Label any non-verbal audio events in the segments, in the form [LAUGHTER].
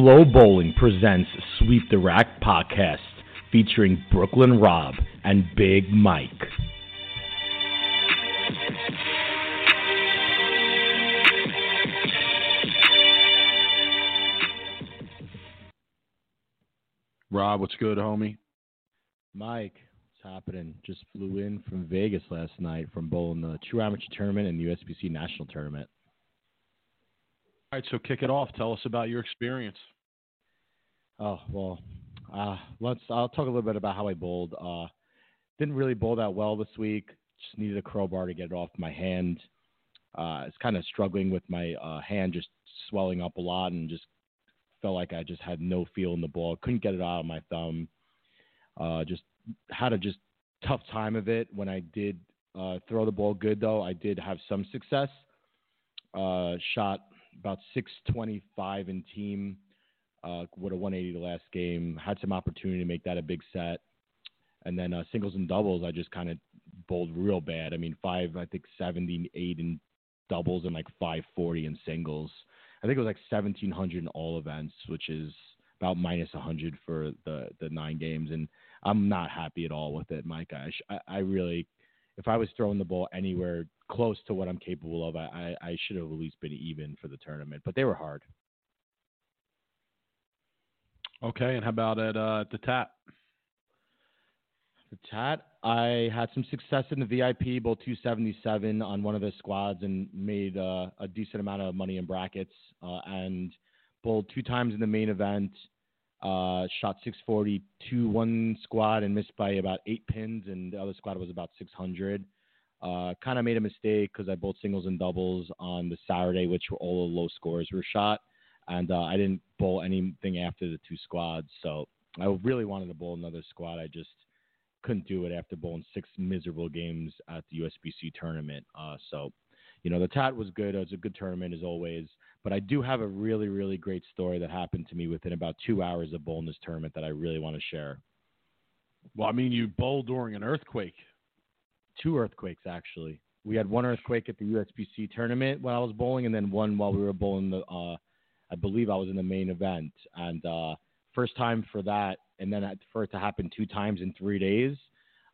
FloBowling presents Sweep the Rack podcast featuring Brooklyn Rob and Big Mike. Rob, what's good, homie? Mike, what's happening? Just flew in from Vegas last night from bowling the True Amateur Tournament and the USBC National Tournament. All right, so kick it off. Tell us about your experience. Oh well, uh, let's. I'll talk a little bit about how I bowled. Uh, didn't really bowl that well this week. Just needed a crowbar to get it off my hand. Uh, it's kind of struggling with my uh, hand just swelling up a lot and just felt like I just had no feel in the ball. Couldn't get it out of my thumb. Uh, just had a just tough time of it. When I did uh, throw the ball good though, I did have some success. Uh, shot about 625 in team uh, with a 180 the last game. Had some opportunity to make that a big set. And then uh, singles and doubles, I just kind of bowled real bad. I mean, five, I think 78 in doubles and like 540 in singles. I think it was like 1700 in all events, which is about minus 100 for the the nine games. And I'm not happy at all with it, Mike. I, I, I really, if I was throwing the ball anywhere close to what I'm capable of, I, I, I should have at least been even for the tournament. But they were hard. Okay, and how about at uh, the Tat? The Tat, I had some success in the VIP, bowl 277 on one of the squads, and made uh, a decent amount of money in brackets. Uh, and bowled two times in the main event. Uh, shot 640 to one squad and missed by about eight pins, and the other squad was about 600. Uh, kind of made a mistake because I bowled singles and doubles on the Saturday, which were all the low scores were shot, and uh, I didn't bowl anything after the two squads. So I really wanted to bowl another squad. I just couldn't do it after bowling six miserable games at the USBC tournament. Uh, so, you know, the TAT was good. It was a good tournament as always. But I do have a really, really great story that happened to me within about two hours of bowling this tournament that I really want to share. Well, I mean, you bowled during an earthquake. Two earthquakes, actually. We had one earthquake at the USBC tournament when I was bowling, and then one while we were bowling the. Uh, I believe I was in the main event, and uh, first time for that, and then for it to happen two times in three days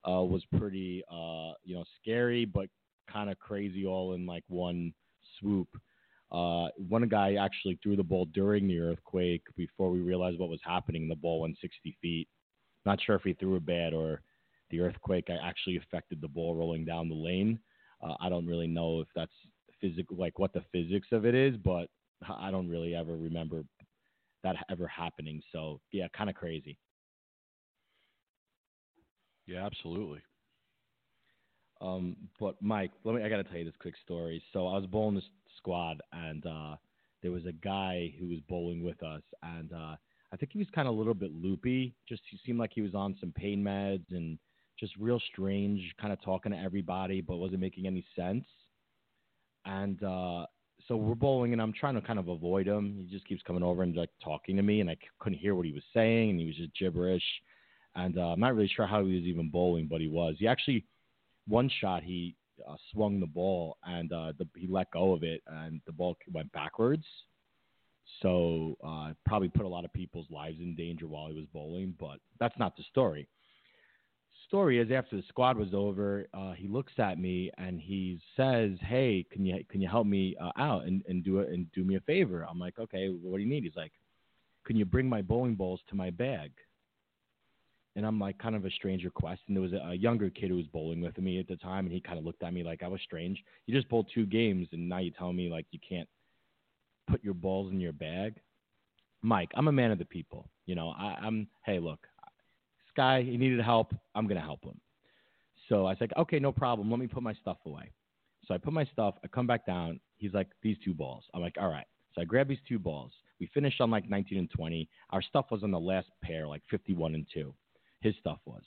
uh, was pretty, uh, you know, scary, but kind of crazy all in like one swoop. Uh, one guy actually threw the ball during the earthquake before we realized what was happening. The ball went 60 feet. Not sure if he threw it bad or the earthquake actually affected the ball rolling down the lane. Uh, I don't really know if that's physical, like what the physics of it is, but I don't really ever remember that ever happening. So yeah, kind of crazy. Yeah, absolutely. Um, but Mike, let me. I got to tell you this quick story. So I was bowling this squad, and uh, there was a guy who was bowling with us, and uh, I think he was kind of a little bit loopy. Just he seemed like he was on some pain meds and just real strange, kind of talking to everybody, but wasn't making any sense. And uh, so we're bowling, and I'm trying to kind of avoid him. He just keeps coming over and like talking to me, and I couldn't hear what he was saying, and he was just gibberish. And uh, I'm not really sure how he was even bowling, but he was. He actually one shot he uh, swung the ball and uh, the, he let go of it, and the ball went backwards. So uh, probably put a lot of people's lives in danger while he was bowling, but that's not the story. Story is after the squad was over, uh, he looks at me and he says, "Hey, can you can you help me uh, out and, and do it and do me a favor?" I'm like, "Okay, what do you need?" He's like, "Can you bring my bowling balls to my bag?" and I'm like kind of a strange request. And there was a, a, younger kid who was bowling with me at the time, and he kind of looked at me like I was strange. You just bowled two games, and now you tell me like you can't put your balls in your bag. Mike, I'm a man of the people. You know, I, I'm. Hey, look, guy he needed help. I'm gonna help him. So I like, okay, no problem. Let me put my stuff away. So I put my stuff. I come back down. He's like, these two balls. I'm like, all right. So I grab these two balls. We finished on like 19 and 20. Our stuff was on the last pair, like 51 and 2 his stuff was.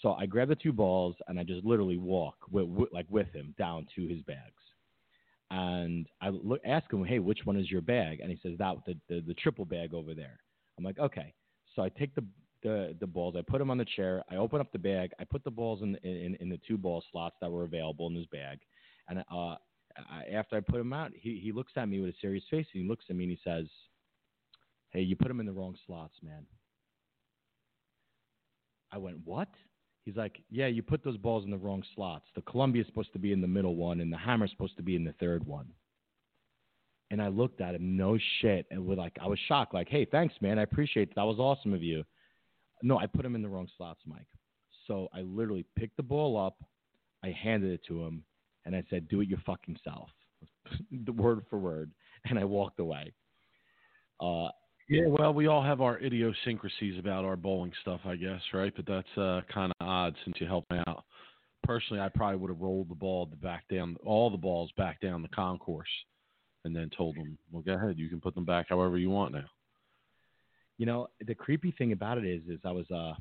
So I grab the two balls and I just literally walk with, with, like with him down to his bags. And I look, ask him, "Hey, which one is your bag?" And he says, "That the, the the triple bag over there." I'm like, "Okay." So I take the the the balls, I put them on the chair, I open up the bag, I put the balls in in, in the two ball slots that were available in his bag, and uh, I, after I put them out, he he looks at me with a serious face, and he looks at me and he says, "Hey, you put them in the wrong slots, man." I went, "What?" He's like, "Yeah, you put those balls in the wrong slots. The Columbia is supposed to be in the middle one, and the Hammer's supposed to be in the third one." And I looked at him, no shit, and was like, I was shocked, like, "Hey, thanks, man. I appreciate. That was awesome of you." No, I put him in the wrong slots, Mike. So I literally picked the ball up, I handed it to him, and I said, "Do it your fucking self," [LAUGHS] the word for word, and I walked away. Uh, yeah, well, we all have our idiosyncrasies about our bowling stuff, I guess, right? But that's uh, kind of odd since you helped me out. Personally, I probably would have rolled the ball back down, all the balls back down the concourse, and then told them, "Well, go ahead, you can put them back however you want now." You know, the creepy thing about it is, is I was, uh,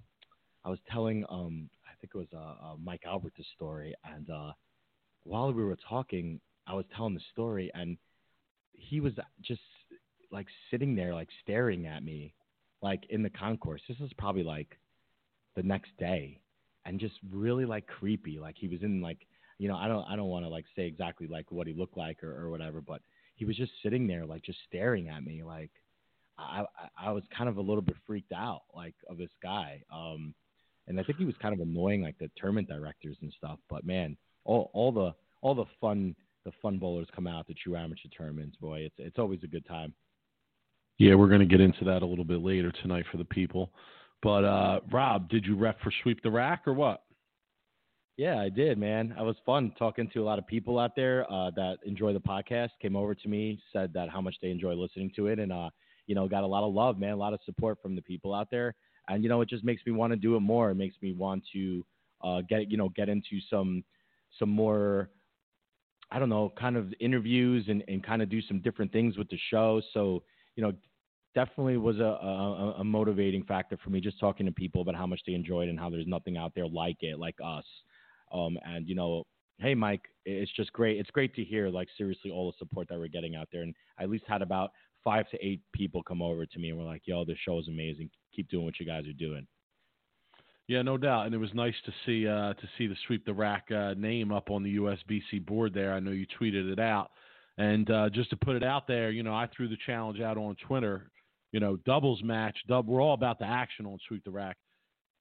I was telling, um, I think it was uh, uh, Mike Albert the story, and uh, while we were talking, I was telling the story, and he was just like sitting there, like staring at me, like in the concourse. This was probably like the next day, and just really like creepy. Like he was in like, you know, I don't, I don't want to like say exactly like what he looked like or, or whatever, but he was just sitting there, like just staring at me, like. I, I, was kind of a little bit freaked out, like of this guy. Um, and I think he was kind of annoying, like the tournament directors and stuff. But man, all all the all the fun the fun bowlers come out to true amateur tournaments. Boy, it's it's always a good time. Yeah, we're going to get into that a little bit later tonight for the people. But uh, Rob, did you rep for Sweep the Rack or what? Yeah, I did, man. I was fun talking to a lot of people out there uh, that enjoy the podcast. Came over to me, said that how much they enjoy listening to it, and uh, you know, got a lot of love, man, a lot of support from the people out there. And you know, it just makes me want to do it more. It makes me want to uh, get you know get into some some more I don't know, kind of interviews and, and kind of do some different things with the show. So, you know, definitely was a, a, a, motivating factor for me just talking to people about how much they enjoyed and how there's nothing out there like it, like us. Um, and you know, hey, Mike, it's just great. It's great to hear like seriously all the support that we're getting out there. And I at least had about five to eight people come over to me and were like, "Yo, this show is amazing. Keep doing what you guys are doing." Yeah, no doubt, and it was nice to see uh, to see the sweep the rack uh, name up on the USBC board there. I know you tweeted it out, and uh, just to put it out there, you know, I threw the challenge out on Twitter you know, doubles match. Dub, we're all about the action on Sweep the Rack.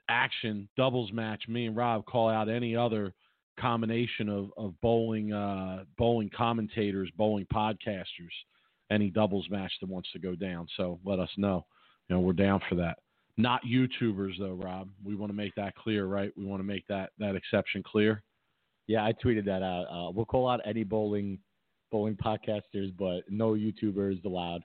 Action, doubles match. Me and Rob call out any other combination of, of bowling uh, bowling commentators, bowling podcasters, any doubles match that wants to go down. So let us know. You know, we're down for that. Not YouTubers though, Rob. We want to make that clear, right? We want to make that that exception clear. Yeah, I tweeted that out. Uh, we'll call out any bowling bowling podcasters, but no YouTubers allowed.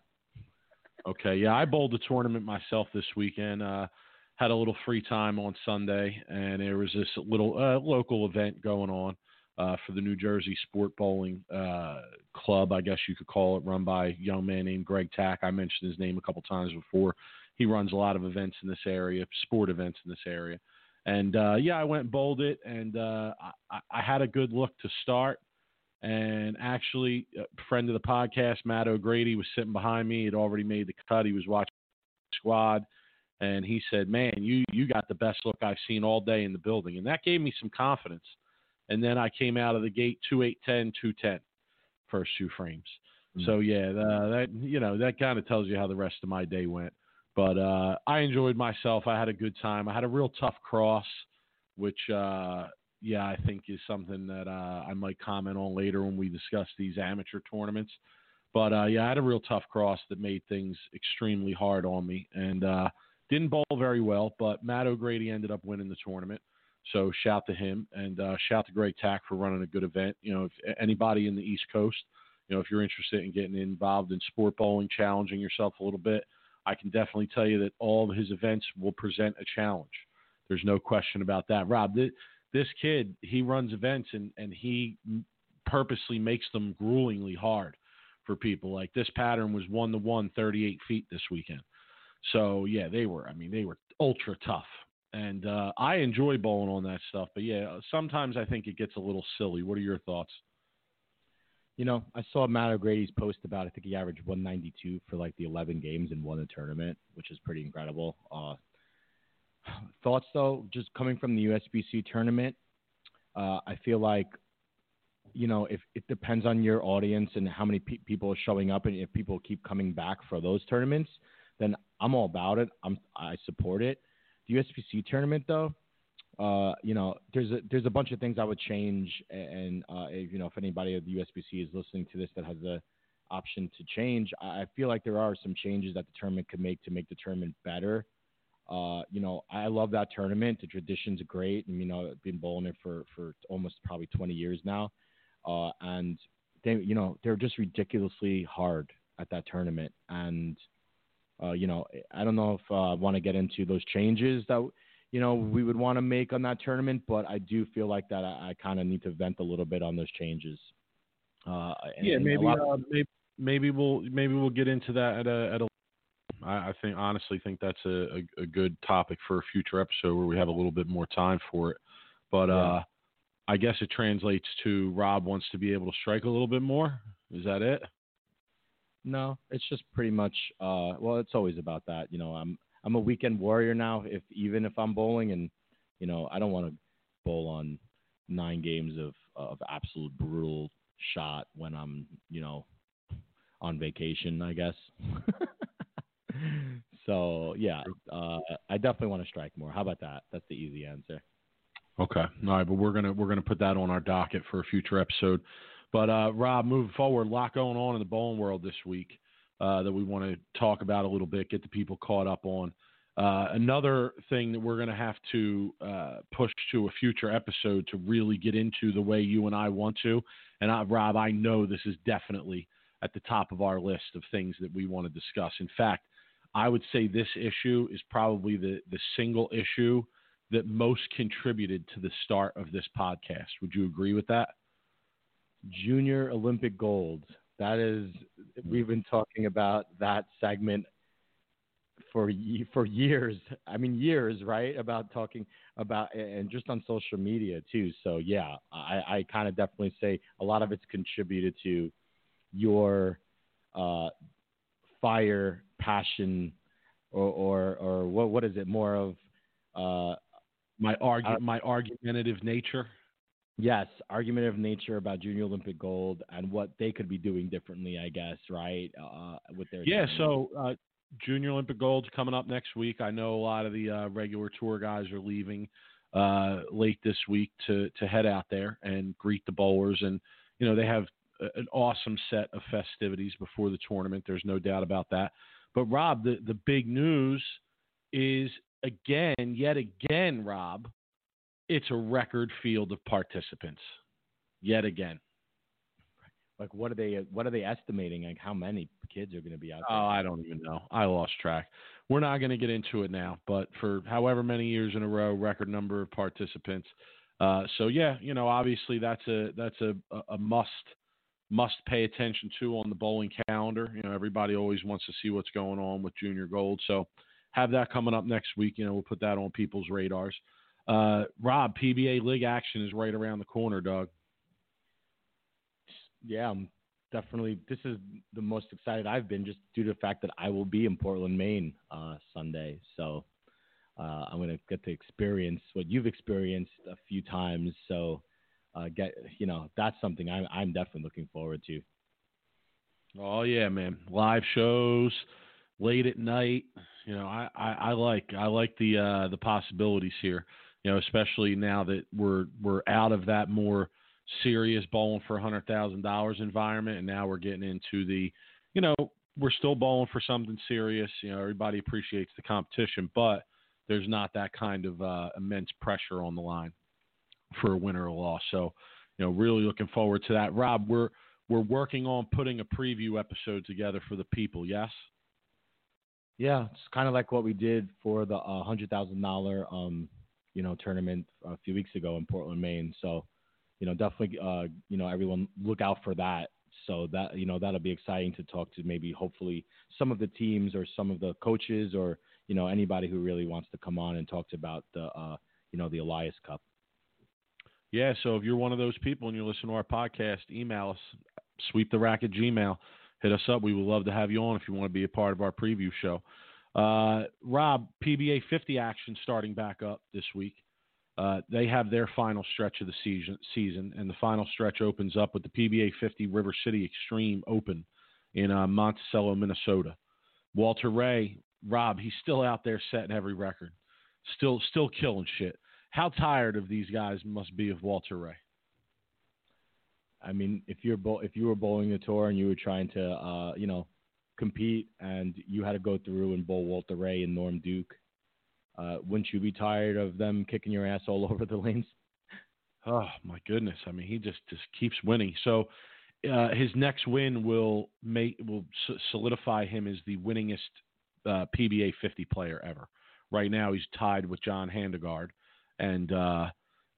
Okay, yeah, I bowled the tournament myself this weekend. Uh, had a little free time on Sunday, and there was this little uh, local event going on uh, for the New Jersey Sport Bowling uh, Club, I guess you could call it, run by a young man named Greg Tack. I mentioned his name a couple times before. He runs a lot of events in this area, sport events in this area. And uh, yeah, I went and bowled it, and uh, I, I had a good look to start. And actually, a friend of the podcast, Matt O'Grady, was sitting behind me. He'd already made the cut. He was watching squad, and he said, "Man, you you got the best look I've seen all day in the building," and that gave me some confidence. And then I came out of the gate two eight ten two ten, first two frames. Mm-hmm. So yeah, that you know that kind of tells you how the rest of my day went. But uh, I enjoyed myself. I had a good time. I had a real tough cross, which uh, yeah, I think is something that uh, I might comment on later when we discuss these amateur tournaments. But uh, yeah, I had a real tough cross that made things extremely hard on me, and uh, didn't bowl very well. But Matt O'Grady ended up winning the tournament, so shout to him and uh, shout to Greg Tack for running a good event. You know, if anybody in the East Coast, you know, if you're interested in getting involved in sport bowling, challenging yourself a little bit, I can definitely tell you that all of his events will present a challenge. There's no question about that. Rob, th- this kid he runs events and and he purposely makes them gruelingly hard for people. Like this pattern was one to one, 38 feet this weekend. So yeah, they were. I mean, they were ultra tough, and uh, I enjoy bowling on that stuff. But yeah, sometimes I think it gets a little silly. What are your thoughts? You know, I saw Matt O'Grady's post about. I think he averaged 192 for like the 11 games and won the tournament, which is pretty incredible. Uh, Thoughts though, just coming from the USBC tournament, uh, I feel like you know if it depends on your audience and how many pe- people are showing up and if people keep coming back for those tournaments. then I'm all about it. I'm I support it. The USBC tournament though, uh, you know, there's a there's a bunch of things I would change, and uh, if, you know, if anybody at the USBC is listening to this that has the option to change, I feel like there are some changes that the tournament could make to make the tournament better. Uh, you know, I love that tournament. The tradition's great, and you know, I've been bowling it for for almost probably 20 years now, uh, and they, you know, they're just ridiculously hard at that tournament, and uh, you know, I don't know if uh, I want to get into those changes that you know we would want to make on that tournament, but I do feel like that I, I kind of need to vent a little bit on those changes. Uh, yeah, maybe, uh, maybe maybe we'll maybe we'll get into that at a at a. I, I think honestly think that's a, a, a, good topic for a future episode where we have a little bit more time for it. But yeah. uh, I guess it translates to Rob wants to be able to strike a little bit more. Is that it? No, it's just pretty much. Uh, well, it's always about that. You know, I'm I'm a weekend warrior now. If even if I'm bowling, and you know, I don't want to bowl on nine games of of absolute brutal shot when I'm you know on vacation, I guess. [LAUGHS] so yeah, uh, I definitely want to strike more. How about that? That's the easy answer. Okay, all right, but we're gonna we're gonna put that on our docket for a future episode. But uh, Rob, moving forward, a lot going on in the bowling world this week uh, that we want to talk about a little bit, get the people caught up on. Uh, another thing that we're going to have to uh, push to a future episode to really get into the way you and I want to. And I, Rob, I know this is definitely at the top of our list of things that we want to discuss. In fact, I would say this issue is probably the, the single issue that most contributed to the start of this podcast. Would you agree with that? Junior Olympic gold. That is, we've been talking about that segment for for years. I mean, years, right? About talking about and just on social media too. So yeah, I, I kind of definitely say a lot of it's contributed to your uh, fire, passion, or, or or what what is it more of? Uh, my argu- uh, my argumentative nature. Yes, argumentative nature about junior Olympic gold and what they could be doing differently. I guess right uh, with their yeah. So uh, junior Olympic gold's coming up next week. I know a lot of the uh, regular tour guys are leaving uh, late this week to to head out there and greet the bowlers, and you know they have an awesome set of festivities before the tournament. There's no doubt about that. But Rob, the the big news is again, yet again, Rob, it's a record field of participants. Yet again. Like what are they what are they estimating like how many kids are going to be out there? Oh, I don't even know. I lost track. We're not going to get into it now, but for however many years in a row, record number of participants. Uh, so yeah, you know, obviously that's a that's a, a must must pay attention to on the bowling calendar. You know, everybody always wants to see what's going on with Junior Gold. So have that coming up next week. You know, we'll put that on people's radars. Uh, Rob, PBA league action is right around the corner, Doug. Yeah, I'm definitely. This is the most excited I've been just due to the fact that I will be in Portland, Maine, uh, Sunday. So uh, I'm going to get to experience what you've experienced a few times. So uh, get you know that's something I'm I'm definitely looking forward to. Oh yeah, man! Live shows late at night. You know, I, I, I like I like the uh, the possibilities here. You know, especially now that we're we're out of that more serious bowling for hundred thousand dollars environment, and now we're getting into the, you know, we're still bowling for something serious. You know, everybody appreciates the competition, but there's not that kind of uh, immense pressure on the line for a win or a loss. So, you know, really looking forward to that. Rob, we're we're working on putting a preview episode together for the people. Yes. Yeah, it's kind of like what we did for the uh, hundred thousand dollar, um, you know, tournament a few weeks ago in Portland, Maine. So, you know, definitely, uh, you know, everyone look out for that. So that you know that'll be exciting to talk to maybe hopefully some of the teams or some of the coaches or you know anybody who really wants to come on and talk about the uh, you know the Elias Cup. Yeah, so if you're one of those people and you listen to our podcast, email us, sweep the rack at Gmail. Hit us up. We would love to have you on if you want to be a part of our preview show. Uh, Rob, PBA 50 action starting back up this week. Uh, they have their final stretch of the season, season, and the final stretch opens up with the PBA 50 River City Extreme Open in uh, Monticello, Minnesota. Walter Ray Rob, he's still out there setting every record, still still killing shit. How tired of these guys must be of Walter Ray? I mean, if you're bo- if you were bowling the tour and you were trying to, uh, you know, compete and you had to go through and bowl Walter Ray and Norm Duke, uh, wouldn't you be tired of them kicking your ass all [LAUGHS] over the lanes? Oh my goodness! I mean, he just just keeps winning. So uh, his next win will make will solidify him as the winningest uh, PBA 50 player ever. Right now, he's tied with John Handegard, and uh,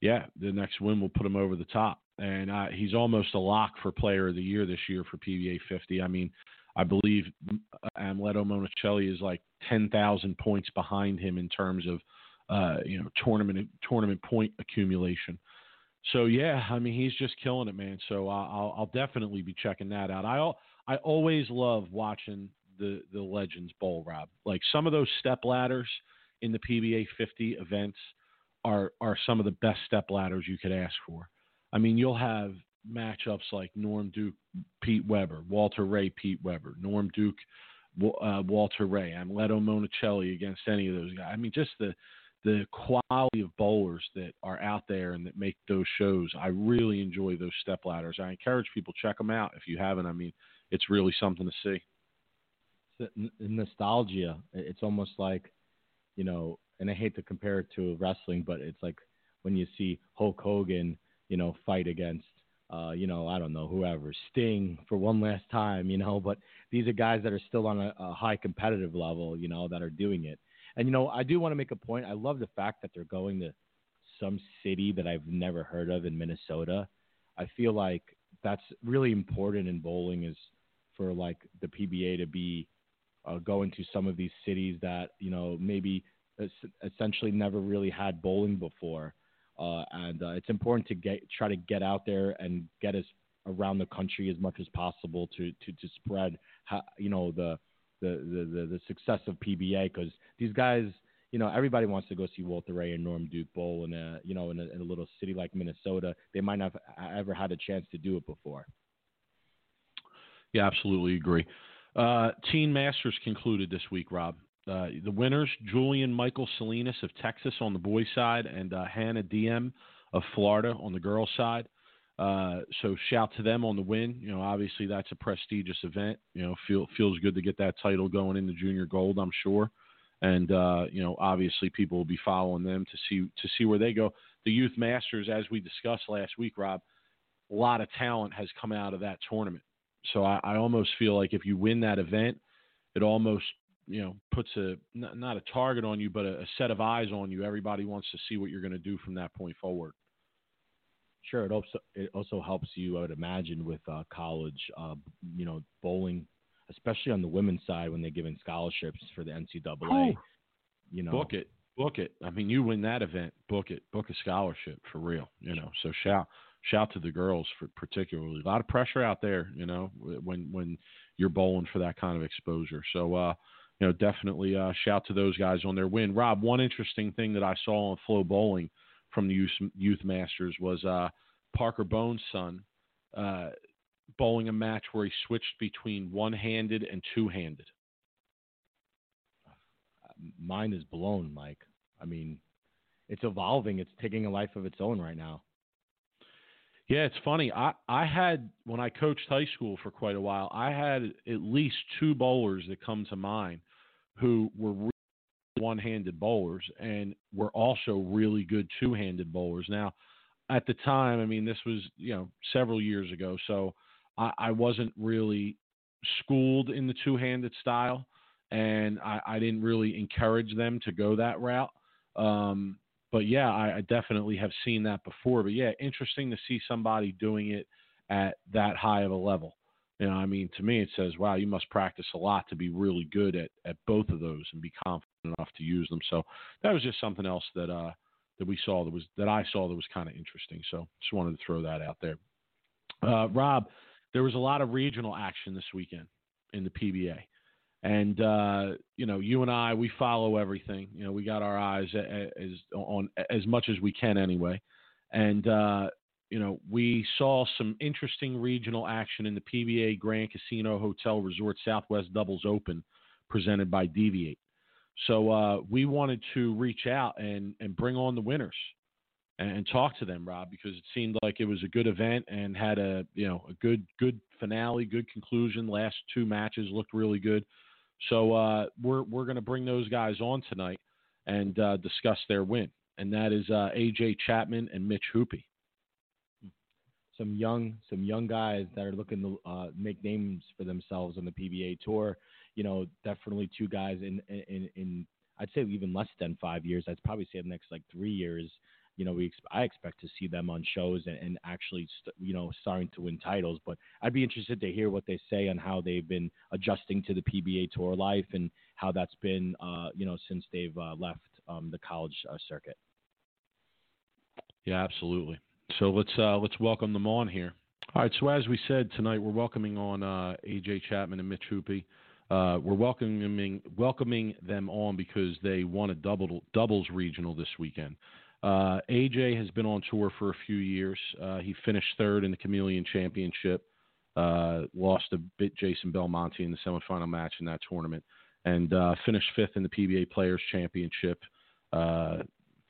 yeah, the next win will put him over the top. And uh, he's almost a lock for Player of the Year this year for PBA 50. I mean, I believe Amleto Monicelli is like 10,000 points behind him in terms of uh, you know tournament tournament point accumulation. So yeah, I mean he's just killing it, man. So I'll, I'll definitely be checking that out. I I always love watching the the Legends Bowl, Rob. Like some of those step ladders in the PBA 50 events are are some of the best step ladders you could ask for. I mean, you'll have matchups like Norm Duke, Pete Weber, Walter Ray, Pete Weber, Norm Duke, uh, Walter Ray, Amleto Monicelli against any of those guys. I mean, just the the quality of bowlers that are out there and that make those shows. I really enjoy those step ladders. I encourage people check them out if you haven't. I mean, it's really something to see. Nostalgia. It's almost like, you know, and I hate to compare it to wrestling, but it's like when you see Hulk Hogan, you know, fight against, uh, you know, I don't know, whoever, Sting for one last time, you know, [LAUGHS] but these are guys that are still on a, a high competitive level, you know, that are doing it. And you know, I do want to make a point. I love the fact that they're going to some city that I've never heard of in Minnesota. I feel like that's really important in bowling is for like the PBA to be uh, going to some of these cities that you know maybe essentially never really had bowling before, uh, and uh, it's important to get try to get out there and get us around the country as much as possible to to to spread how, you know the the, the, the, success of PBA because these guys, you know, everybody wants to go see Walter Ray and Norm Duke bowl in a, you know, in a, in a little city like Minnesota. They might not have ever had a chance to do it before. Yeah, absolutely agree. Uh, Teen Masters concluded this week, Rob. Uh, the winners, Julian Michael Salinas of Texas on the boys' side and uh, Hannah Diem of Florida on the girls' side. Uh, so shout to them on the win. You know, obviously that's a prestigious event. You know, feel feels good to get that title going in the junior gold. I'm sure, and uh, you know, obviously people will be following them to see to see where they go. The youth masters, as we discussed last week, Rob, a lot of talent has come out of that tournament. So I, I almost feel like if you win that event, it almost you know puts a not a target on you, but a, a set of eyes on you. Everybody wants to see what you're going to do from that point forward. Sure. It also it also helps you, I would imagine, with uh, college, uh, you know, bowling, especially on the women's side when they're giving scholarships for the NCAA. Oh, you know, book it, book it. I mean, you win that event, book it, book a scholarship for real. You know, so shout shout to the girls for particularly a lot of pressure out there. You know, when when you're bowling for that kind of exposure. So. uh you know, definitely uh, shout to those guys on their win. Rob, one interesting thing that I saw on FloBowling from the youth, youth masters was uh, Parker Bohn's son uh, bowling a match where he switched between one-handed and two-handed. Mine is blown, Mike. I mean, it's evolving. It's taking a life of its own right now. Yeah, it's funny. I I had when I coached high school for quite a while. I had at least two bowlers that come to mind who were really one-handed bowlers and were also really good two-handed bowlers. Now, at the time, I mean, this was you know several years ago, so I, I wasn't really schooled in the two-handed style, and I, I, didn't really encourage them to go that route. Um, but yeah, I, I definitely have seen that before. But yeah, interesting to see somebody doing it at that high of a level. You know, I mean, to me, it says, wow, you must practice a lot to be really good at, at both of those and be confident enough to use them. So that was just something else that uh, that we saw that was that I saw that was kind of interesting. So just wanted to throw that out there. Uh, Rob, there was a lot of regional action this weekend in the PBA, and uh, you know, you and I, we follow everything. You know, we got our eyes as on as much as we can anyway, and uh, you know, we saw some interesting regional action in the PBA Grand Casino Hotel Resort Southwest Doubles Open presented by Deviate. So uh, we wanted to reach out and, and bring on the winners and, and, talk to them, Rob, because it seemed like it was a good event and had a you know a good good finale, good conclusion. Last two matches looked really good. So uh, we're we're going to bring those guys on tonight and uh, discuss their win, and that is uh, AJ Chapman and Mitch Hupé. Some young some young guys that are looking to uh, make names for themselves on the PBA tour you know, definitely two guys in, in, in I'd say even less than five years. I'd probably say the next like three years. You know, we I expect to see them on shows and, and actually, st- you know, starting to win titles. But I'd be interested to hear what they say on how they've been adjusting to the PBA tour life and how that's been, uh, you know, since they've uh, left um, the college uh, circuit. Yeah, absolutely. So let's uh, let's welcome them on here. All right. So as we said tonight, we're welcoming on uh, AJ Chapman and Mitch Hupé. Uh, we're welcoming welcoming them on because they won a double doubles regional this weekend. Uh, AJ has been on tour for a few years. Uh, he finished third in the Chameleon Championship, uh, lost to bit Jason Belmonte in the semifinal match in that tournament, and uh, finished fifth in the PBA Players Championship, uh,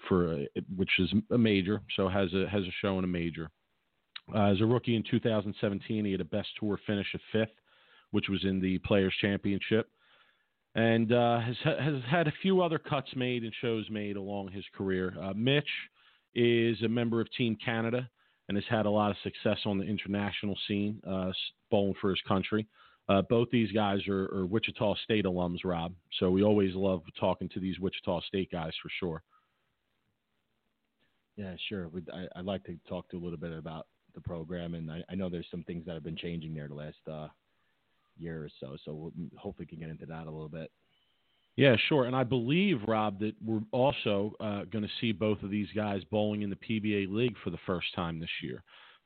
for which is a major, so has a has a show in a major. as a rookie in 2017, he had a best tour finish of fifth which was in the Players Championship, and uh, has has had a few other cuts made and shows made along his career. Uh, Mitch is a member of Team Canada and has had a lot of success on the international scene, uh, bowling for his country. Uh, both these guys are, are, Wichita State alums, Rob. So we always love talking to these Wichita State guys for sure. Yeah, sure. I, would like to talk to a little bit about the program, and I, I, know there's some things that have been changing there the last uh, year or so. So we'll, hopefully, can get into that a little bit. Yeah, sure. And I believe, Rob, that we're also uh, going to see both of these guys bowling in the PBA League for the first time this year.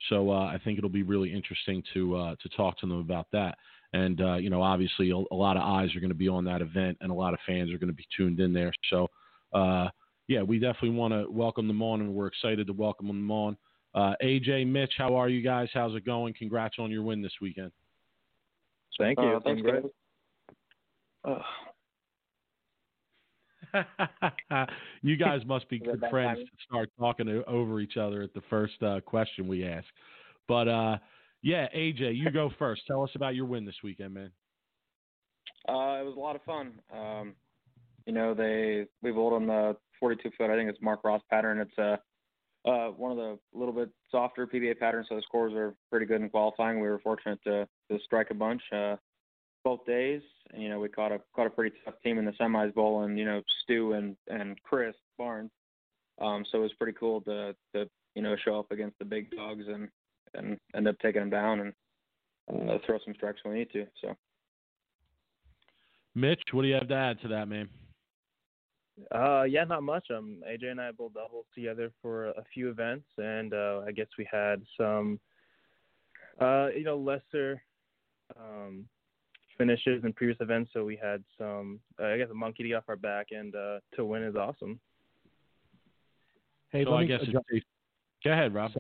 So uh, I think it'll be really interesting to uh, to talk to them about that. And uh, you know, obviously, a, a, lot of eyes are going to be on that event, and a lot of fans are going to be tuned in there. So uh, yeah, we definitely want to welcome them on, and we're excited to welcome them on. Uh, AJ, Mitch, how are you guys? How's it going? Congrats on your win this weekend. Thank you. Uh, thanks, great. [LAUGHS] you guys must be good friends to start talking over each other at the first uh, question we ask. But uh, yeah, AJ, you go [LAUGHS] first. Tell us about your win this weekend, man. Uh, it was a lot of fun. Um, you know, they we bowled on the 42 foot. I think it's Mark Roth pattern. It's a uh, one of the little bit softer PBA patterns, so the scores are pretty good in qualifying. We were fortunate to to strike a bunch uh, both days. And, you know, we caught a caught a pretty tough team in the semis bowl, and you know, Stu and and Chris Barnes. Um, so it was pretty cool to to you know show up against the big dogs and and end up taking them down and uh, throw some strikes when we need to. So, Mitch, what do you have to add to that, man? Uh, yeah, not much. Um, AJ and I both doubled together for a few events, and uh, I guess we had some, uh, you know, lesser um, finishes in previous events. So we had some, uh, I guess, a monkey to get off our back, and uh, to win is awesome. Hey, so I guess jump- go ahead, Rob.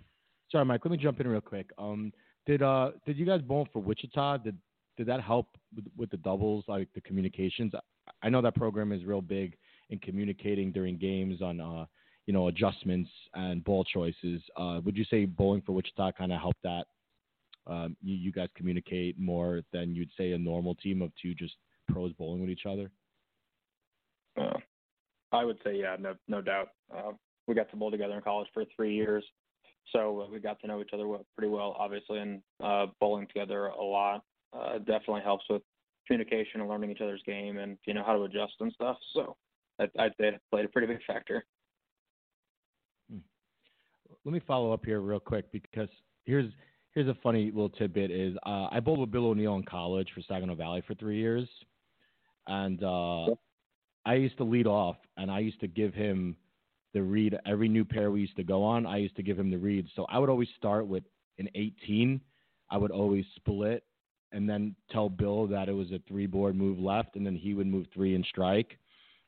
Sorry, Mike. Let me jump in real quick. Um, did uh, did you guys bowl for Wichita? Did did that help with, with the doubles, like the communications? I know that program is real big in communicating during games on uh, you know adjustments and ball choices. Uh, would you say bowling for Wichita kind of helped that? Um, you, you, guys communicate more than you'd say a normal team of two just pros bowling with each other. Uh, I would say yeah, no no doubt. Uh, we got to bowl together in college for three years, so we got to know each other pretty well, obviously, and uh, bowling together a lot uh, definitely helps with communication and learning each other's game and you know how to adjust and stuff. So I'd say it played a pretty big factor. Hmm. Let me follow up here real quick because here's here's a funny little tidbit: is uh, I bowled with Bill O'Neill in college for Saginaw Valley for three years, and uh, I used to lead off, and I used to give him the read every new pair we used to go on. I used to give him the read, so I would always start with an 18. I would always split and then tell Bill that it was a three board move left, and then he would move three and strike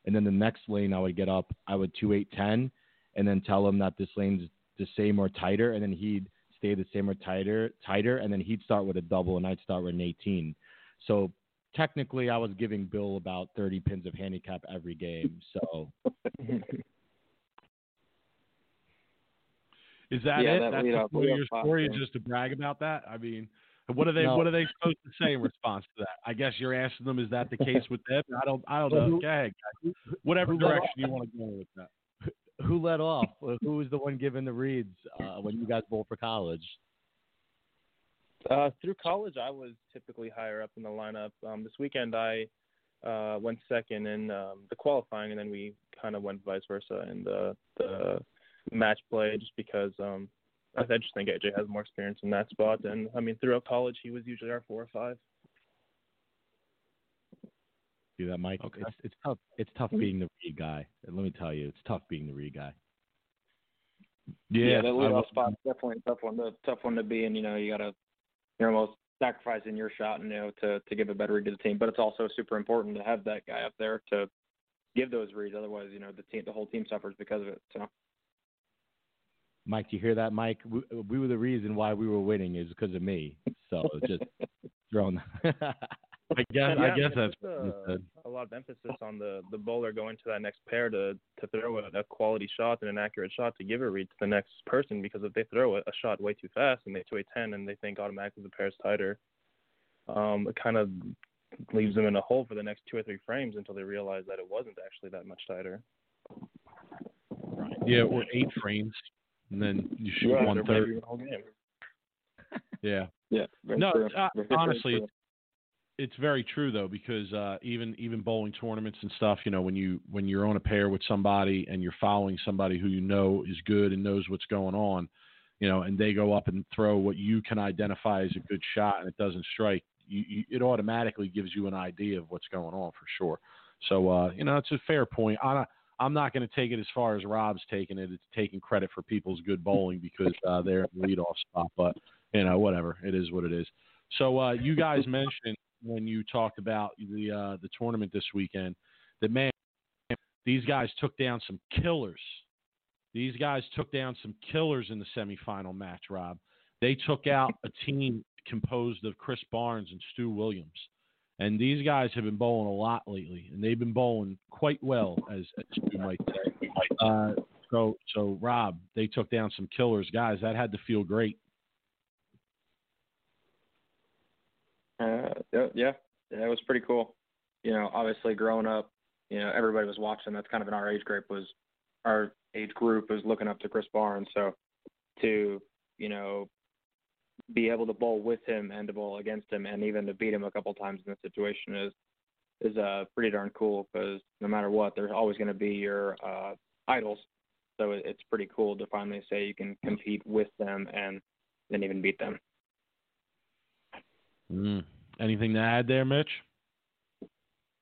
and then the next lane I would get up, I would two eight ten, and then tell him that this lane's the same or tighter, and then he'd stay the same or tighter, tighter, and then he'd start with a double, and I'd start with an eighteen. So technically I was giving Bill about 30 pins of handicap every game. So [LAUGHS] Is that Yeah, it? that That's lead the up- point of lead your story, yeah. just to brag about that? I mean, what are they No. what are they supposed to say in response to that? I guess you're asking them, is that the case with them? I don't I don't know. who- Go ahead. Whatever direction you want to go with that. Who led off? Who was the one giving the reads uh, when you guys bowled for college? Uh, through college, I was typically higher up in the lineup. Um, this weekend, I uh, went second in um, the qualifying, and then we kind of went vice versa in the the match play, just because um, I I just think AJ has more experience in that spot. And I mean, throughout college, he was usually our four or five. See that, Mike? Okay. It's it's tough. It's tough mm-hmm. being the read guy. And let me tell you, it's tough being the read guy. Yeah, that I lead will- spot's definitely a tough one. The tough one to be in. You know, you gotta you're almost sacrificing your shot, you know, to to give a better read to the team. But it's also super important to have that guy up there to give those reads. Otherwise, you know, the team, the whole team suffers because of it. So Mike, do you hear that, Mike? We, we were the reason why we were winning is because of me. So just [LAUGHS] throwing. [LAUGHS] I guess Yeah, I guess that's there's what a, lot of emphasis on the the bowler going to that next pair to to throw a, a quality shot and an accurate shot to give a read to the next person because if they throw a, a shot way too fast and they to a ten and they think automatically the pair is tighter, um, it kind of leaves them in a hole for the next two or three frames until they realize that it wasn't actually that much tighter. Right. Yeah, or eight frames, and then you shoot Yeah, one they're third. maybe the whole game. Yeah. [LAUGHS] yeah, No, true. uh, Very, very honestly, true. It's very true though because uh, even even bowling tournaments and stuff, you know, when you when you're on a pair with somebody and you're following somebody who you know is good and knows what's going on, you know, and they go up and throw what you can identify as a good shot and it doesn't strike, you, you it automatically gives you an idea of what's going on for sure. So uh, you know, it's a fair point. I, I'm not going to take it as far as Rob's taking it. It's taking credit for people's good bowling because uh, they're in the leadoff spot, but you know, whatever. It is what it is. So uh, you guys mentioned when you talked about the uh, the tournament this weekend that man, these guys took down some killers. These guys took down some killers in the semifinal match. Rob, they took out a team composed of Chris Barnes and Stu Williams, and these guys have been bowling a lot lately, and they've been bowling quite well, as, as might say. Uh, so, so Rob, they took down some killers, guys. That had to feel great. Uh, yeah, it was pretty cool. You know, obviously growing up, you know, everybody was watching. That's kind of in our age group was our age group was looking up to Chris Barnes. So to you know be able to bowl with him and to bowl against him and even to beat him a couple times in this situation is is uh pretty darn cool because no matter what, there's always going to be your uh idols. So it, it's pretty cool to finally say you can compete with them and then even beat them. Mm. Anything to add there, Mitch?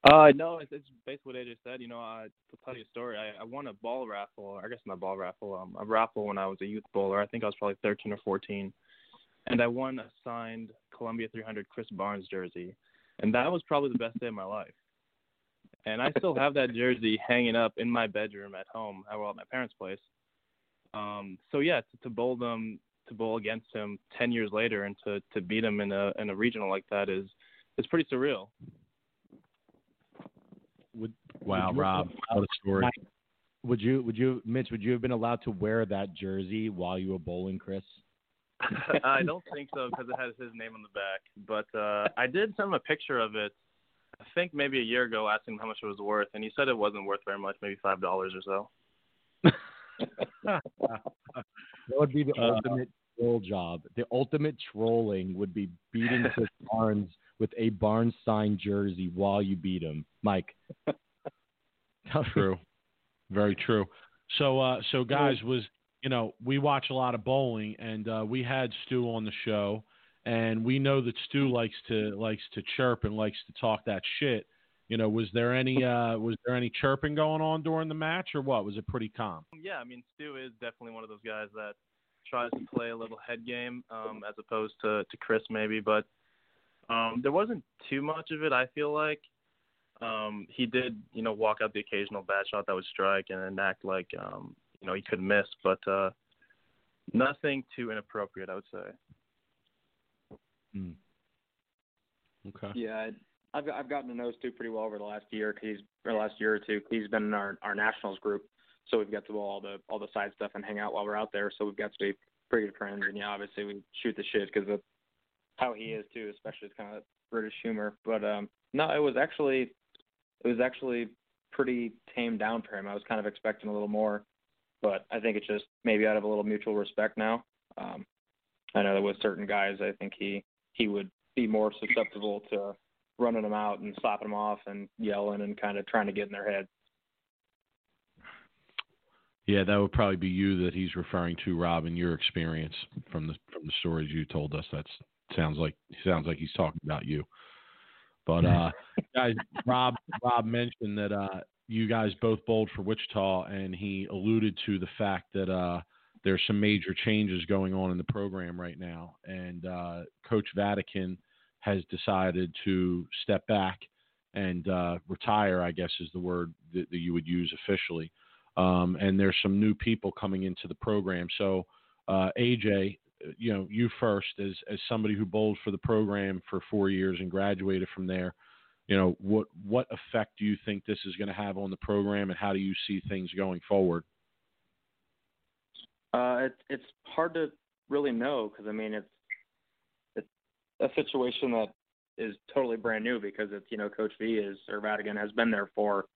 Uh, no, it's, it's basically what AJ said. You know, I, to tell you a story, I, I won a ball raffle. I guess not ball raffle. Um, a raffle when I was a youth bowler. I think I was probably 13 or 14, and I won a signed Columbia 300 Chris Barnes jersey, and that was probably the best day of my life. And I still have that jersey hanging up in my bedroom at home, well, at my parents' place. Um, so yeah, to, to bowl them, to bowl against him 10 years later, and to to beat him in a in a regional like that is is pretty surreal. Would, Wow, would you- Rob, what a story. Would you, would you, Mitch? Would you have been allowed to wear that jersey while you were bowling, Chris? [LAUGHS] I don't think so because it has his name on the back. But uh, I did send him a picture of it. I think maybe a year ago, asking him how much it was worth, and he said it wasn't worth very much, maybe five dollars or so. [LAUGHS] That would be the Uh, ultimate troll job. The ultimate trolling would be beating [LAUGHS] Chris Barnes with a Barnes signed jersey while you beat him, Mike. [LAUGHS] True. Very true. So, uh, so guys, was you know we watch a lot of bowling, and uh, we had Stu on the show, and we know that Stu likes to likes to chirp and likes to talk that shit. You know, was there any uh, was there any chirping going on during the match, or what? Was it pretty calm? Yeah, I mean, Stu is definitely one of those guys that tries to play a little head game um, as opposed to to Chris maybe, but um, there wasn't too much of it. I feel like um, he did, you know, walk out the occasional bad shot that would strike and then act like um, you know he could miss, but uh, nothing too inappropriate, I would say. Okay. Yeah, I've I've gotten to know Stu pretty well over the last year. Cause he's or the last year or two. He's been in our our nationals group, so we've got to do all the all the side stuff and hang out while we're out there. So we've got to be pretty good friends. And yeah, obviously we shoot the shit because of how he is too, especially it's kind of British humor. But um, no, it was actually it was actually pretty tamed down for him. I was kind of expecting a little more, but I think it's just maybe out of a little mutual respect now. Um, I know that with certain guys, I think he he would be more susceptible to running them out and slapping them off and yelling and kind of trying to get in their head. Yeah, that would probably be you that he's referring to, Rob, in your experience from the from the stories you told us. That sounds like sounds like he's talking about you. But uh, [LAUGHS] guys, Rob Rob mentioned that uh, you guys both bowled for Wichita, and he alluded to the fact that uh, there's some major changes going on in the program right now, and uh, Coach Vadakin has decided to step back and uh, retire. I guess is the word that, that you would use officially. Um, and there's some new people coming into the program. So, uh, AJ, you know, you first as as somebody who bowled for the program for four years and graduated from there. You know, what what effect do you think this is going to have on the program, and how do you see things going forward? Uh, it's it's hard to really know because I mean it's it's a situation that is totally brand new because it's you know Coach V is or has been there for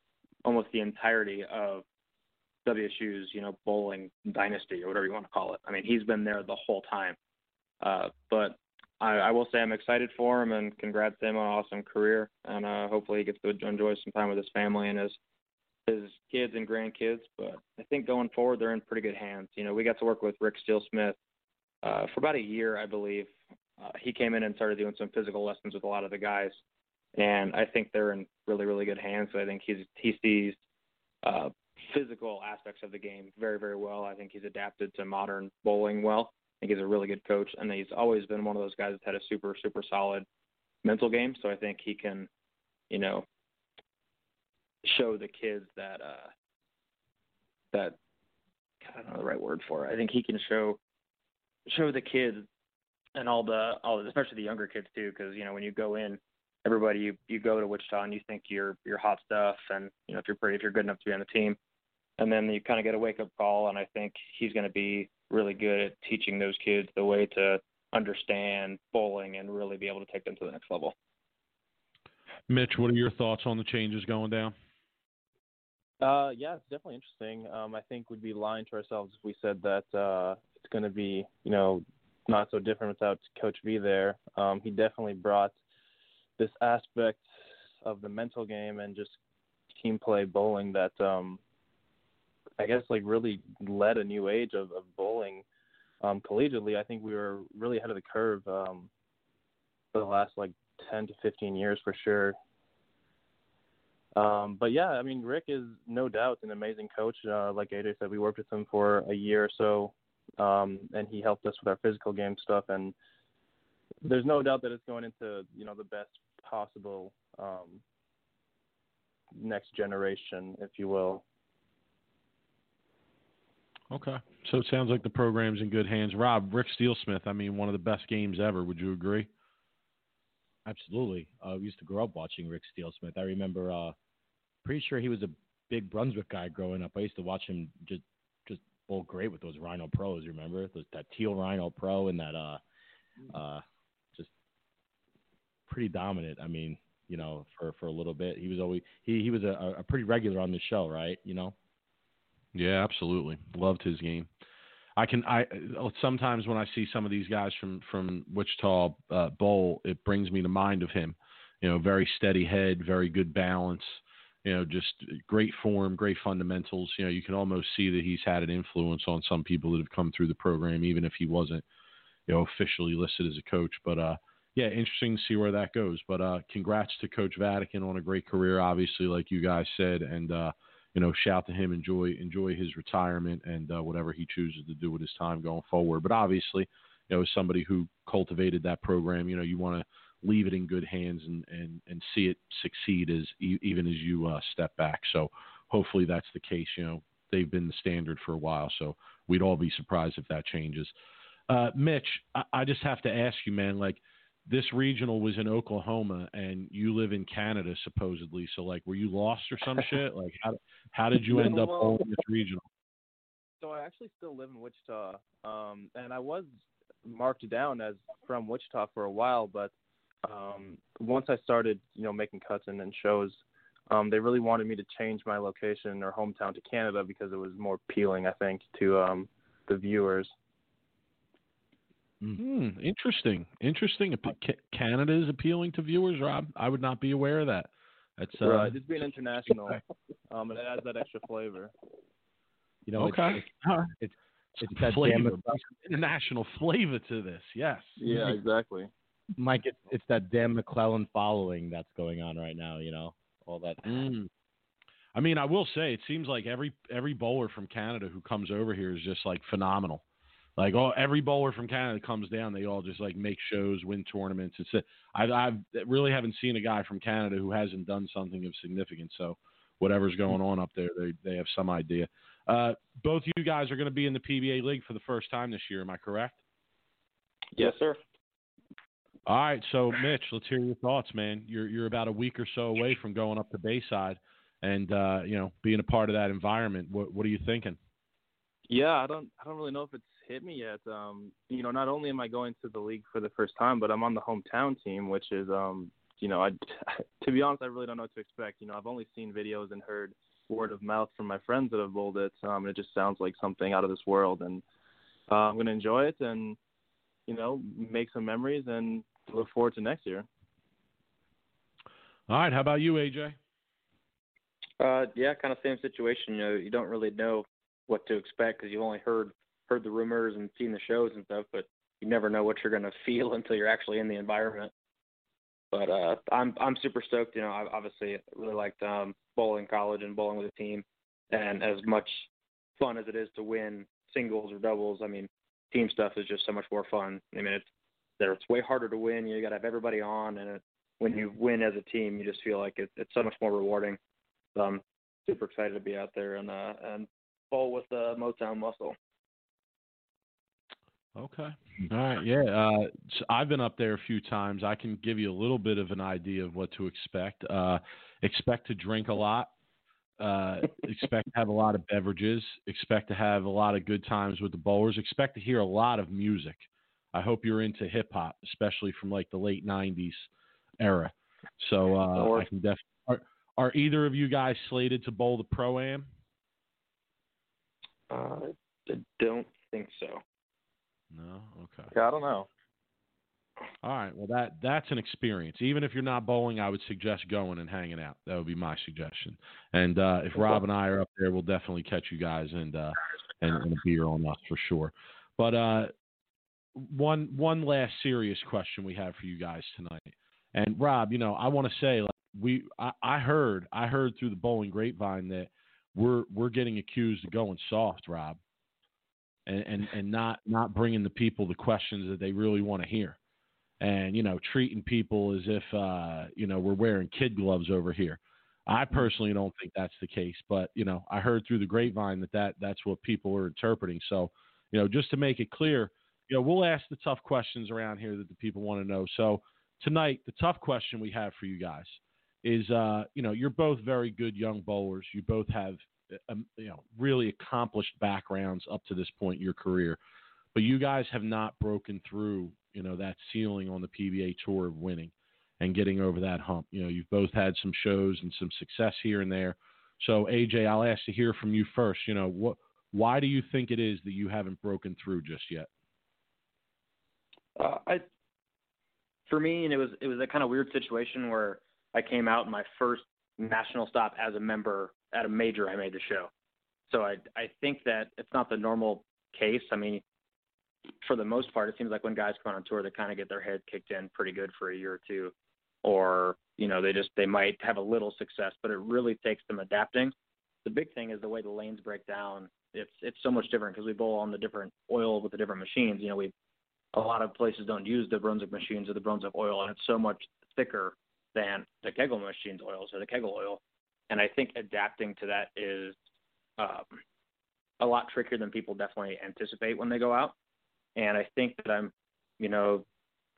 almost the entirety of WSU's, you know, bowling dynasty or whatever you want to call it. I mean, he's been there the whole time. Uh, but I, I will say I'm excited for him and congrats him on an awesome career. And uh, hopefully he gets to enjoy some time with his family and his his kids and grandkids. But I think going forward, they're in pretty good hands. You know, we got to work with Rick Steelsmith uh, for about a year, I believe. Uh, he came in and started doing some physical lessons with a lot of the guys, and I think they're in really, really good hands. So I think he's he sees uh, physical aspects of the game very, very well. I think he's adapted to modern bowling well. I think he's a really good coach, and he's always been one of those guys that's had a super, super solid mental game. So I think he can, you know, show the kids that uh that I don't know the right word for it. I think he can show show the kids and all the all especially the younger kids too, because you know when you go in, everybody you you go to Wichita and you think you're you're hot stuff, and you know if you're pretty if you're good enough to be on the team, and then you kind of get a wake up call. And I think he's going to be really good at teaching those kids the way to understand bowling and really be able to take them to the next level. Mitch, what are your thoughts on the changes going down? Uh, yeah, it's definitely interesting. Um, I think we'd be lying to ourselves if we said that uh, it's going to be, you know, not so different without Coach V there. Um, he definitely brought this aspect of the mental game and just team play bowling that um, I guess like really led a new age of, of bowling um, collegiately. I think we were really ahead of the curve um, for the last like 10 to 15 years for sure. Um, but yeah, I mean, Rick is no doubt an amazing coach. Uh, like AJ said, we worked with him for a year or so, um, and he helped us with our physical game stuff. And there's no doubt that it's going into you know the best possible um, next generation, if you will. Okay. So it sounds like the program's in good hands. Rob, Rick Steelsmith, I mean, one of the best games ever. Would you agree? Absolutely. Uh, we used to grow up watching Rick Steelsmith. I remember, uh, pretty sure he was a big Brunswick guy growing up. I used to watch him just just bowl great with those Rhino Pros. Remember those, that teal Rhino Pro and that uh, uh, just pretty dominant. I mean, you know, for for a little bit, he was always he he was a, a pretty regular on the show, right? You know. Yeah, absolutely. Loved his game. I can I sometimes when I see some of these guys from from Wichita uh, Bowl, it brings me to mind of him. You know, very steady head, very good balance. You know, just great form, great fundamentals. You know, you can almost see that he's had an influence on some people that have come through the program, even if he wasn't, you know, officially listed as a coach. But uh, yeah, interesting to see where that goes. But uh, congrats to Coach Vadakin on a great career, obviously, like you guys said, and uh, you know, shout to him, enjoy enjoy his retirement and uh, whatever he chooses to do with his time going forward. But obviously, you know, as somebody who cultivated that program, you know, you want to leave it in good hands and and and see it succeed as even as you uh, step back. So hopefully that's the case. You know, they've been the standard for a while, so we'd all be surprised if that changes. Uh, Mitch, I, I just have to ask you, man, like this regional was in Oklahoma and you live in Canada supposedly. So like, were you lost or some shit? [LAUGHS] Like, how how did you end up bowling this regional? So I actually still live in Wichita, um, and I was marked down as from Wichita for a while, but um, once I started, you know, making cuts and, and shows, um, they really wanted me to change my location or hometown to Canada because it was more appealing, I think, to um, the viewers. Hmm. Interesting. Interesting. Canada is appealing to viewers, Rob. I would not be aware of that. That's uh, right. Just being international, um, and it adds that extra flavor. You know, okay. It's, [LAUGHS] it's, it's, it's that flavor, international flavor to this. Yes. Yeah, exactly. Mike, it's it's that Dan MacLelland following that's going on right now. You know, all that. Mm. I mean, I will say it seems like every every bowler from Canada who comes over here is just like phenomenal. Like oh, every bowler from Canada comes down, they all just like make shows, win tournaments. It's a, I I really haven't seen a guy from Canada who hasn't done something of significance. So whatever's going on up there, they they have some idea. Uh, both you guys are going to be in the PBA league for the first time this year. Am I correct? Yes, sir. All right, so Mitch, let's hear your thoughts, man. You're you're about a week or so away from going up to Bayside, and uh, you know being a part of that environment. What what are you thinking? Yeah, I don't I don't really know if it's hit me yet. Um, you know, not only am I going to the league for the first time, but I'm on the hometown team, which is um, you know, I [LAUGHS] to be honest, I really don't know what to expect. You know, I've only seen videos and heard word of mouth from my friends that have bowled it. Um, and it just sounds like something out of this world, and uh, I'm going to enjoy it and you know make some memories and look forward to next year. All right, how about you, AJ? Uh, yeah, kind of same situation. You know, you don't really know what to expect because you've only heard heard the rumors and seen the shows and stuff, but you never know what you're to [LAUGHS] feel until you're actually in the environment. But uh, I'm I'm super stoked. You know, I obviously really liked um, bowling college and bowling with a team, and as much fun as it is to win singles or doubles, I mean, team stuff is just so much more fun. I mean, it's there. It's way harder to win. You got to have everybody on, and it, when you win as a team, you just feel like it, it's so much more rewarding. So I'm super excited to be out there and uh, and bowl with the Motown Muscle. Okay. All right. Yeah. Uh, so I've been up there a few times. I can give you a little bit of an idea of what to expect. Uh, expect to drink a lot. Uh, [LAUGHS] expect to have a lot of beverages. Expect to have a lot of good times with the bowlers. Expect to hear a lot of music. I hope you're into hip hop, especially from like the late '90s era. So uh, I can definitely. Are, are either of you guys slated to bowl the pro am? Uh, I don't think so. No. Okay. Yeah, I don't know. All right. Well, that that's an experience. Even if you're not bowling, I would suggest going and hanging out. That would be my suggestion. And uh, if Rob and I are up there, we'll definitely catch you guys and uh, and, and a beer on us for sure. But uh, one one last serious question we have for you guys tonight. And Rob, you know, I want to say like we I, I heard I heard through the bowling grapevine that we're we're getting accused of going soft, Rob and, and, and not not bringing the people the questions that they really want to hear, and you know treating people as if uh, you know we're wearing kid gloves over here. I mm-hmm. personally don't think that's the case, but you know I heard through the grapevine that, that that's what people are interpreting. So you know just to make it clear, you know we'll ask the tough questions around here that the people want to know. So tonight the tough question we have for you guys is uh, you know you're both very good young bowlers. You both have um, you know really accomplished backgrounds up to this point in your career, but you guys have not broken through you know that ceiling on the PBA tour of winning and getting over that hump. You know you've both had some shows and some success here and there. So AJ, I'll ask to hear from you first. You know what? Why do you think it is that you haven't broken through just yet? Uh, I, for me, and it was it was a kind of weird situation where I came out in my first national stop as a member at a major I made the show. So I I think that it's not the normal case. I mean, for the most part, it seems like when guys come on tour, they kind of get their head kicked in pretty good for a year or two, or you know they just they might have a little success, but it really takes them adapting. The big thing is the way the lanes break down. It's it's so much different because we bowl on the different oil with the different machines. You know, we a lot of places don't use the Brunswick machines or the Brunswick oil, and it's so much thicker than the Kegel machines oils or the Kegel oil. And I think adapting to that is um, a lot trickier than people definitely anticipate when they go out. And I think that I'm, you know,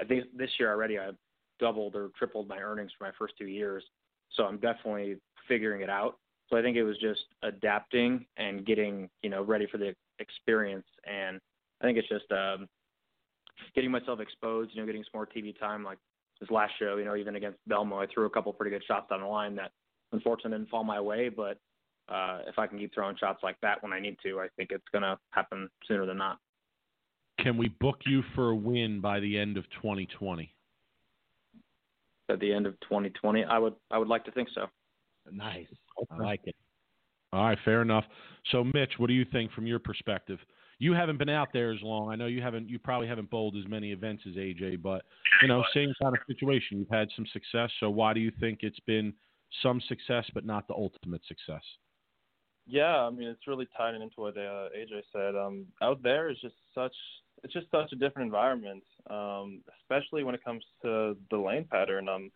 I think this year already I've doubled or tripled my earnings for my first two years. So I'm definitely figuring it out. So I think it was just adapting and getting, you know, ready for the experience. And I think it's just um, getting myself exposed, you know, getting some more TV time. Like this last show, you know, even against Belmo, I threw a couple pretty good shots down the line that unfortunately didn't fall my way. But uh, if I can keep throwing shots like that when I need to, I think it's going to happen sooner than not. Can we book you for a win by the end of 2020? At the end of 2020, I would I would like to think so. Nice. I like it. All right, fair enough. So, Mitch, what do you think from your perspective? You haven't been out there as long. I know you haven't. You probably haven't bowled as many events as AJ, but you know, same kind of situation. You've had some success. So, why do you think it's been some success, but not the ultimate success? Yeah, I mean, it's really tied into what uh, AJ said. Um, out there is just such. It's just such a different environment, um, especially when it comes to the lane pattern. Um,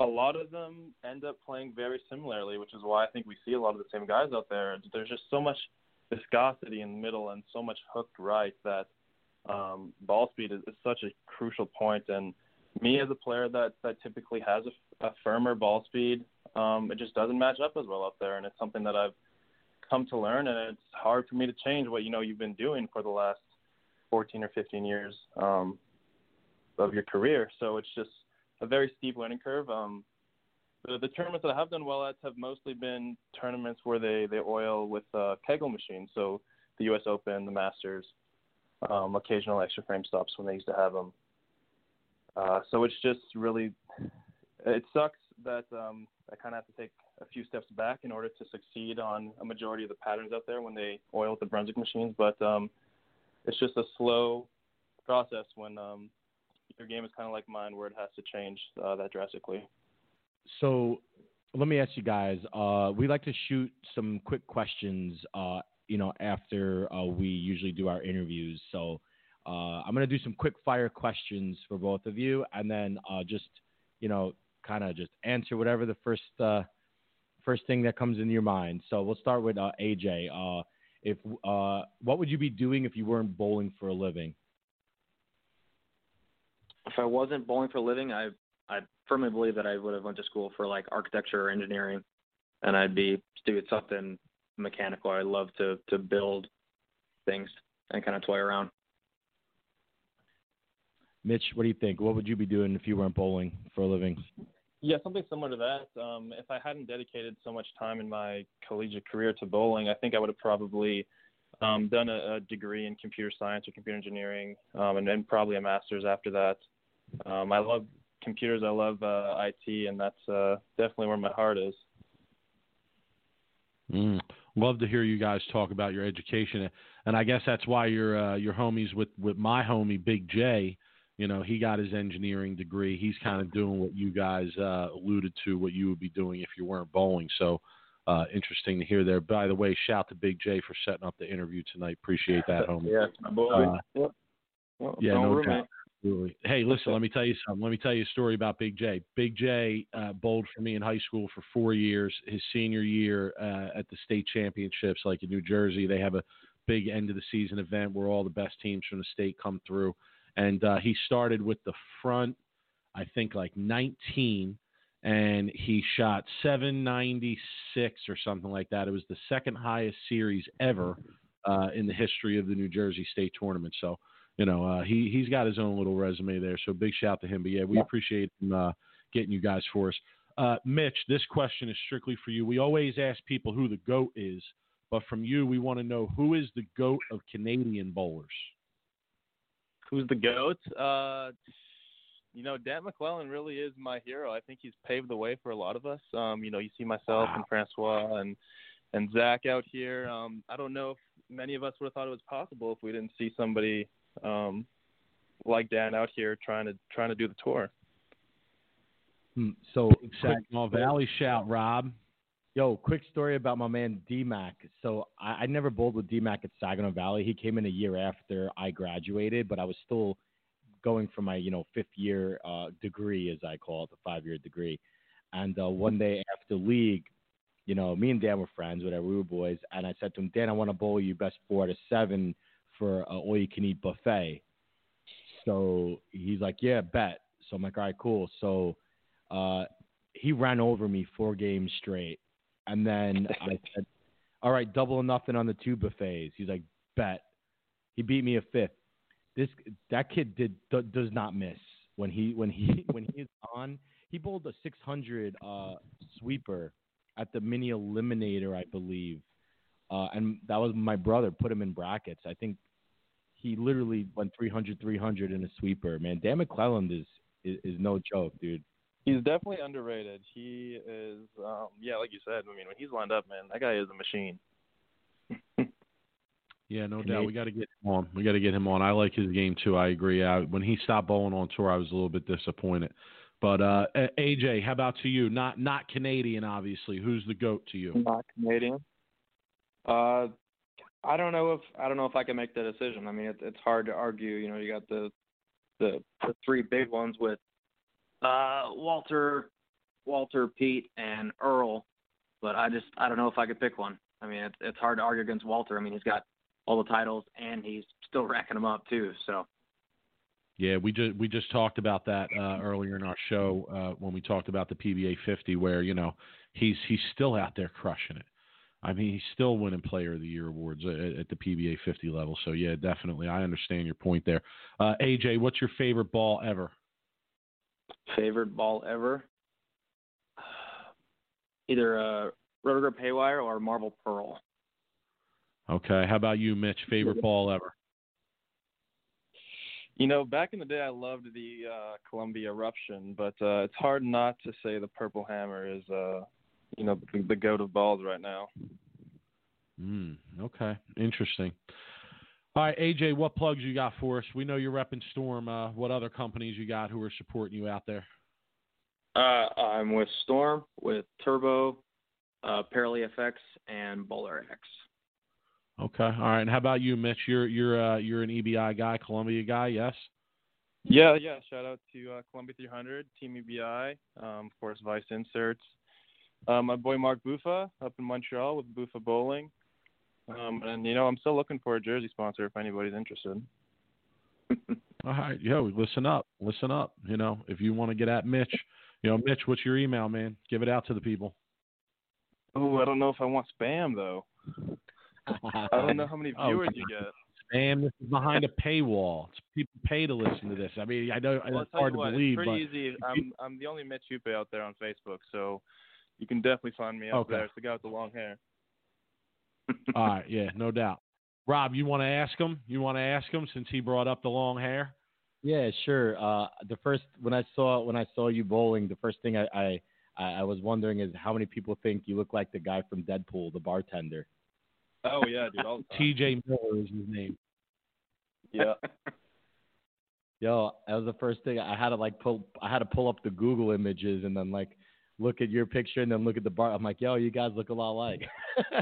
a lot of them end up playing very similarly, which is why I think we see a lot of the same guys out there. There's just so much viscosity in the middle and so much hooked right that um, ball speed is, is such a crucial point. And me as a player that that typically has a, a firmer ball speed, um, it just doesn't match up as well up there, and it's something that I've come to learn, and it's hard for me to change what you know you've been doing for the last 14 or 15 years um, of your career. So it's just a very steep learning curve. Um, the, the tournaments that I have done well at have mostly been tournaments where they, they oil with uh, Kegel machines. So the U.S. Open, the Masters, um, occasional extra frame stops when they used to have them. Uh, so it's just really, it sucks that um, I kind of have to take a few steps back in order to succeed on a majority of the patterns out there when they oil the Brunswick machines. But um, it's just a slow process when um, your game is kind of like mine, where it has to change uh, that drastically. So let me ask you guys. Uh, we like to shoot some quick questions. Uh, you know, after uh, we usually do our interviews. So uh, I'm gonna do some quick fire questions for both of you, and then uh, just you know, kind of just answer whatever the first uh, first thing that comes into your mind. So we'll start with uh, AJ. Uh, if uh, what would you be doing if you weren't bowling for a living? if I wasn't bowling for a living, I I firmly believe that I would have went to school for like architecture or engineering, and I'd be doing something mechanical. I love to to build things and kind of toy around. Mitch, what do you think? What would you be doing if you weren't bowling for a living? Yeah, something similar to that. Um, if I hadn't dedicated so much time in my collegiate career to bowling, I think I would have probably um, done a, a, degree in computer science or computer engineering, um, and then probably a master's after that. Um, I love computers. I love uh, IT, and that's uh, definitely where my heart is. Mm. Love to hear you guys talk about your education, and I guess that's why you're uh, you're homies with with my homie Big J. You know, he got his engineering degree. He's kind of doing what you guys uh, alluded to, what you would be doing if you weren't bowling. So, uh, interesting to hear there. By the way, shout to Big J for setting up the interview tonight. Appreciate that, homie. yeah, my boy. Uh, well, yeah, no doubt. Absolutely. Hey, listen, let me tell you something. Let me tell you a story about Big J. Big J uh, bowled for me in high school for four years. His senior year uh, at the state championships, like in New Jersey, they have a big end of the season event where all the best teams from the state come through. And uh, he started with the front, I think, like 19, and he shot 796 or something like that. It was the second highest series ever uh, in the history of the New Jersey State Tournament. So you know, uh, he he's got his own little resume there. So big shout to him. But yeah, we appreciate him uh, getting you guys for us. Uh, Mitch, this question is strictly for you. We always ask people who the goat is, but from you, we want to know who is the goat of Canadian bowlers. Who's the goat? Uh, you know, Dan MacLelland really is my hero. I think he's paved the way for a lot of us. Um, you know, you see myself wow. and Francois and and Zach out here. Um, I don't know if many of us would have thought it was possible if we didn't see somebody um, like Dan out here trying to trying to do the tour. Hmm, so Saginaw Valley shout, Rob. Yo, quick story about my man DMAC. So I, I never bowled with DMAC at Saginaw Valley. He came in a year after I graduated, but I was still going for my you know fifth year uh, degree, as I call it, the five year degree. And uh, one day after league, you know, me and Dan were friends, whatever. We were boys, and I said to him, Dan, I want to bowl you best four out of seven for a all you can eat buffet. so he's like, yeah, bet. So I'm like, all right, cool. So uh, he ran over me four games straight, and then I [LAUGHS] said, all right, double or nothing on the two buffets. He's like, bet. He beat me a fifth. This that kid did d- does not miss when he when he [LAUGHS] when he's on. He bowled a 600 uh, sweeper at the mini eliminator, I believe, uh, and that was my brother put him in brackets. I think he literally went 300 300 in a sweeper. Man, Dan MacLelland is, is is no joke, dude. He's definitely underrated. He is, um, yeah, like you said. I mean, when he's lined up, man, that guy is a machine. [LAUGHS] Yeah, no doubt. We got to get him on. We got to get him on. I like his game too. I agree. I, when he stopped bowling on tour, I was a little bit disappointed. But uh, AJ, how about to you? Not not Canadian, obviously. Who's the goat to you? Not Canadian. Uh, I don't know if I don't know if I can make the decision. I mean, it, it's hard to argue. You know, you got the the the three big ones with uh, Walter, Walter, Pete, and Earl. But I just I don't know if I could pick one. I mean, it's it's hard to argue against Walter. I mean, he's got all the titles, and he's still racking them up too. So. Yeah, we just we just talked about that uh, earlier in our show uh, when we talked about the PBA 50, where you know he's he's still out there crushing it. I mean, he's still winning Player of the Year awards at, at the PBA 50 level. So yeah, definitely, I understand your point there. Uh, AJ, what's your favorite ball ever? Favorite ball ever? Either a uh, Roto Grip Haywire or Marble Pearl. Okay. How about you, Mitch? Favorite ball ever? You know, back in the day, I loved the uh, Columbia Eruption, but uh, it's hard not to say the Purple Hammer is, uh, you know, the, the goat of balls right now. Hmm. okay. Interesting. All right, AJ, what plugs you got for us? We know you're repping Storm. Uh, what other companies you got who are supporting you out there? Uh, I'm with Storm, with Turbo, uh, Parallel FX, and Bowler X. Okay. All right. And how about you, Mitch? You're you're uh, you're an EBI guy, Columbia guy, yes? Yeah, yeah. Shout out to uh, Columbia 300, Team EBI, um, of course, Vise Inserts. Uh, my boy Mark Buffa up in Montreal with Buffa Bowling. Um, and you know, I'm still looking for a jersey sponsor if anybody's interested. [LAUGHS] All right, yo, listen up, listen up. You know, if you want to get at Mitch, you know, Mitch, what's your email, man? Give it out to the people. Oh, I don't know if I want spam though. I don't know how many [LAUGHS] oh, viewers oh, you get. Spam. This is behind a paywall. It's people pay to listen to this. I mean, I know well, it's hard to what, believe, it's pretty easy. I'm I'm the only Mitch Hupé out there on Facebook, so you can definitely find me out okay. there. It's the guy with the long hair. All right, yeah, no doubt. Rob, you want to ask him? You want to ask him since he brought up the long hair? Yeah, sure. Uh, the first when I saw when I saw you bowling, the first thing I, I I was wondering is how many people think you look like the guy from Deadpool, the bartender. Oh yeah, dude. All T.J. Miller is his name. Yeah. [LAUGHS] Yo, that was the first thing I had to like pull. I had to pull up the Google images and then like look at your picture and then look at the bar. I'm like, yo, you guys look a lot alike. [LAUGHS]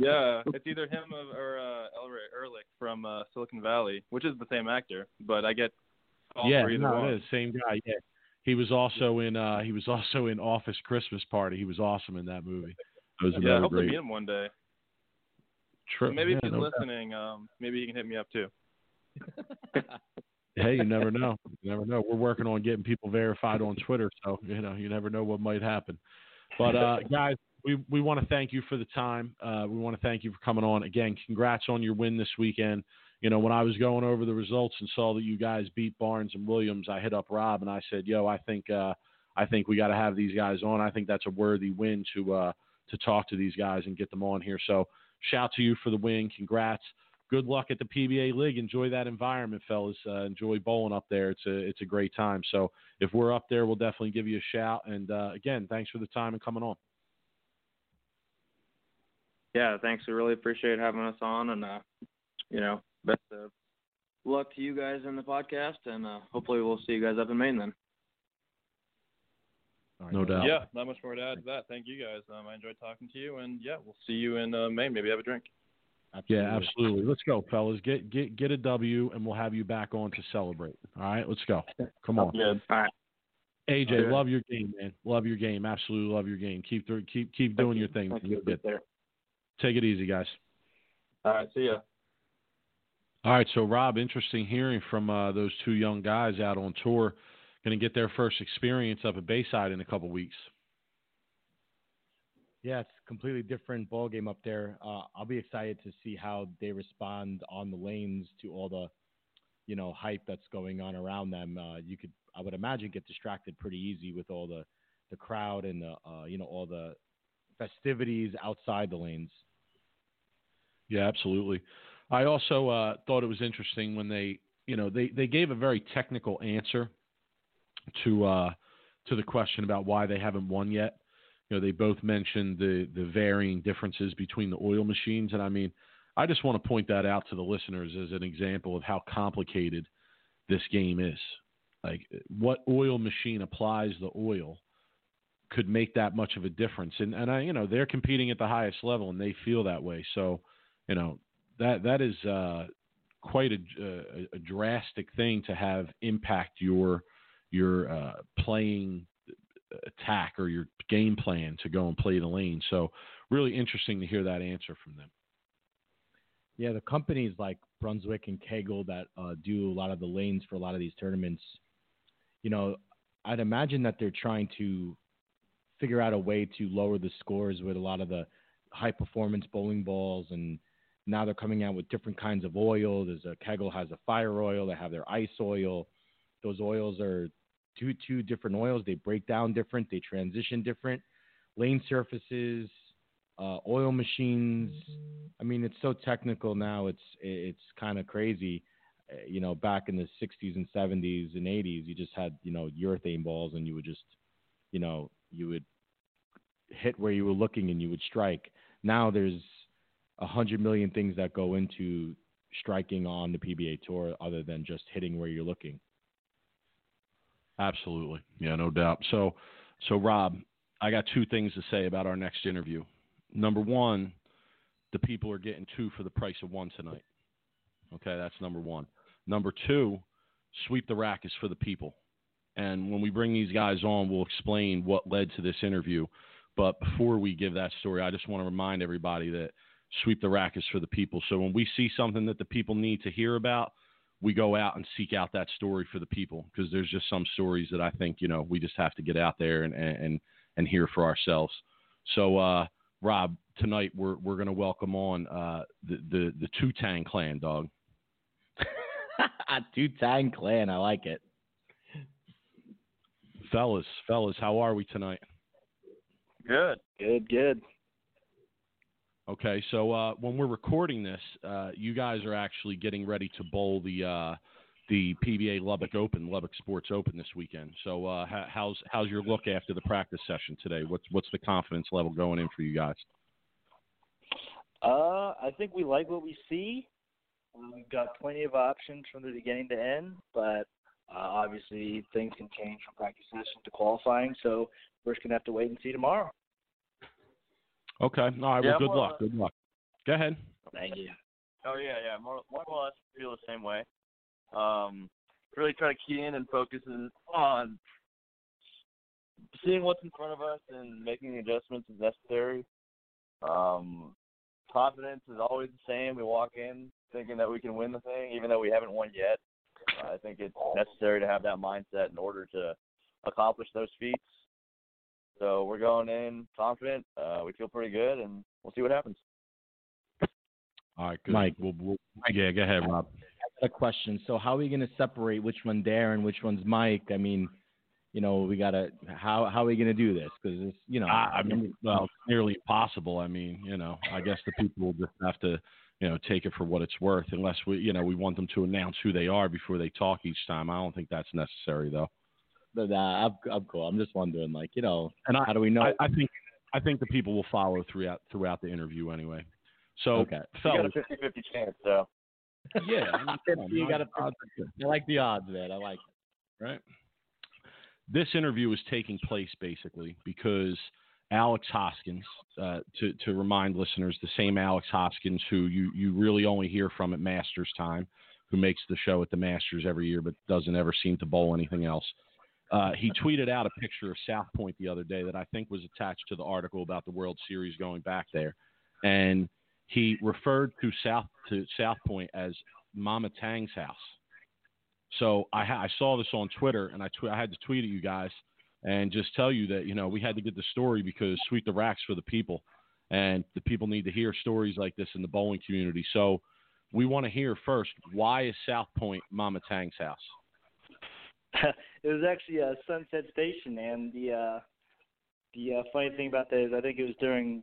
yeah, it's either him or uh, Elroy Erlich from uh, Silicon Valley, which is the same actor, but I get all yeah, three no, one. it is same guy. Yeah, he was also in uh, he was also in Office Christmas Party. He was awesome in that movie. It was yeah, I hope great. to meet him one day. True. maybe yeah, if he's no listening, um, maybe he can hit me up too. [LAUGHS] hey, you never know. You never know. We're working on getting people verified on Twitter, so you know you never know what might happen. But uh, [LAUGHS] guys, we we want to thank you for the time. Uh, we want to thank you for coming on again. Congrats on your win this weekend. You know, when I was going over the results and saw that you guys beat Barnes and Williams, I hit up Rob and I said, "Yo, I think uh, I think we got to have these guys on. I think that's a worthy win to uh, to talk to these guys and get them on here." So, shout to you for the win. Congrats good luck at the PBA League. Enjoy that environment, fellas. Uh, enjoy bowling up there. It's a it's a great time. So if we're up there, we'll definitely give you a shout. And uh, again, thanks for the time and coming on. Yeah, thanks. We really appreciate having us on, and uh, you know, best of luck to you guys in the podcast, and uh, hopefully we'll see you guys up in Maine then. Right, no doubt. Yeah, not much more to add to that. Thank you guys. Um, I enjoyed talking to you, and yeah, we'll see you in uh, Maine. Maybe have a drink. Absolutely. Yeah, absolutely. Let's go, fellas. Get get get a W, and we'll have you back on to celebrate. All right, let's go. Come on. Good. All right. AJ, love your game, man. Love your game. Absolutely love your game. Keep keep keep doing your thing. You'll get there. Take it easy, guys. All right. See ya. All right, so Rob, interesting hearing from uh, those two young guys out on tour. Going to get their first experience up at Bayside in a couple weeks. Yeah, it's a completely different ball game up there. Uh, I'll be excited to see how they respond on the lanes to all the, you know, hype that's going on around them. Uh, you could, I would imagine, get distracted pretty easy with all the, the crowd and the, uh, you know, all the festivities outside the lanes. Yeah, absolutely. I also uh, thought it was interesting when they, you know, they, they gave a very technical answer to uh, to the question about why they haven't won yet you know, they both mentioned the the varying differences between the oil machines, and I mean, I just want to point that out to the listeners as an example of how complicated this game is. Like, what oil machine applies the oil could make that much of a difference, and and I, you know, they're competing at the highest level, and they feel that way. So, you know, that that is uh, quite a, a, a drastic thing to have impact your your uh, playing attack or your game plan to go and play the lane. So really interesting to hear that answer from them. Yeah, the companies like Brunswick and Kegel that uh, do a lot of the lanes for a lot of these tournaments, you know, I'd imagine that they're trying to figure out a way to lower the scores with a lot of the high performance bowling balls and now they're coming out with different kinds of oil. There's a Kegel has a fire oil, they have their ice oil. Those oils are two two different oils. They break down different. They transition different. Lane surfaces, uh, oil machines. I mean, it's so technical now. It's it's kind of crazy. Uh, you know, back in the 60s and 70s and 80s, you just had you know urethane balls, and you would just, you know, you would hit where you were looking and you would strike. Now there's a hundred million things that go into striking on the PBA tour other than just hitting where you're looking. Absolutely. Yeah, no doubt. So, so Rob, I got two things to say about our next interview. Number one, the people are getting two for the price of one tonight. Okay, that's number one. Number two, sweep the rack is for the people. And when we bring these guys on, we'll explain what led to this interview. But before we give that story, I just want to remind everybody that sweep the rack is for the people. So when we see something that the people need to hear about, we go out and seek out that story for the people because there's just some stories that I think you know we just have to get out there and and and hear for ourselves. So uh, Rob, tonight we're we're going to welcome on uh, the the the Two Tang Clan, dog. [LAUGHS] Two Tang Clan, I like it. Fellas, fellas, how are we tonight? Good, good, good. Okay, so uh, when we're recording this, uh, you guys are actually getting ready to bowl the uh, the PBA Lubbock Open, Lubbock Sports Open this weekend. So uh, how's how's your look after the practice session today? What's what's the confidence level going in for you guys? Uh, I think we like what we see. We've got plenty of options from the beginning to end, but uh, obviously things can change from practice session to qualifying. So we're just gonna have to wait and see tomorrow. Okay. All right. Yeah, well, good luck. Good luck. Go ahead. Thank you. Oh yeah, yeah. More, more or less feel the same way. Um, really try to key in and focus in on seeing what's in front of us and making adjustments as necessary. Um, confidence is always the same. We walk in thinking that we can win the thing, even though we haven't won yet. Uh, I think it's necessary to have that mindset in order to accomplish those feats. So we're going in confident. Uh, we feel pretty good, and we'll see what happens. All right, good. Mike, we'll, we'll, yeah, go ahead, Rob. a question. So how are we going to separate which one Darren, which one's Mike? I mean, you know, we gotta how how are we gonna do this? Because it's you know, I, I mean, well, nearly impossible. I mean, you know, I guess the people will just have to, you know, take it for what it's worth, unless we, you know, we want them to announce who they are before they talk each time. I don't think that's necessary, though but uh, I'm, I'm cool. I'm just wondering, like, you know, and I, how do we know? I, I, think I think the people will follow throughout throughout the interview anyway. So, okay, so you got a 50 50 chance, so. Yeah, [LAUGHS] you got to. I like the odds, man. I like it. Right. This interview is taking place basically because Alex Hoskins, uh, to to remind listeners, the same Alex Hoskins who you you really only hear from at Masters time, who makes the show at the Masters every year but doesn't ever seem to bowl anything else. Uh, he tweeted out a picture of South Point the other day that I think was attached to the article about the World Series going back there, and he referred to South to South Point as Mama Tang's house. So I, ha- I saw this on Twitter, and I, tw- I had to tweet at you guys and just tell you that you know we had to get the story because sweep the racks for the people, and the people need to hear stories like this in the bowling community. So we want to hear first why is South Point Mama Tang's house? [LAUGHS] it was actually a Sunset Station, and the uh, the uh, funny thing about that is I think it was during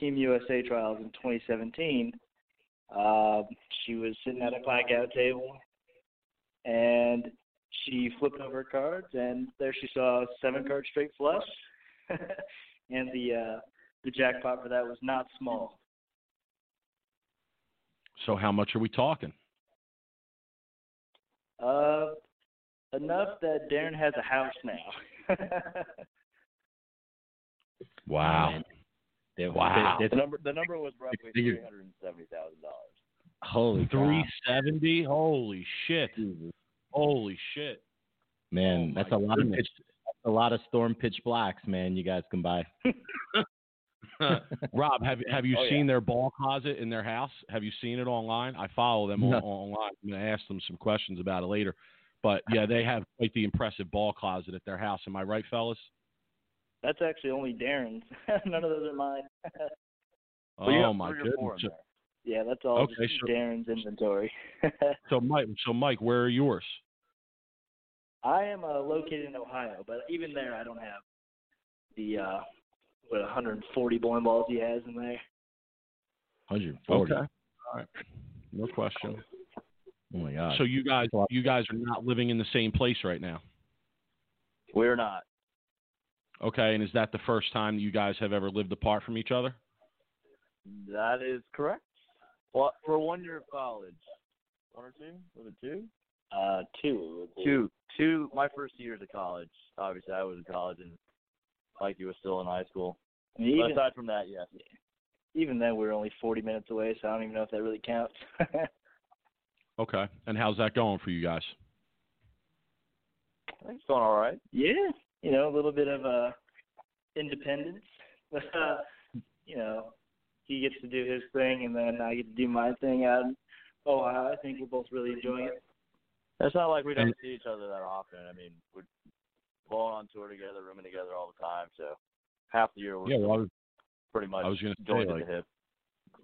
Team USA trials in 2017. Uh, she was sitting at a blackout table, and she flipped over her cards, and there she saw a seven card straight flush, [LAUGHS] and the uh, the jackpot for that was not small. So how much are we talking? Uh, enough that Darren has a house now. [LAUGHS] Wow. Man. They- Wow. they- The number the number was roughly three hundred and seventy thousand dollars. holy three seventy! Holy shit! Holy shit! Man, Oh that's a lot of pitch, that's a lot of storm pitch blacks, man. You guys can buy. [LAUGHS] [LAUGHS] Rob, have have you Oh, seen yeah. their ball closet in their house? Have you seen it online? I follow them on, online. I'm going to ask them some questions about it later. But yeah, they have quite the impressive ball closet at their house. Am I right, fellas? That's actually only Darren's. [LAUGHS] None of those are mine. [LAUGHS] Oh my three or four goodness! So, yeah, that's all Okay, just so- Darren's inventory. [LAUGHS] so Mike, so Mike, where are yours? I am uh, located in Ohio, but even there, I don't have the uh, what 140 bowling balls he has in there. 140. Okay. All right. No question. Oh my god. So you guys, you guys are not living in the same place right now. We're not. Okay, and is that the first time you guys have ever lived apart from each other? That is correct. Well, for one year of college, one or two? Was it two? Uh, two. Two. Two. My first years of college. Obviously, I was in college, and Mikey was still in high school. I But even aside from that, yes. even then, we were only 40 minutes away, so I don't even know if that really counts. [LAUGHS] Okay. And how's that going for you guys? I think it's going all right. yeah, you know, a little bit of uh, independence, [LAUGHS] but uh, you know, he gets to do his thing, and then I get to do my thing out in Ohio. I think we're both really enjoying it. It's not like we don't And- see each other that often. I mean, we're going on tour together, rooming together all the time. So half the year we're Yeah, well, I was, pretty much I was gonna say, joined like, at the hip.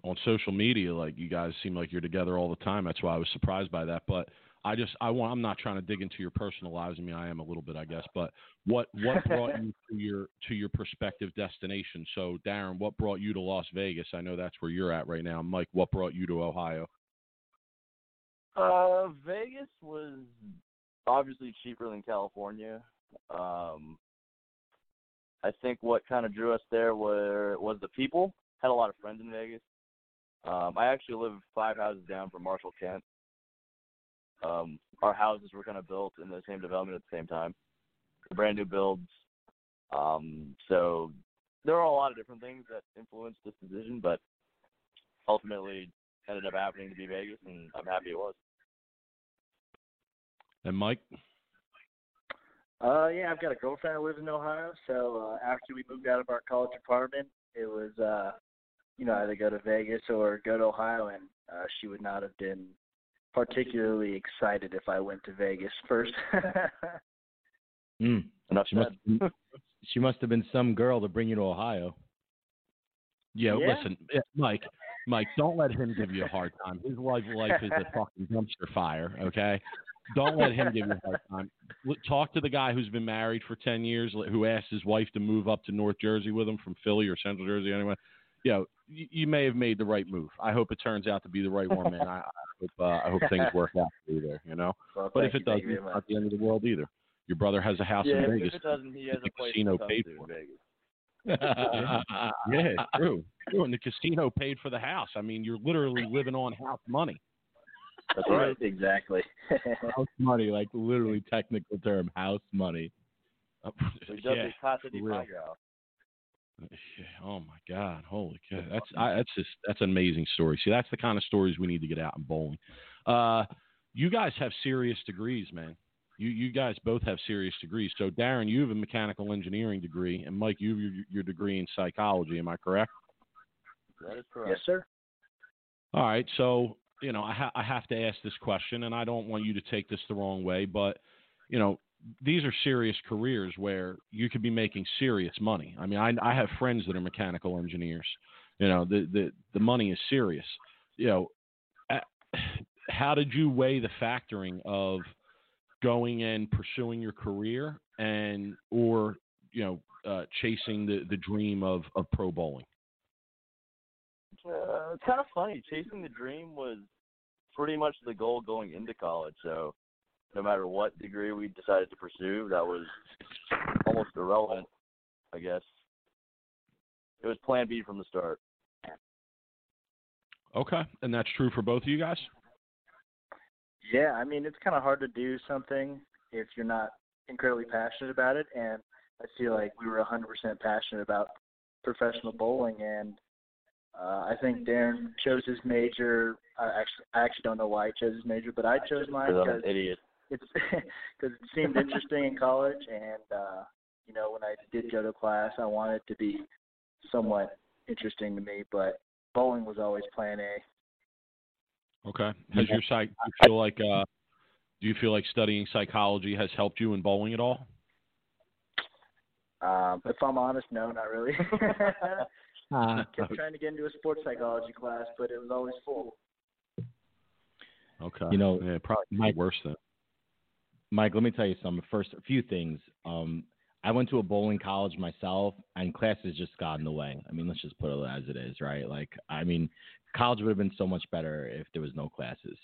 On social media, like you guys seem like you're together all the time. That's why I was surprised by that. But I just I want I'm not trying to dig into your personal lives. I mean, I am a little bit, I guess. But what what [LAUGHS] brought you to your to your prospective destination? So Darren, what brought you to Las Vegas? I know that's where you're at right now. Mike, what brought you to Ohio? Uh, Vegas was obviously cheaper than California. Um, I think what kind of drew us there were was the people. Had a lot of friends in Vegas. Um, I actually live five houses down from Marshall Kent. Um, our houses were kind of built in the same development at the same time, brand new builds. Um, so there are a lot of different things that influenced this decision, but ultimately ended up happening to be Vegas, and I'm happy it was. And Mike, Uh, yeah, I've got a girlfriend who lives in Ohio. So uh, after we moved out of our college apartment, it was, uh, you know, either go to Vegas or go to Ohio, and uh, she would not have been particularly excited if I went to Vegas first. [LAUGHS] Mm. Enough She must said. she must have been some girl to bring you to Ohio. yeah, Yeah. listen, eh, Mike, Mike, don't let him give you a hard time. His life life is a fucking dumpster fire. Okay, don't let him give you a hard time. Talk to the guy who's been married for ten years, who asked his wife to move up to North Jersey with him from Philly or Central Jersey, anyway. You know, you, you may have made the right move. I hope it turns out to be the right one, man. [LAUGHS] I, I hope uh, I hope things work out for you there. You know, [LAUGHS] well, but if it you, doesn't, it's not the end of the world either. Your brother has a house yeah, in Vegas. if it doesn't, he has a place casino paid for. Vegas. [LAUGHS] yeah, true. True. And the casino paid for the house. I mean, you're literally living on house money. That's right. Exactly. House money, like literally technical term, house money. Uh, yeah. Oh my God! Holy cow! That's I, that's just that's an amazing story. See, that's the kind of stories we need to get out in bowling. Uh, you guys have serious degrees, man. You you guys both have serious degrees. So Darren, you have a mechanical engineering degree, and Mike, you have your, your degree in psychology. Am I correct? That is correct. yes, sir. All right. So you know, I, ha- I have to ask this question, and I don't want you to take this the wrong way, but you know, these are serious careers where you could be making serious money. I mean, I, I have friends that are mechanical engineers. You know, the the the money is serious. You know, [SIGHS] how did you weigh the factoring of going and pursuing your career and or you know uh, chasing the the dream of of pro bowling? Uh, it's kind of funny. Chasing the dream was pretty much the goal going into college. So no matter what degree we decided to pursue, that was almost irrelevant, I guess. It was plan B from the start. Okay. And that's true for both of you guys? Yeah, I mean, it's kind of hard to do something if you're not incredibly passionate about it. And I feel like we were 100% passionate about professional bowling. And uh, I think Darren chose his major. I actually, I actually don't know why he chose his major, but I chose mine because idiot it's [LAUGHS] because it seemed interesting in college, and uh, you know when I did go to class, I wanted it to be somewhat interesting to me. But bowling was always Plan A. Okay. Has your psych? Do you feel like uh, do you feel like studying psychology has helped you in bowling at all? Um, if I'm honest, no, not really. [LAUGHS] uh, kept trying to get into a sports psychology class, but it was always full. Okay. You know, yeah, probably Mike, worse than. Mike, let me tell you some First, a few things. Um, I went to a bowling college myself, and classes just got in the way. I mean, let's just put it as it is, right? Like, I mean, college would have been so much better if there was no classes.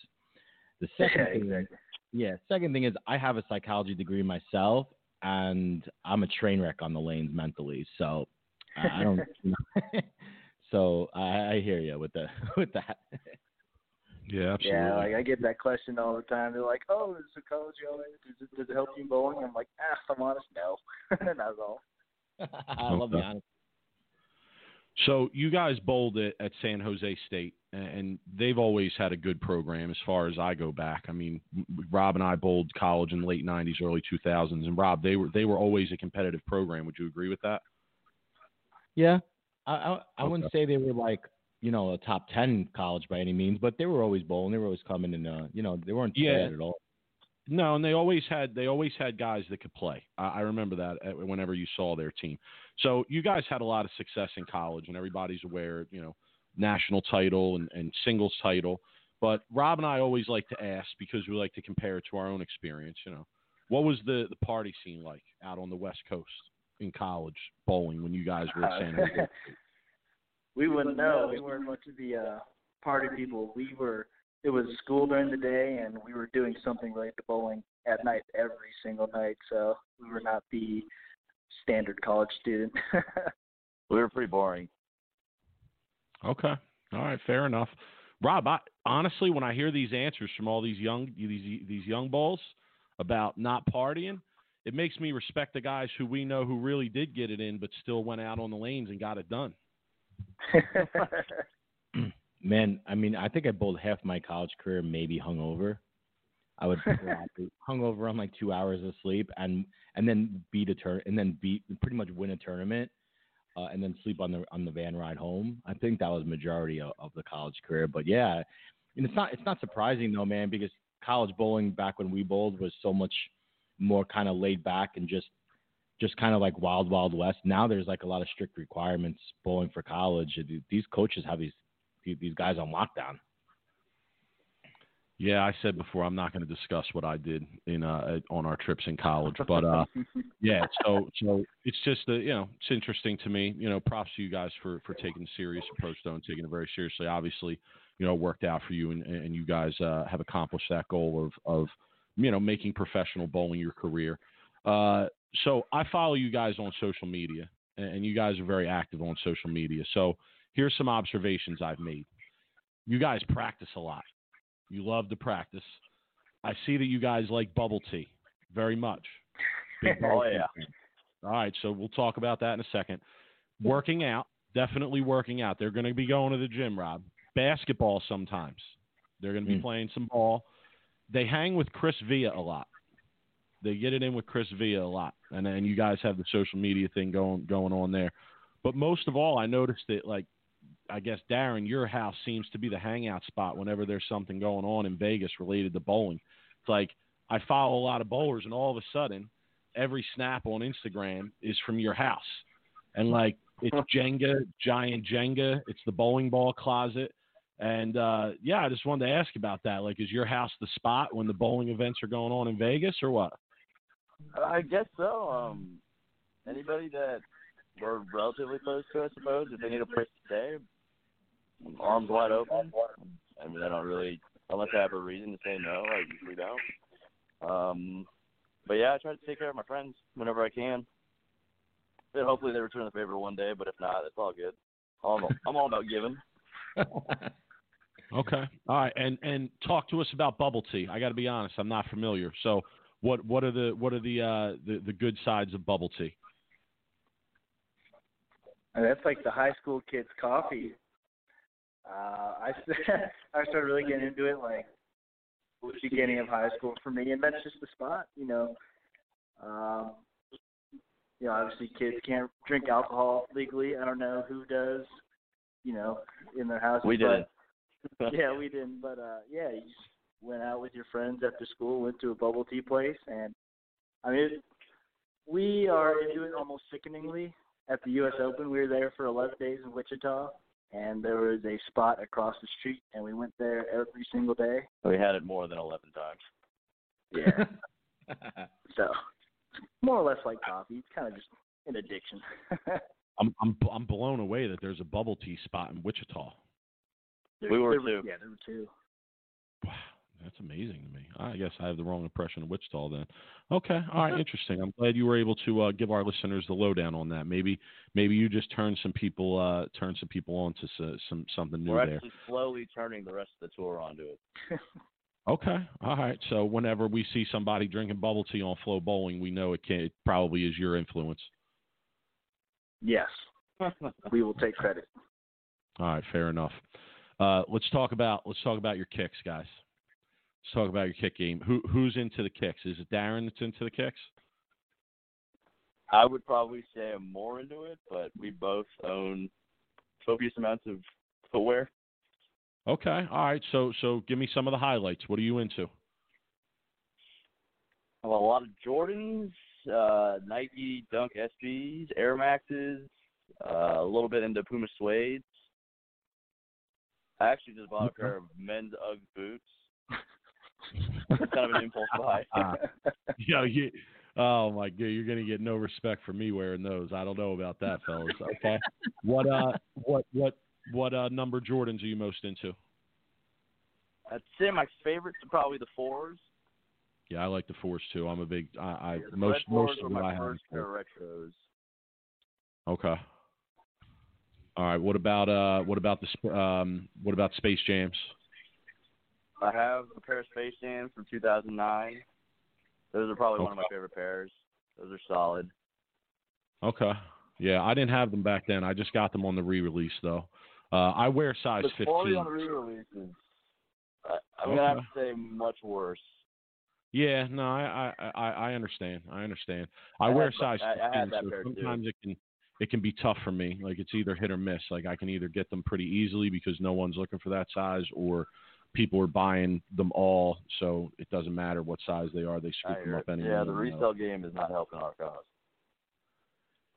The [LAUGHS] second yeah, thing, exactly. yeah, second thing is I have a psychology degree myself, and I'm a train wreck on the lanes mentally. So I don't. [LAUGHS] [LAUGHS] so I, I hear you with the with that. Yeah, absolutely. Yeah, like I get that question all the time. They're like, "Oh, is psychology all right? Does it, does it help you in bowling?" I'm like, "Ah, if I'm honest, no." [LAUGHS] That's all. [LAUGHS] I love the honesty. So you guys bowled it at San Jose State, and they've always had a good program as far as I go back. I mean, Rob and I bowled college in the late '90s, early 2000s, and Rob, they were they were always a competitive program. Would you agree with that? Yeah, I I, I wouldn't say they were like you know a top ten college by any means, but they were always bowling. They were always coming and uh, you know they weren't yeah. bad at all. No, and they always had they always had guys that could play. I, I remember that uh, whenever you saw their team. So you guys had a lot of success in college, and everybody's aware, you know, national title and, and singles title. But Rob and I always like to ask because we like to compare it to our own experience. You know, what was the the party scene like out on the West Coast in college bowling when you guys were at San [LAUGHS] Jose? We wouldn't know. We weren't much of the uh, party people. We were. It was school during the day, and we were doing something related to bowling at night every single night. So we were not the standard college student. [LAUGHS] we were pretty boring. Okay. All right. Fair enough. Rob, I, honestly, when I hear these answers from all these young these these young bulls about not partying, it makes me respect the guys who we know who really did get it in, but still went out on the lanes and got it done. [LAUGHS] Man, I mean, I think I bowled half my college career maybe hungover. I would [LAUGHS] hung over on like two hours of sleep and and then beat a turn and then beat pretty much win a tournament uh, and then sleep on the on the van ride home. I think that was majority of, of the college career. But yeah, and it's not it's not surprising though, man, because college bowling back when we bowled was so much more kind of laid back and just just kind of like wild wild west. Now there's like a lot of strict requirements bowling for college. These coaches have these these guys on lockdown. Yeah, I said before I'm not going to discuss what I did in uh, on our trips in college, [LAUGHS] but uh, yeah, so so it's just uh, you know it's interesting to me. You know, props to you guys for for taking a serious approach though and taking it very seriously. Obviously, you know, it worked out for you and and you guys uh, have accomplished that goal of of you know making professional bowling your career. Uh, so I follow you guys on social media, and you guys are very active on social media. So here's some observations I've made. You guys practice a lot. You love to practice. I see that you guys like bubble tea very much. [LAUGHS] oh yeah. All right, so we'll talk about that in a second. Working out, definitely working out. They're going to be going to the gym, Rob. Basketball sometimes. They're going to be mm. playing some ball. They hang with Chris Villa a lot. They get it in with Chris Villa a lot, and then you guys have the social media thing going going on there. But most of all, I noticed that like I guess Darren, your house seems to be the hangout spot whenever there's something going on in Vegas related to bowling. It's like I follow a lot of bowlers, and all of a sudden, every snap on Instagram is from your house, and like it's [LAUGHS] Jenga, giant Jenga. It's the bowling ball closet. And uh, yeah, I just wanted to ask about that. Like, is your house the spot when the bowling events are going on in Vegas, or what? I guess so. Um, anybody that we're relatively close to, I suppose, if they need a place to stay, arms wide open. I mean, I don't really, unless I have a reason to say no, I usually don't. Um, but yeah, I try to take care of my friends whenever I can. And hopefully they return the favor one day, but if not, it's all good. I'm all, I'm all about giving. [LAUGHS] Okay. All right. And and talk to us about bubble tea. I got to be honest, I'm not familiar. So what what are the what are the uh the, the good sides of bubble tea? And that's like the high school kids' coffee. Uh, I [LAUGHS] I started really getting into it like beginning of high school for me, and that's just the spot. You know, um, you know, obviously kids can't drink alcohol legally. I don't know who does. You know, in their house. We did. But, [LAUGHS] yeah, we didn't. But uh, yeah, you just went out with your friends after school, went to a bubble tea place, and I mean, it, we are into it almost sickeningly. At the U.S. Open, we were there for 11 days in Wichita, and there was a spot across the street, and we went there every single day. We had it more than 11 times. Yeah. [LAUGHS] so, more or less like coffee. It's kind of just an addiction. [LAUGHS] I'm I'm I'm blown away that there's a bubble tea spot in Wichita. We were there too. Yeah, there were two. Wow, that's amazing to me. I guess I have the wrong impression of Wichita then. Okay, all right, interesting. I'm glad you were able to uh, give our listeners the lowdown on that. Maybe maybe you just turned some people uh, turned some people on to s- some something new We're there. actually slowly turning the rest of the tour onto it. [LAUGHS] Okay, all right. So whenever we see somebody drinking bubble tea on FloBowling, we know it can it probably is your influence. Yes, [LAUGHS] we will take credit. All right, fair enough. Uh, let's talk about let's talk about your kicks, guys. Let's talk about your kick game. Who who's into the kicks? Is it Darren that's into the kicks? I would probably say I'm more into it, but we both own copious amounts of footwear. Okay, all right. So so give me some of the highlights. What are you into? A lot of Jordans, uh, Nike Dunk SBs, Air Maxes, uh, a little bit into Puma Suedes. I actually just bought a pair of men's UGG boots. It's kind of an impulse buy. Ah. [LAUGHS] Yeah, you, oh my god, you're gonna get no respect for me wearing those. I don't know about that, fellas. Okay, what uh, what what what uh number Jordans are you most into? I'd say my favorites are probably the fours. Yeah, I like the fours too. I'm a big I, I The most most of what my I have. first is pair fours. of retros. Okay. All right. What about uh what about the um what about Space Jams? I have a pair of Space Jams from 2009. Those are probably one of my favorite pairs. Those are solid. Okay. Yeah, I didn't have them back then. I just got them on the re-release though. Uh, I wear size the 15. on the re-releases, I, I'm gonna have to say much worse. Yeah, no, I, I I I understand. I understand. I, I wear size I- I 15, that so pair, too. sometimes it can it can be tough for me. Like it's either hit or miss. Like I can either get them pretty easily because no one's looking for that size, or people are buying them all, so it doesn't matter what size they are. They scoop them up anyway. yeah, the resale game is not helping our cause.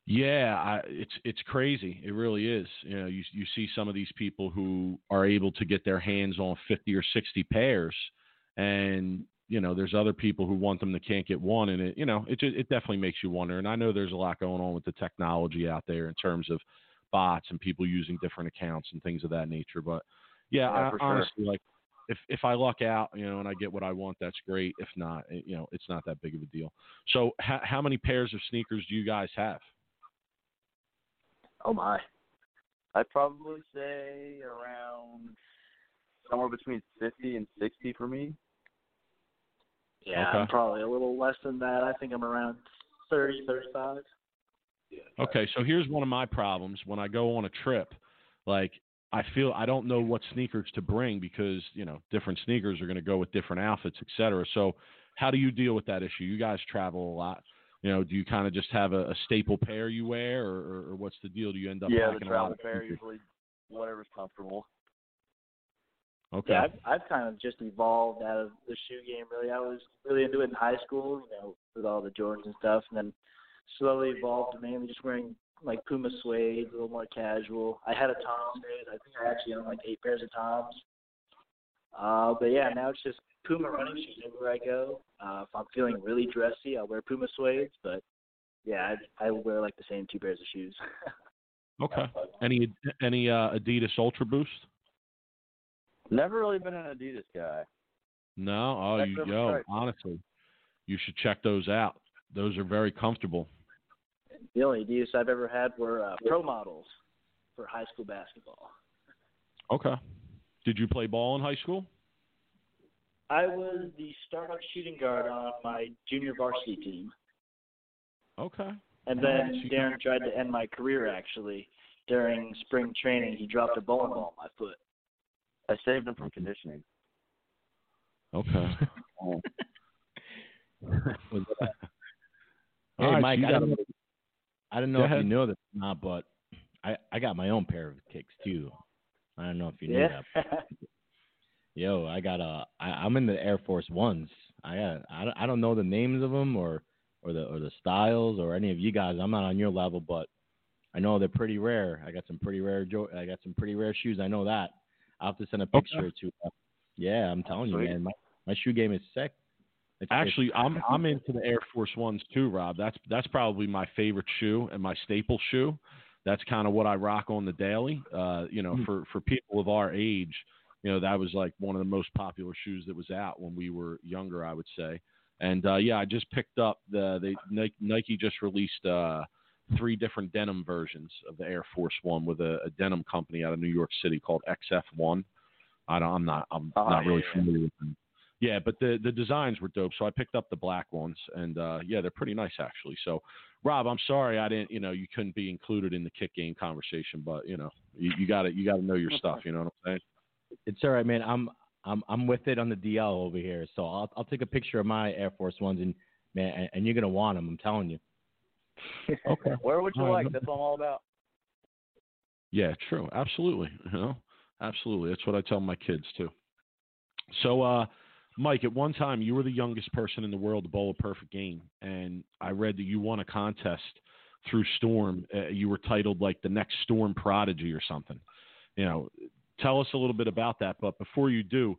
Yeah, I, it's it's crazy. It really is. You know, you you see some of these people who are able to get their hands on fifty or sixty pairs, and you know, there's other people who want them that can't get one, and it you know, it it definitely makes you wonder. And I know there's a lot going on with the technology out there in terms of bots and people using different accounts and things of that nature. But yeah, Yeah, I, sure. honestly, like if if I luck out, you know, and I get what I want, that's great. If not, it, you know, it's not that big of a deal. So, how how many pairs of sneakers do you guys have? Oh my. I'd probably say around somewhere between 50 and 60 for me. Yeah, Okay. I'm probably a little less than that. I think I'm around thirty, thirty-five. Okay, so here's one of my problems when I go on a trip. Like I feel I don't know what sneakers to bring because you know different sneakers are going to go with different outfits, et cetera. So how do you deal with that issue? You guys travel a lot. You know, do you kind of just have a, a staple pair you wear, or, or, what's the deal? Do you end up yeah, the packing a lot travel pair sneakers? usually whatever's comfortable. Okay. Yeah, I've, I've kind of just evolved out of the shoe game. Really, I was really into it in high school, you know, with all the Jordans and stuff, and then slowly evolved to mainly just wearing like Puma suede, a little more casual. I had a Tom phase. I think I actually own like eight pairs of Toms. Uh, but yeah, now it's just Puma running shoes everywhere I go. Uh, if I'm feeling really dressy, I'll wear Puma suede. But yeah, I, I wear like the same two pairs of shoes. [LAUGHS] Okay. Any any uh, Adidas Ultra Boost? Never really been an Adidas guy. No. Oh, That's you never yo, honestly, you should check those out. Those are very comfortable. The only Adidas I've ever had were uh, pro models for high school basketball. Okay. Did you play ball in high school? I was the startup shooting guard on my junior varsity team. Okay. And then Darren tried to end my career actually. During spring training, he dropped a bowling ball on my foot. I saved him from conditioning. Okay. Was it- All hey, Mike, so you I don't, a- know, I don't know Go if you know this or not, but I I got my own pair of kicks too. I don't know if you knew Yeah. that. Yo, I got a. I, I'm in the Air Force Ones. I got. I don't, I don't know the names of them or or the or the styles or any of you guys. I'm not on your level, but I know they're pretty rare. I got some pretty rare. Jo- I got some pretty rare shoes. I know that. I'll have to send a picture to. two. Yeah, I'm telling you, Sweet. man. My my shoe game is sick. It's, it's- Actually, I'm I'm into the Air Force Ones too, Rob. That's that's probably my favorite shoe and my staple shoe. That's kind of what I rock on the daily. Uh, you know, Hmm. for for people of our age, you know, that was like one of the most popular shoes that was out when we were younger, I would say. And uh, yeah, I just picked up the they Nike, just released uh, three different denim versions of the Air Force One with a, a denim company out of New York City called XF1. I don't, I'm not I'm Oh, not really yeah. familiar with them. Yeah, but the the designs were dope, so I picked up the black ones, and uh, yeah, they're pretty nice actually. So, Rob, I'm sorry I didn't, you know, you couldn't be included in the kick game conversation, but you know, you, you got to you got to know your stuff. You know what I'm saying? It's all right, man. I'm I'm I'm with it on the DL over here. So I'll I'll take a picture of my Air Force Ones and man, and, and you're gonna want them. I'm telling you. Okay. [LAUGHS] Where would you All right, like? That's what I'm all about. Yeah, true. Absolutely. You know, absolutely. That's what I tell my kids too. So, uh, Mike, at one time you were the youngest person in the world to bowl a perfect game, and I read that you won a contest through Storm. Uh, you were titled like the next Storm prodigy or something. You know, tell us a little bit about that. But before you do,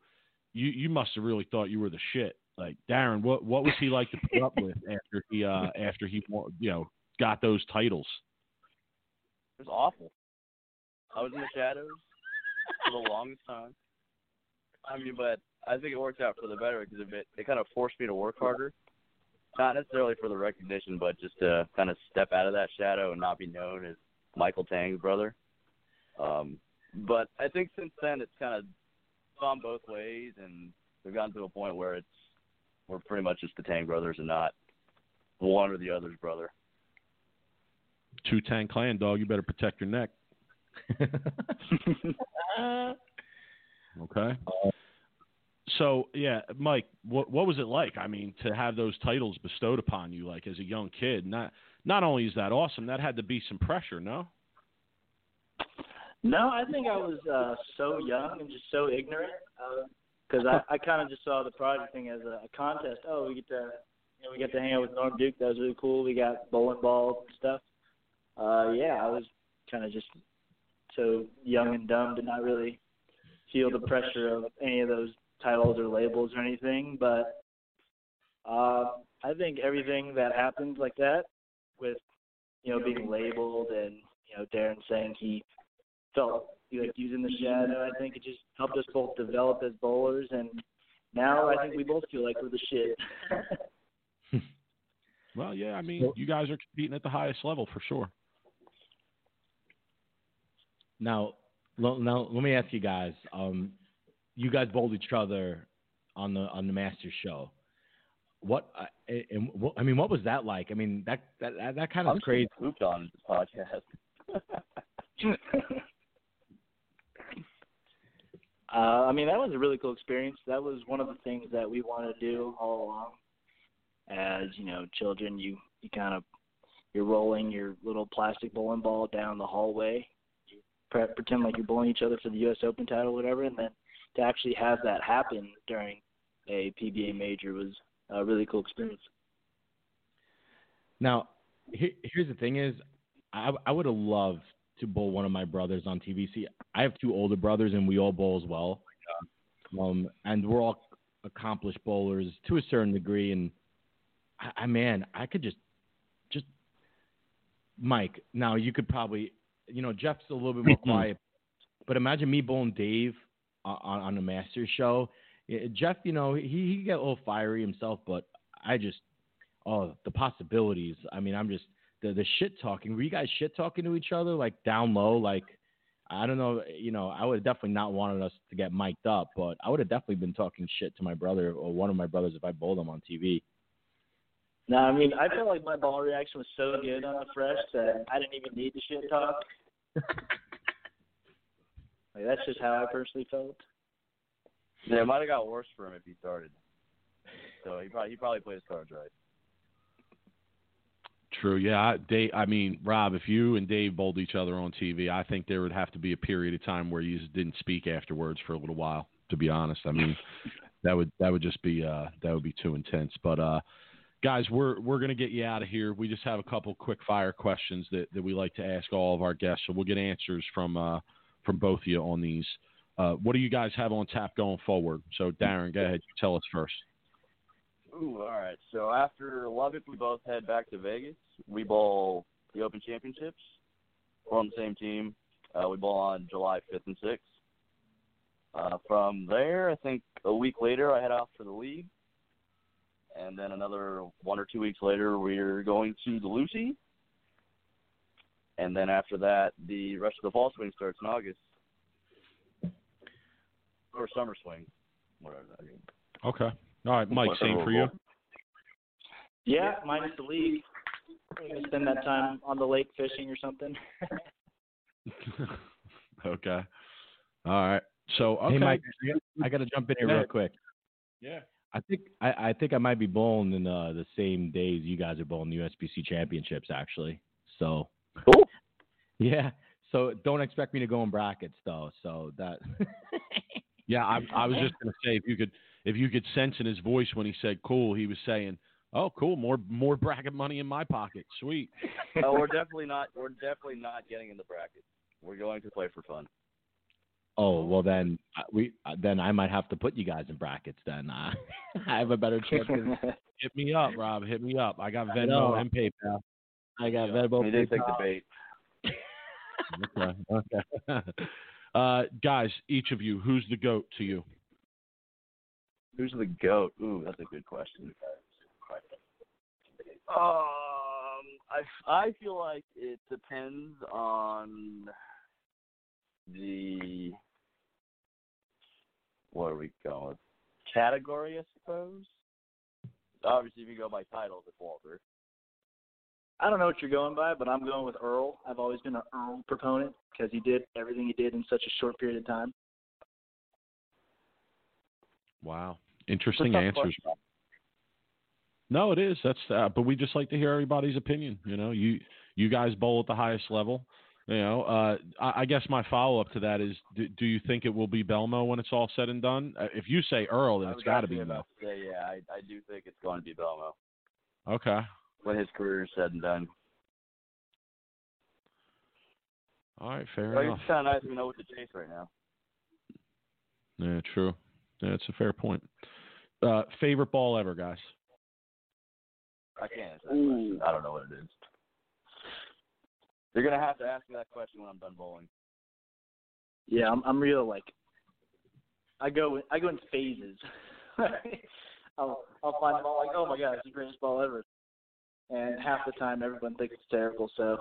you you must have really thought you were the shit. Like Darren, what what was he like to put up with [LAUGHS] after he uh after he you know got those titles? It was awful. I was in the shadows for the longest time. I mean, but I think it worked out for the better because it it kind of forced me to work harder. Not necessarily for the recognition, but just to kind of step out of that shadow and not be known as Michael Tang's brother. Um, but I think since then it's kind of gone both ways, and we've gotten to a point where it's we're pretty much just the Tang brothers and not one or the other's brother. Wu-Tang Clan dog, you better protect your neck. [LAUGHS] Okay. So yeah, Mike, what what was it like? I mean, to have those titles bestowed upon you, like as a young kid. Not not only is that awesome, that had to be some pressure, no? No, I think I was uh, so young and just so ignorant because I, I kind of just saw the project thing as a, a contest. Oh, we get to you know, we get to hang out with Norm Duke. That was really cool. We got bowling balls and stuff. Uh, yeah, I was kind of just so young and dumb to not really feel the pressure of any of those titles or labels or anything. But uh, I think everything that happened like that with you know being labeled and you know Darren saying he felt like he was in the shadow. I think it just helped us both develop as bowlers, and now I think we both feel like we're the shit. [LAUGHS] Well, yeah, I mean, you guys are competing at the highest level for sure. Now, now let me ask you guys. Um, you guys bowled each other on the on the Masters show. What uh, and what, I mean, what was that like? I mean, that that that, that kind of I'm crazy. Hooped on this podcast. [LAUGHS] uh, I mean, that was a really cool experience. That was one of the things that we wanted to do all along. As you know, children, you you kind of you're rolling your little plastic bowling ball down the hallway. You pre- pretend like you're bowling each other for the U.S. Open title, or whatever, and then to actually have that happen during a PBA major was a really cool experience. Now, he- here's the thing: is I I would have loved to bowl one of my brothers on TV. See, I have two older brothers, and we all bowl as well. Um, and we're all accomplished bowlers to a certain degree. And I, I man, I could just, just Mike. Now you could probably, you know, Jeff's a little bit more [CLEARS THROAT] quiet, but imagine me bowling Dave on on the Masters show. Jeff, you know, he he get a little fiery himself, but I just, oh, the possibilities. I mean, I'm just the the shit talking. Were you guys shit talking to each other like down low? Like I don't know. You know, I would have definitely not wanted us to get mic'd up, but I would have definitely been talking shit to my brother or one of my brothers if I bowled him on TV. No, I mean I felt like my ball reaction was so good on the fresh that I didn't even need the shit talk. [LAUGHS] like that's just how I personally felt. Yeah, it might have got worse for him if he started. So he probably he probably played his cards right. True. Yeah, I, Dave. I mean, Rob, if you and Dave bowled each other on TV, I think there would have to be a period of time where you just didn't speak afterwards for a little while. To be honest, I mean, that would that would just be uh, that would be too intense. But uh, guys, we're we're gonna get you out of here. We just have a couple quick fire questions that, that we like to ask all of our guests, so we'll get answers from uh, from both of you on these. Uh, what do you guys have on tap going forward? So, Darren, go ahead. Tell us first. Ooh, all right. So after Lubbock, we both head back to Vegas. We bowl the Open Championships. We're on the same team. Uh, we bowl on July 5th and 6th. Uh, from there, I think a week later, I head off for the league. And then another one or two weeks later, we're going to the Lucy. And then after that, the rest of the fall swing starts in August. Or summer swing, whatever that is. Okay. All right, Mike. Same for you. Yeah, minus the league. Maybe spend that time on the lake fishing or something. [LAUGHS] okay. All right. So okay. Hey, Mike, I got to jump in here real quick. Yeah. I think I, I think I might be bowling in uh, the same days you guys are bowling the USBC championships actually. So Cool. yeah. So don't expect me to go in brackets though. So that [LAUGHS] Yeah, I, I was just gonna say if you could if you could sense in his voice when he said cool, he was saying, "Oh, cool, more more bracket money in my pocket, sweet." oh, we're definitely not. We're definitely not getting in the bracket. We're going to play for fun. oh well then uh, we uh, then I might have to put you guys in brackets then. Uh, [LAUGHS] I have a better chance. [LAUGHS] Hit me up, Rob. Hit me up. I got. Venmo and PayPal. I got Venmo. He did take the bait. [LAUGHS] Okay. Okay. [LAUGHS] uh, guys, each of you, who's the goat to you? Who's the goat? Ooh, that's a good question. Um, I I feel like it depends on the what are we going? Category, I suppose. Obviously, if you go by titles, it's Walter. I don't know what you're going by, but I'm going with Earl. I've always been an Earl proponent because he did everything he did in such a short period of time. Wow. Interesting answers. question. No, it is. That's uh, but we just like to hear everybody's opinion. You know, you you guys bowl at the highest level. You know, uh, I, I guess my follow up to that is, do, do you think it will be Belmo when it's all said and done? Uh, if you say Earl, then it's got to be Mo. about to say, yeah, I I do think it's going to be Belmo Okay. When his career is said and done. All right. Fair Like, enough. it's kind of nice to know what to chase right now. Yeah, true. Yeah, it's a fair point. Uh, favorite ball ever, guys? I can't answer that question. I don't know what it is. You're gonna have to ask me that question when I'm done bowling. Yeah, I'm I'm real like I go I go in phases. [LAUGHS] I'll I'll find a ball like, oh my god, it's the greatest ball ever. And half the time everyone thinks it's terrible, so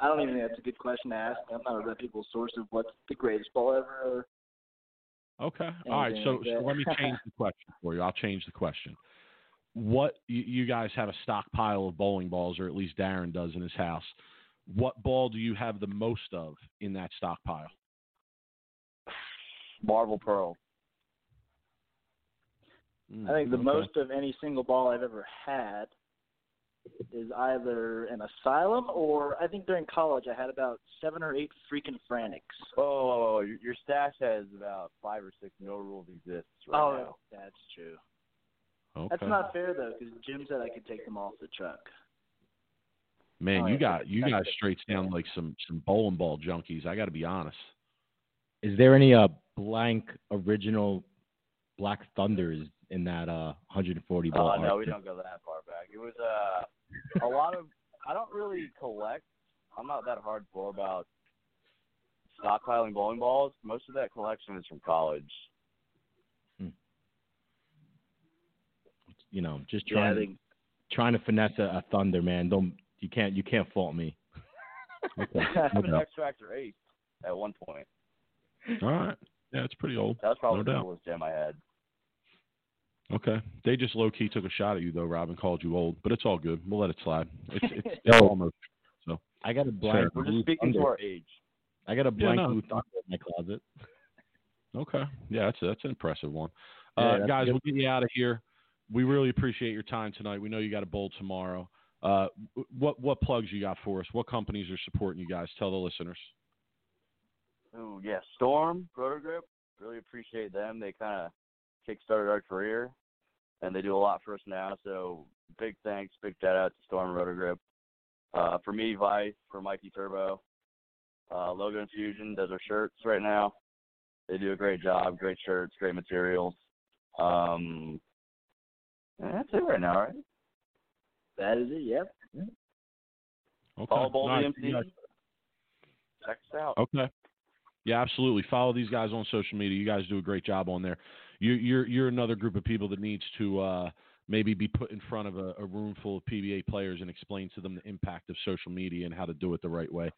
I don't even think that's a good question to ask. I'm not a reputable source of what's the greatest ball ever. Okay. All right. So, like so let me change the question for you. I'll change the question. What you, you guys have a stockpile of bowling balls, or at least Darren does in his house. What ball do you have the most of in that stockpile? Marvel Pearl. Mm, I think the okay. most of any single ball I've ever had is either an asylum or I think during college I had about seven or eight freaking Frantics. Oh, your, your stash has about five or six no rules exists right oh, now. that's true. Okay. That's not fair though, because Jim said I could take them off the truck. Man, Oh, you got you that's guys straight down like some some bowling ball junkies. I got to be honest. Is there any uh blank original Black Thunders in that uh 140 ball? Oh no, we don't go that far back. It was uh, a lot of. I don't really collect. I'm not that hardcore about stockpiling bowling balls. Most of that collection is from college. Hmm. You know, just Yeah, I trying think trying to finesse a, a Thunder, man. Don't you can't you can't fault me. [LAUGHS] I have an. X Factor eight at one point. All right. Yeah, it's pretty old. That was probably No the doubt. coolest gem I had. Okay. They just low key took a shot at you though, Robin called you old, but it's all good. We'll let it slide. It's it's, [LAUGHS] it's almost So, I got a blank. We're just blue speaking to our age. I got a blank no. blue Thunder in my closet. [LAUGHS] Okay. Yeah, that's that's an impressive one. Uh, that's guys, good. we'll get you out of here. We really appreciate your time tonight. We know you got a bowl tomorrow. Uh, what what plugs you got for us? What companies are supporting you guys? Tell the listeners. Ooh, yeah, Storm, Rotogrip. Really appreciate them. They kind of kickstarted our career, and they do a lot for us now. So big thanks, big shout out to Storm and Rotogrip. Uh, for me, Vise, for Mikey Turbo, uh, Logo Infusion does our shirts right now. They do a great job, great shirts, great materials. Um, that's it right now, right? that is it. Yep. Okay. Follow Bowl Nice. DMC. You Check us out. Okay. Yeah, absolutely. Follow these guys on social media. You guys do a great job on there. You, you're you're another group of people that needs to uh, maybe be put in front of a, a room full of PBA players and explain to them the impact of social media and how to do it the right way.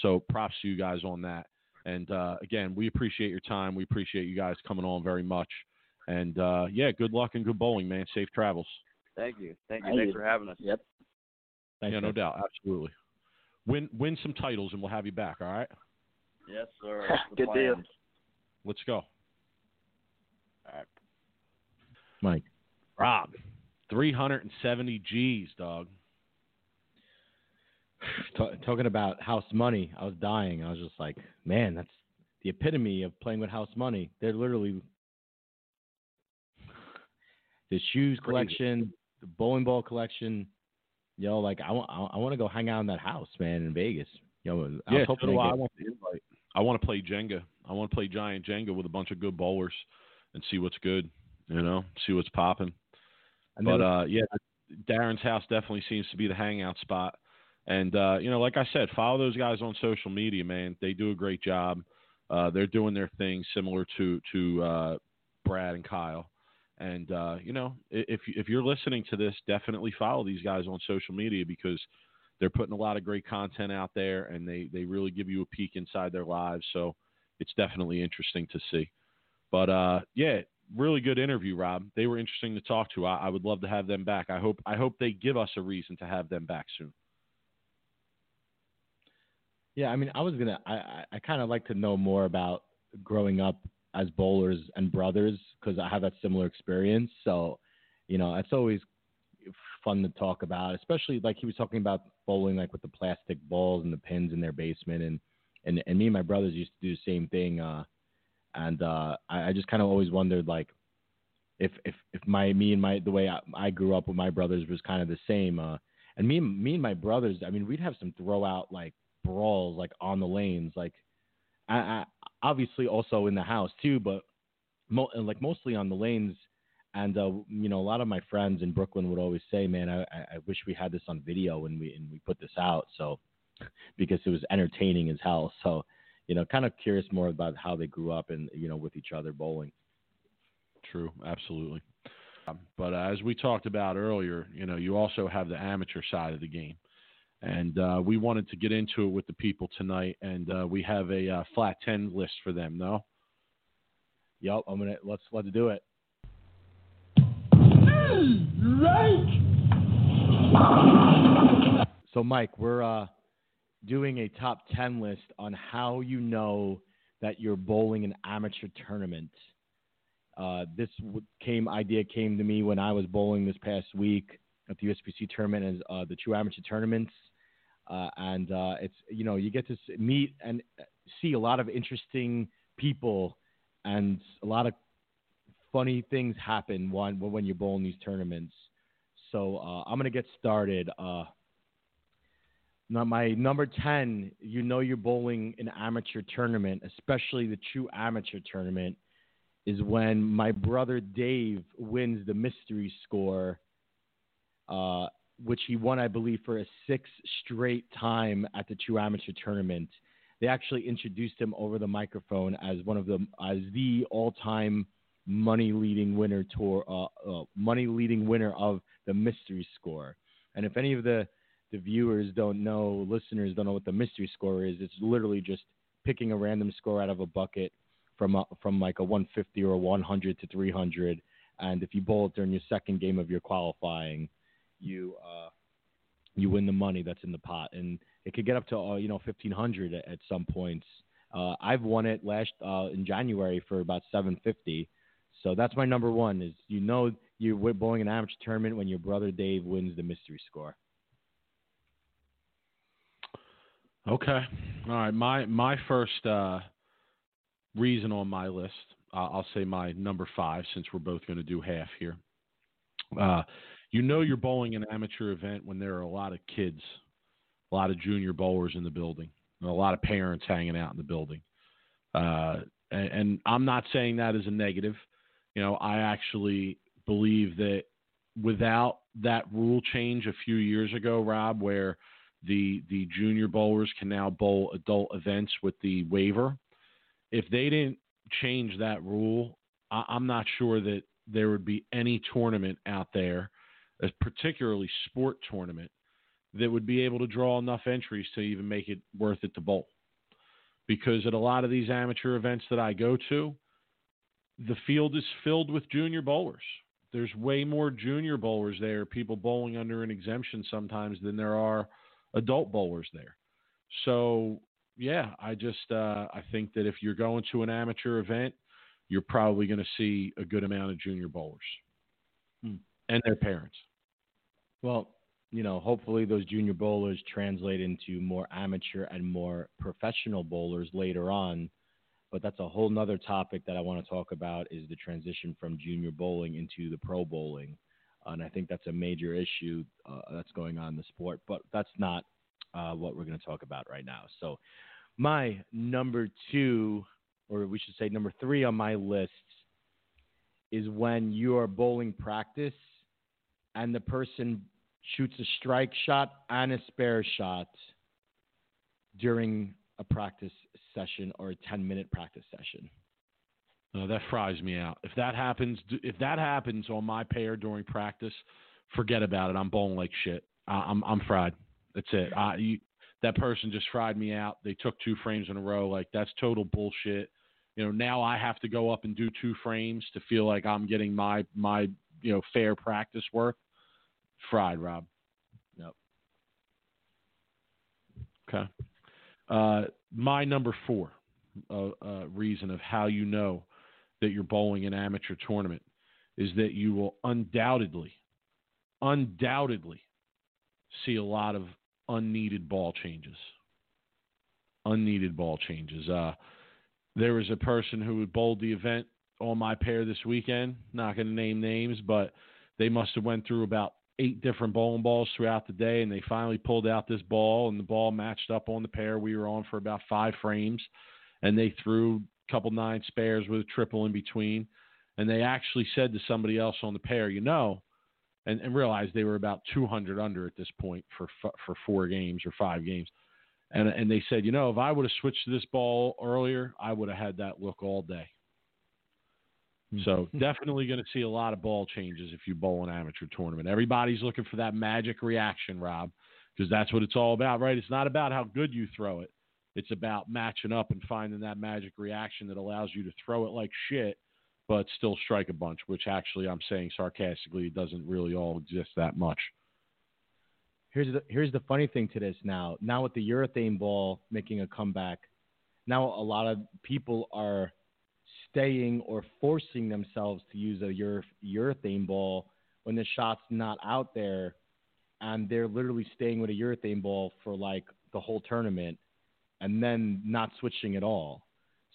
So props to you guys on that. And uh, again, we appreciate your time. We appreciate you guys coming on very much. And uh, yeah, good luck and good bowling, man. Safe travels. Thank you. Thank you. Thank Thanks you. for having us. Yep. Thanks, yeah, no doubt, absolutely. Win win some titles and we'll have you back. All right, Yes, sir. [LAUGHS] That's the Good deal. let's go. All right. Mike. Rob, 370 G's, dog. [SIGHS] Ta- talking about house money, I was dying. I was just like, man, that's the epitome of playing with house money. They're literally [SIGHS] the shoes collection, the bowling ball collection. Yo, like I want, I want to go hang out in that house, man, in Vegas. Yo, I Yeah, so I. get- I want the invite. I want to play Jenga. I want to play giant Jenga with a bunch of good bowlers and see what's good. You know, see what's popping. But uh, yeah, Darren's house definitely seems to be the hangout spot. And uh, you know, like I said, follow those guys on social media, man. They do a great job. Uh, they're doing their thing similar to to uh, Brad and Kyle. And uh, you know, if if you're listening to this, definitely follow these guys on social media because they're putting a lot of great content out there, and they they really give you a peek inside their lives. So it's definitely interesting to see. But uh, yeah, really good interview, Rob. They were interesting to talk to. I, I would love to have them back. I hope I hope they give us a reason to have them back soon. Yeah, I mean, I was gonna. I I, kind of like to know more about growing up as bowlers and brothers because I have that similar experience. So, you know, it's always fun to talk about, especially like he was talking about bowling like with the plastic balls and the pins in their basement, and and and me and my brothers used to do the same thing. Uh, and uh, I, I just kind of always wondered like if if if my me and my the way I, I grew up with my brothers was kind of the same. Uh, and me and me and my brothers, I mean, we'd have some throw out like brawls like on the lanes, like I, I, obviously also in the house too, but mo- like mostly on the lanes. And uh, you know, a lot of my friends in Brooklyn would always say, "Man, I, I wish we had this on video and we and we put this out." So because it was entertaining as hell. So you know, kind of curious more about how they grew up and you know with each other bowling. True, absolutely. Um, but uh, as we talked about earlier, you know, you also have the amateur side of the game, and uh, we wanted to get into it with the people tonight, and uh, we have a uh, flat ten list for them. No, Yep, I'm gonna let's let's do it. So, Mike, we're uh, doing a top 10 list on how you know that you're bowling an amateur tournament. Uh, this came idea came to me when I was bowling this past week. at the USBC tournament is uh, the True Amateur tournaments, uh, and uh, it's you know you get to meet and see a lot of interesting people and a lot of funny things happen when when you're bowling these tournaments. So uh, I'm gonna get started. Now my number ten, you know you're bowling an amateur tournament, especially the true amateur tournament, is when my brother Dave wins the mystery score, uh, which he won, I believe, for a six straight time at the true amateur tournament. They actually introduced him over the microphone as one of the as the all-time money leading winner tour, uh, uh, money leading winner of the mystery score. And if any of the the viewers don't know, listeners don't know what the mystery score is, it's literally just picking a random score out of a bucket from a, from like a 150 or a 100 to 300, and if you bowl it during your second game of your qualifying, you uh, you win the money that's in the pot, and it could get up to uh, you know 1500 at, at some points. Uh, I've won it last uh, in January for about 750. So that's my number one. Is you know you're bowling an amateur tournament when your brother Dave wins the mystery score. Okay, all right. My my first uh, reason on my list, uh, I'll say my number five, since we're both going to do half here. Uh, you know you're bowling an amateur event when there are a lot of kids, a lot of junior bowlers in the building, and a lot of parents hanging out in the building. Uh, and, and I'm not saying that as a negative. You know, I actually believe that without that rule change a few years ago, Rob, where the the junior bowlers can now bowl adult events with the waiver. If they didn't change that rule, I, I'm not sure that there would be any tournament out there, a particularly sport tournament, that would be able to draw enough entries to even make it worth it to bowl. Because at a lot of these amateur events that I go to, the field is filled with junior bowlers. There's way more junior bowlers there, people bowling under an exemption sometimes than there are adult bowlers there. So yeah, I just uh, I think that if you're going to an amateur event, you're probably going to see a good amount of junior bowlers hmm. and their parents. Well, you know, hopefully those junior bowlers translate into more amateur and more professional bowlers later on but that's a whole nother topic that I want to talk about is the transition from junior bowling into the pro bowling. And I think that's a major issue uh, that's going on in the sport, but that's not uh, what we're going to talk about right now. So, my number two, or we should say number three on my list, is when you are bowling practice and the person shoots a strike shot and a spare shot during a practice session or a 10 minute practice session. No, that fries me out. If that happens, if that happens on my pair during practice, forget about it. I'm bowling like shit. I'm I'm fried. That's it. I, you, that person just fried me out. They took two frames in a row. Like that's total bullshit. You know, now I have to go up and do two frames to feel like I'm getting my my you know fair practice work. Fried, Rob. Yep. Okay. Uh, my number four uh, uh, reason of how you know that you're bowling an amateur tournament is that you will undoubtedly, undoubtedly see a lot of unneeded ball changes. Unneeded ball changes. Uh, there was a person who had bowled the event on my pair this weekend. Not going to name names, but they must have went through about eight different bowling balls throughout the day, and they finally pulled out this ball, and the ball matched up on the pair we were on for about five frames, and they threw couple nine spares with a triple in between, and they actually said to somebody else on the pair, you know, and, and realized they were about 200 under at this point for for four games or five games. And, and they said, you know, if I would have switched to this ball earlier, I would have had that look all day. Hmm. So [LAUGHS] definitely going to see a lot of ball changes if you bowl an amateur tournament. Everybody's looking for that magic reaction, Rob, because that's what it's all about, right? It's not about how good you throw it. It's about matching up and finding that magic reaction that allows you to throw it like shit, but still strike a bunch, which actually I'm saying sarcastically doesn't really all exist that much. Here's the here's the funny thing to this now. Now with the urethane ball making a comeback, now a lot of people are staying or forcing themselves to use a urethane ball when the shot's not out there, and they're literally staying with a urethane ball for like the whole tournament, and then not switching at all.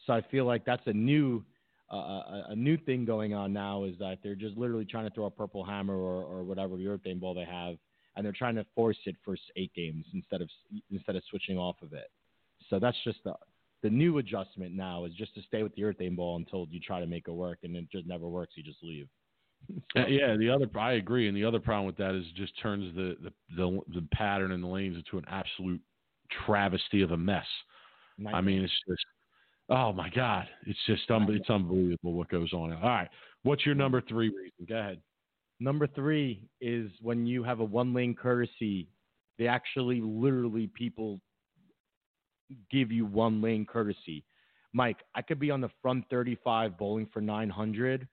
So I feel like that's a new uh, a, a new thing going on now is that they're just literally trying to throw a purple hammer or, or whatever urethane ball they have, and they're trying to force it for eight games instead of instead of switching off of it. So that's just the the new adjustment now is just to stay with the urethane ball until you try to make it work, and it just never works. You just leave. so. [LAUGHS] Uh, yeah, the other I agree, and the other problem with that is it just turns the, the the the pattern and the lanes into an absolute travesty of a mess. I mean, it's just oh my god, it's just un- it's unbelievable what goes on. All right, what's your number three reason? Go ahead. Number three is when you have a one lane courtesy, they actually literally people give you one lane courtesy. Mike, I could be on the front 35 bowling for 900,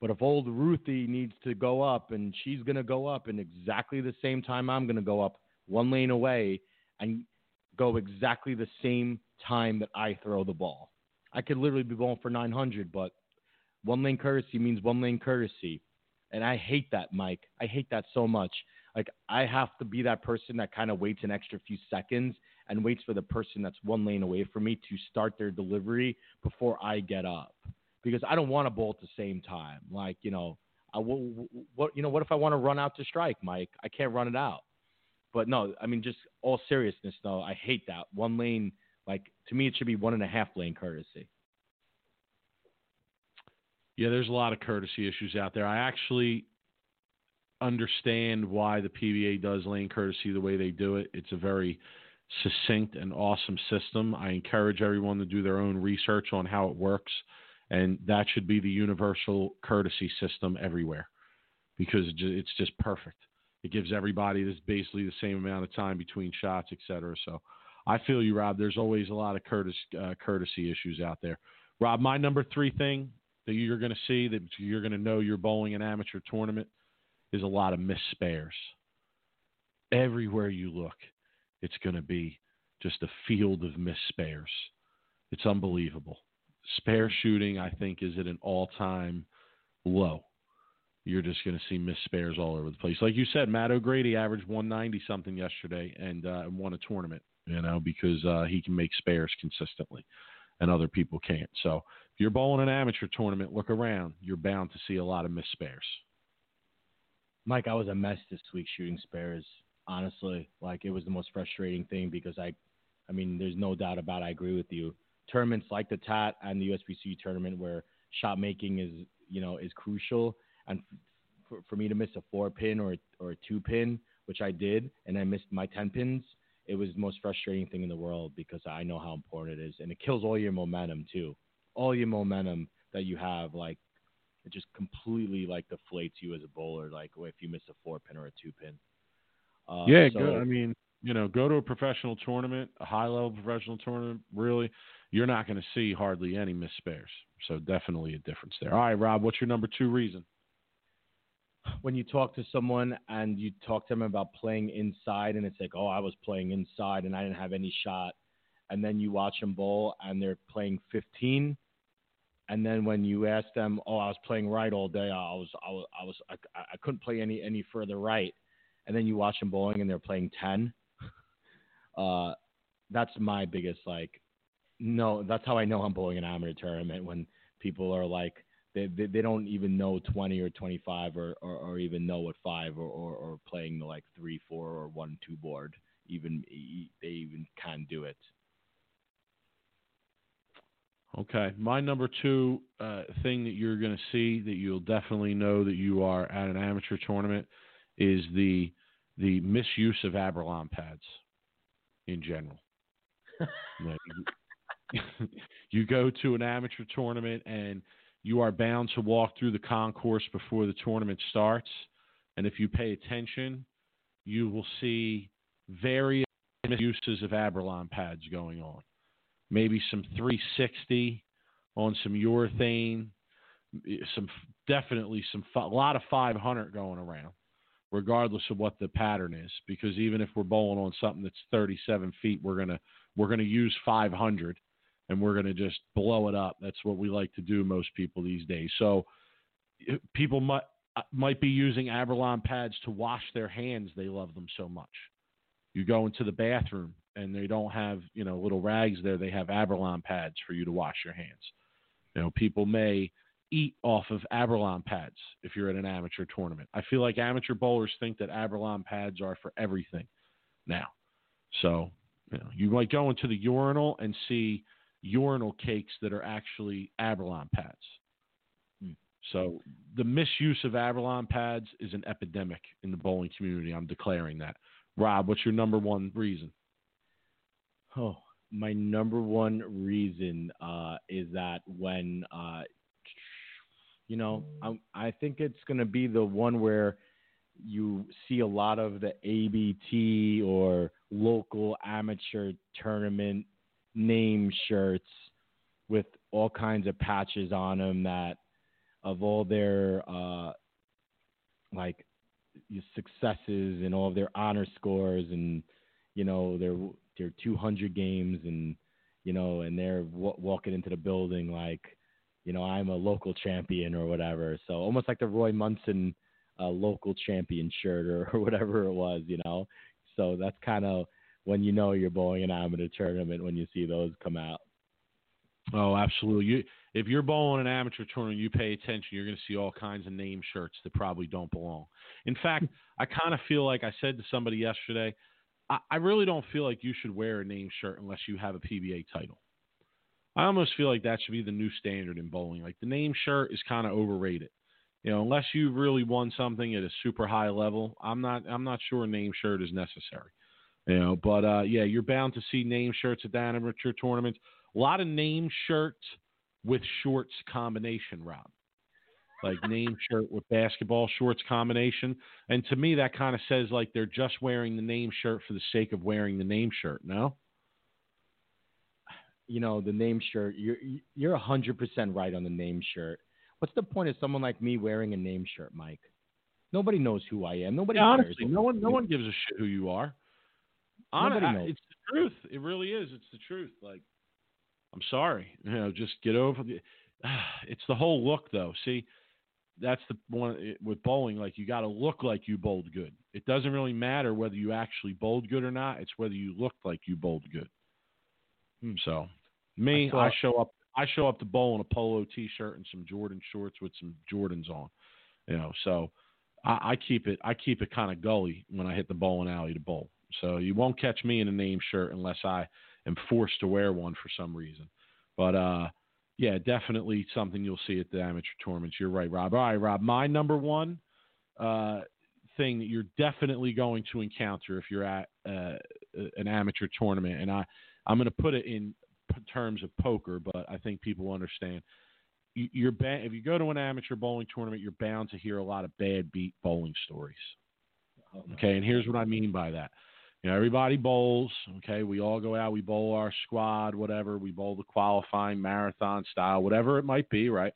but if old Ruthie needs to go up and she's going to go up in exactly the same time I'm going to go up one lane away and go exactly the same time that I throw the ball. I could literally be bowling for 900, but one lane courtesy means one lane courtesy. And I hate that, Mike. I hate that so much. Like, I have to be that person that kind of waits an extra few seconds and waits for the person that's one lane away from me to start their delivery before I get up because I don't want to bowl at the same time. Like you know, I what you know, what if I want to run out to strike, Mike? I can't run it out. But no, I mean, just all seriousness though, I hate that one lane. Like to me, it should be one and a half lane courtesy. Yeah, there's a lot of courtesy issues out there. I actually understand why the PBA does lane courtesy the way they do it. It's a very succinct and awesome system. I encourage everyone to do their own research on how it works, and that should be the universal courtesy system everywhere because it's just perfect. It gives everybody this basically the same amount of time between shots, et cetera. So I feel you, Rob. There's always a lot of courtesy, uh, courtesy issues out there. Rob, my number three thing that you're going to see that you're going to know you're bowling an amateur tournament is a lot of missed spares. Everywhere you look, it's going to be just a field of missed spares. It's unbelievable. Spare shooting, I think, is at an all time low. You're just going to see missed spares all over the place. Like you said, Matt O'Grady averaged 190 something yesterday and uh, won a tournament, you know, because uh, he can make spares consistently and other people can't. So if you're bowling an amateur tournament, look around. You're bound to see a lot of missed spares. Mike, I was a mess this week shooting spares honestly. Like it was the most frustrating thing because I, I mean, there's no doubt about. It, I agree with you. Tournaments like the TAT and the USBC tournament where shot making is, you know, is crucial, and for, for me to miss a four pin or or a two pin, which I did, and I missed my ten pins, it was the most frustrating thing in the world because I know how important it is, and it kills all your momentum too, all your momentum that you have. Like it just completely like deflates you as a bowler. Like if you miss a four pin or a two pin. Uh, yeah, so, good. I mean, you know, go to a professional tournament, a high level professional tournament. Really, you're not going to see hardly any miss spares. So definitely a difference there. All right, Rob, what's your number two reason? When you talk to someone and you talk to them about playing inside, and it's like, oh, I was playing inside and I didn't have any shot, and then you watch them bowl and they're playing 15, and then when you ask them, oh, I was playing right all day, I was, I was, I was, I, I couldn't play any any further right. And then you watch them bowling and they're playing 10 [LAUGHS] uh, that's my biggest like no that's how i know i'm bowling an amateur tournament when people are like they, they, they don't even know 20 or 25 or, or, or even know what five or, or, or playing the like three four or one two board. Even they even can do it. Okay, my number two uh, thing that you're going to see that you'll definitely know that you are at an amateur tournament is the the misuse of Abralon pads in general. [LAUGHS] you, [LAUGHS] you go to an amateur tournament and you are bound to walk through the concourse before the tournament starts. And if you pay attention, you will see various uses of Abralon pads going on. Maybe some 360 on some urethane, some definitely some a lot of 500 going around regardless of what the pattern is. Because even if we're bowling on something that's 37 feet, we're gonna we're gonna use 500, and we're gonna just blow it up. That's what we like to do, most people these days. So people might uh, might be using Abralon pads to wash their hands. They love them so much. You go into the bathroom and they don't have you know little rags there. They have Abralon pads for you to wash your hands. You know, people may eat off of Abralon pads if you're at an amateur tournament. I feel like amateur bowlers think that Abralon pads are for everything now. So, you know, you might go into the urinal and see urinal cakes that are actually Abralon pads. Hmm. So the misuse of Abralon pads is an epidemic in the bowling community. I'm declaring that. Rob, what's your number one reason? Oh, my number one reason uh, is that when uh, you know, I, I think it's going to be the one where you see a lot of the ABT or local amateur tournament name shirts with all kinds of patches on them that of all their uh, like successes and all of their honor scores and you know their their 200 games and you know and they're w- walking into the building like you know, I'm a local champion or whatever. So almost like the Roy Munson uh, local champion shirt or, [LAUGHS] or whatever it was, you know. So that's kind of when you know you're bowling an amateur tournament when you see those come out. Oh, absolutely. You, if you're bowling an amateur tournament, you pay attention. You're going to see all kinds of name shirts that probably don't belong. In fact, hmm. I kind of feel like I said to somebody yesterday, I, I really don't feel like you should wear a name shirt unless you have a PBA title. I almost feel like that should be the new standard in bowling. Like the name shirt is kind of overrated. You know, unless you've really won something at a super high level, I'm not I'm not sure a name shirt is necessary. You know, but uh, yeah, you're bound to see name shirts at the amateur tournaments. A lot of name shirts with shorts combination, Rob. Like name [LAUGHS] shirt with basketball shorts combination. And to me that kind of says like they're just wearing the name shirt for the sake of wearing the name shirt, no? you know, the name shirt. You're you're hundred percent right on the name shirt. What's the point of someone like me wearing a name shirt, Mike? Nobody knows who I am. Nobody yeah, cares. Honestly, no one no one gives a shit who you are. Honestly, it's the truth. It really is. It's the truth. Like, I'm sorry. You know, just get over the. [SIGHS] It's the whole look, though. See, that's the one with bowling. Like, you got to look like you bowled good. It doesn't really matter whether you actually bowled good or not. It's whether you looked like you bowled good. Hmm. So me, I, I, show up. I show up to bowl in a polo T-shirt and some Jordan shorts with some Jordans on. You know, so I, I keep it. I keep it kind of gully when I hit the bowling alley to bowl. So you won't catch me in a name shirt unless I am forced to wear one for some reason. But uh, yeah, definitely something you'll see at the amateur tournaments. You're right, Rob. All right, Rob. My number one uh, thing that you're definitely going to encounter if you're at uh, an amateur tournament, and I I'm going to put it in terms of poker, but I think people understand. You're ba- if you go to an amateur bowling tournament, you're bound to hear a lot of bad beat bowling stories. Okay, and here's what I mean by that. You know, everybody bowls. Okay, we all go out, we bowl our squad, whatever. We bowl the qualifying marathon style, whatever it might be, right?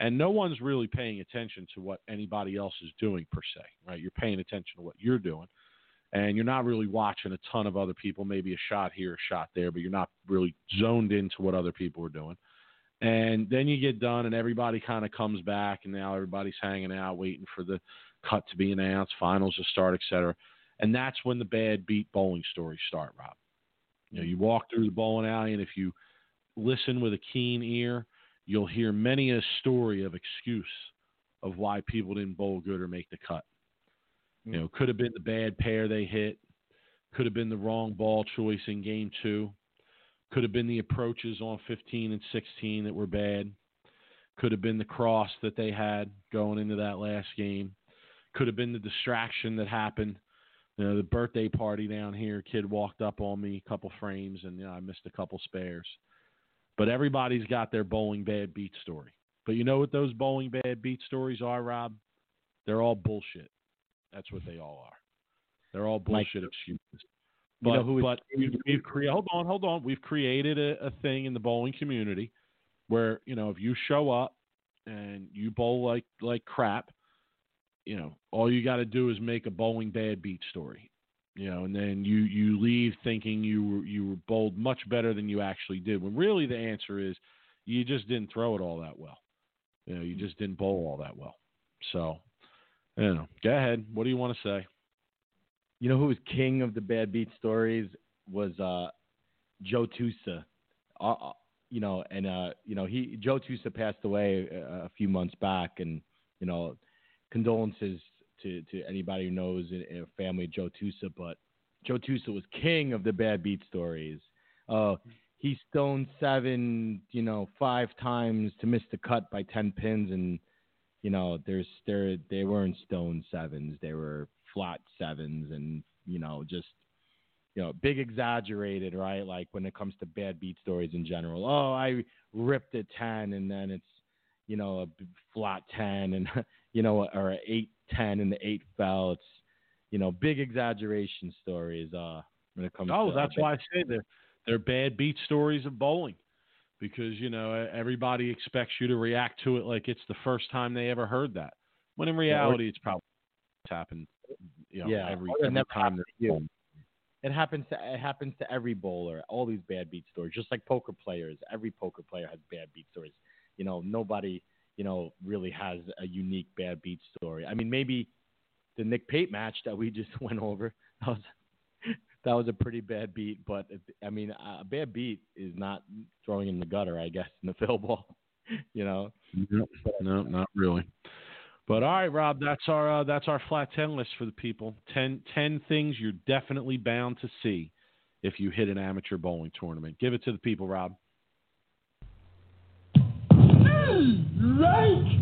And no one's really paying attention to what anybody else is doing per se, right? You're paying attention to what you're doing and you're not really watching a ton of other people, maybe a shot here, a shot there, but you're not really zoned into what other people are doing. And then you get done, and everybody kind of comes back, and now everybody's hanging out, waiting for the cut to be announced, finals to start, etc. And that's when the bad beat bowling stories start, Rob. You know, you walk through the bowling alley, and if you listen with a keen ear, you'll hear many a story of excuse of why people didn't bowl good or make the cut. You know, could have been the bad pair they hit, could have been the wrong ball choice in game two, could have been the approaches on 15 and 16 that were bad, could have been the cross that they had going into that last game, could have been the distraction that happened. You know, the birthday party down here, kid walked up on me, a couple frames, and you know, I missed a couple spares. But everybody's got their bowling bad beat story. But you know what those bowling bad beat stories are, Rob? They're all bullshit. That's what they all are. They're all bullshit excuses. But, you know who but we've, we've created. Hold on, hold on. We've created a, a thing in the bowling community where you know if you show up and you bowl like like crap, you know all you got to do is make a bowling bad beat story, you know, and then you you leave thinking you were you were bowled much better than you actually did. When really the answer is you just didn't throw it all that well. You know, you just didn't bowl all that well. So you know, Go ahead. What do you want to say? You know who was king of the bad beat stories was uh, Joe Tusa. Uh, uh, you know, and uh, you know he Joe Tusa passed away a, a few months back, and you know, condolences to to anybody who knows in, in a family Joe Tusa. But Joe Tusa was king of the bad beat stories. Uh, he stoned seven, you know, five times to miss the cut by ten pins, and you know, there's there they weren't stone sevens, they were flat sevens, and you know, just you know, big exaggerated, right? Like when it comes to bad beat stories in general. Oh, I ripped a 10 and then it's, you know, a flat 10 and, [LAUGHS] you know, or an 8 10 and the 8 fell. It's, you know, big exaggeration stories uh, when it comes oh, to. that's why I say they're, they're bad beat stories of bowling because, you know, everybody expects you to react to it like it's the first time they ever heard that. When in reality, it's probably happened, you know, yeah, every, every time. They're it happens to it happens to every bowler. All these bad beat stories, just like poker players. Every poker player has bad beat stories. You know, nobody you know really has a unique bad beat story. I mean, maybe the Nick Pate match that we [LAUGHS] just went over that was that was a pretty bad beat. But I mean, a bad beat is not throwing in the gutter, I guess, in the [LAUGHS] fill ball. you know, no, no, not really. But all right, Rob, that's our uh, that's our flat ten list for the people. 10, 10 things you're definitely bound to see if you hit an amateur bowling tournament. Give it to the people, Rob. Right.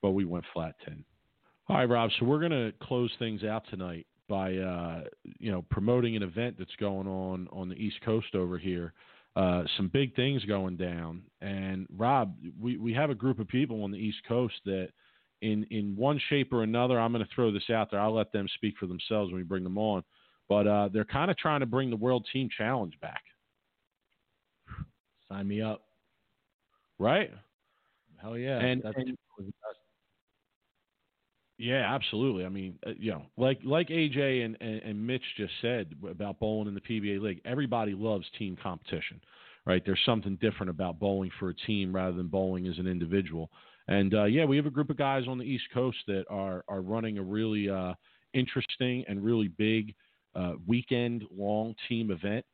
But we went flat ten. All right, Rob. So we're gonna close things out tonight by uh, you know promoting an event that's going on on the East Coast over here uh, some big things going down. And Rob, we, we have a group of people on the East Coast that, in in one shape or another, I'm going to throw this out there. I'll let them speak for themselves when we bring them on. But uh, they're kind of trying to bring the World Team Challenge back. Sign me up. Right? Hell yeah. And, and [LAUGHS] yeah, absolutely. I mean, uh, you know, like like AJ and, and, and Mitch just said about bowling in the PBA league, everybody loves team competition, right? There's something different about bowling for a team rather than bowling as an individual. And uh, yeah, we have a group of guys on the East Coast that are are running a really uh, interesting and really big uh, weekend long team event.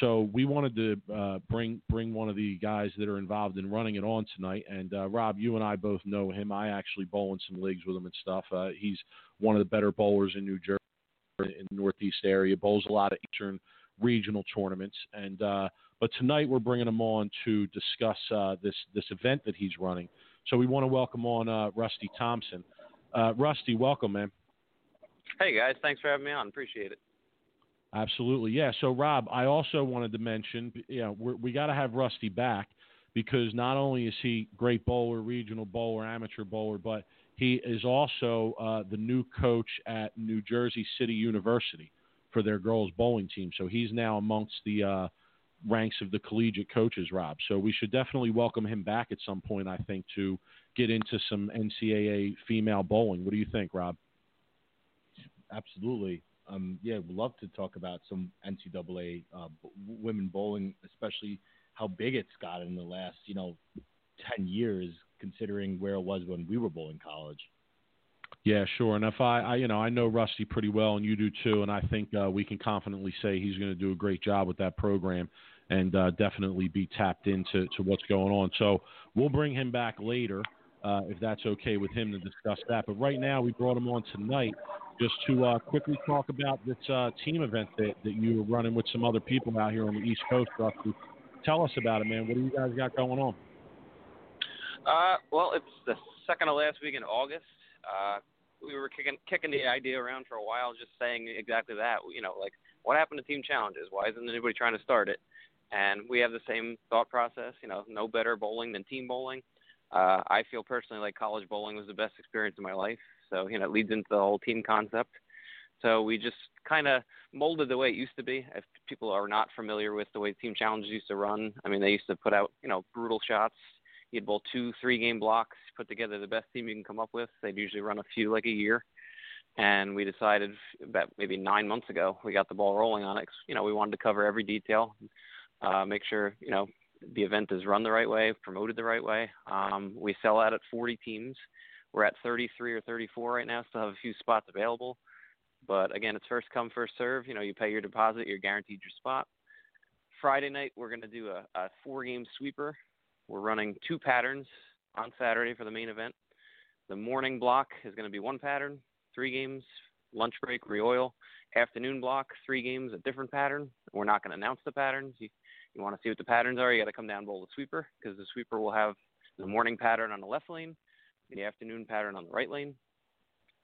So we wanted to uh, bring bring one of the guys that are involved in running it on tonight. And uh, Rob, you and I both know him. I actually bowl in some leagues with him and stuff. Uh, he's one of the better bowlers in New Jersey, in the Northeast area. Bowls a lot of Eastern regional tournaments. And uh, but tonight we're bringing him on to discuss uh, this this event that he's running. So we want to welcome on uh, Rusty Thompson. Rusty, welcome, man. Hey guys, thanks for having me on. Appreciate it. Absolutely, yeah. So, Rob, I also wanted to mention, you know, we got to have Rusty back because not only is he great bowler, regional bowler, amateur bowler, but he is also uh, the new coach at New Jersey City University for their girls bowling team. So he's now amongst the uh, ranks of the collegiate coaches, Rob. So we should definitely welcome him back at some point, I think, to get into some NCAA female bowling. What do you think, Rob? Absolutely um, yeah, would love to talk about some NCAA uh, women bowling, especially how big it's got in the last, you know, ten years, considering where it was when we were bowling college. Yeah, sure. And if I, I, you know, I know Rusty pretty well, and you do too, and I think uh, we can confidently say he's going to do a great job with that program, and uh, definitely be tapped into to what's going on. So we'll bring him back later. Uh, if that's okay with him to discuss that. But right now, we brought him on tonight just to uh, quickly talk about this uh, team event that, that you were running with some other people out here on the East Coast, Rusty. Tell us about it, man. What do you guys got going on? Uh, well, it's the second of last week in August. Uh, we were kicking kicking the idea around for a while, just saying exactly that. You know, like what happened to team challenges? Why isn't anybody trying to start it? And we have the same thought process. You know, no better bowling than team bowling. Uh, I feel personally like college bowling was the best experience of my life. So, you know, it leads into the whole team concept. So we just kind of molded the way it used to be. If people are not familiar with the way team challenges used to run, I mean, they used to put out, you know, brutal shots. You'd bowl two, three game blocks, put together the best team you can come up with. They'd usually run a few like a year. And we decided about maybe nine months ago, we got the ball rolling on it. You know, we wanted to cover every detail, uh, make sure, you know, the event is run the right way, promoted the right way. Um, we sell out at 40 teams. We're at 33 or 34 right now. Still have a few spots available, but again, it's first come first serve. You know, you pay your deposit, you're guaranteed your spot. Friday night, we're going to do a, a four game sweeper. We're running two patterns on Saturday for the main event. The morning block is going to be one pattern, three games, lunch break, reoil. Afternoon block, three games, a different pattern. We're not going to announce the patterns. You, you want to see what the patterns are, you got to come down bowl the sweeper because the sweeper will have the morning pattern on the left lane, the afternoon pattern on the right lane.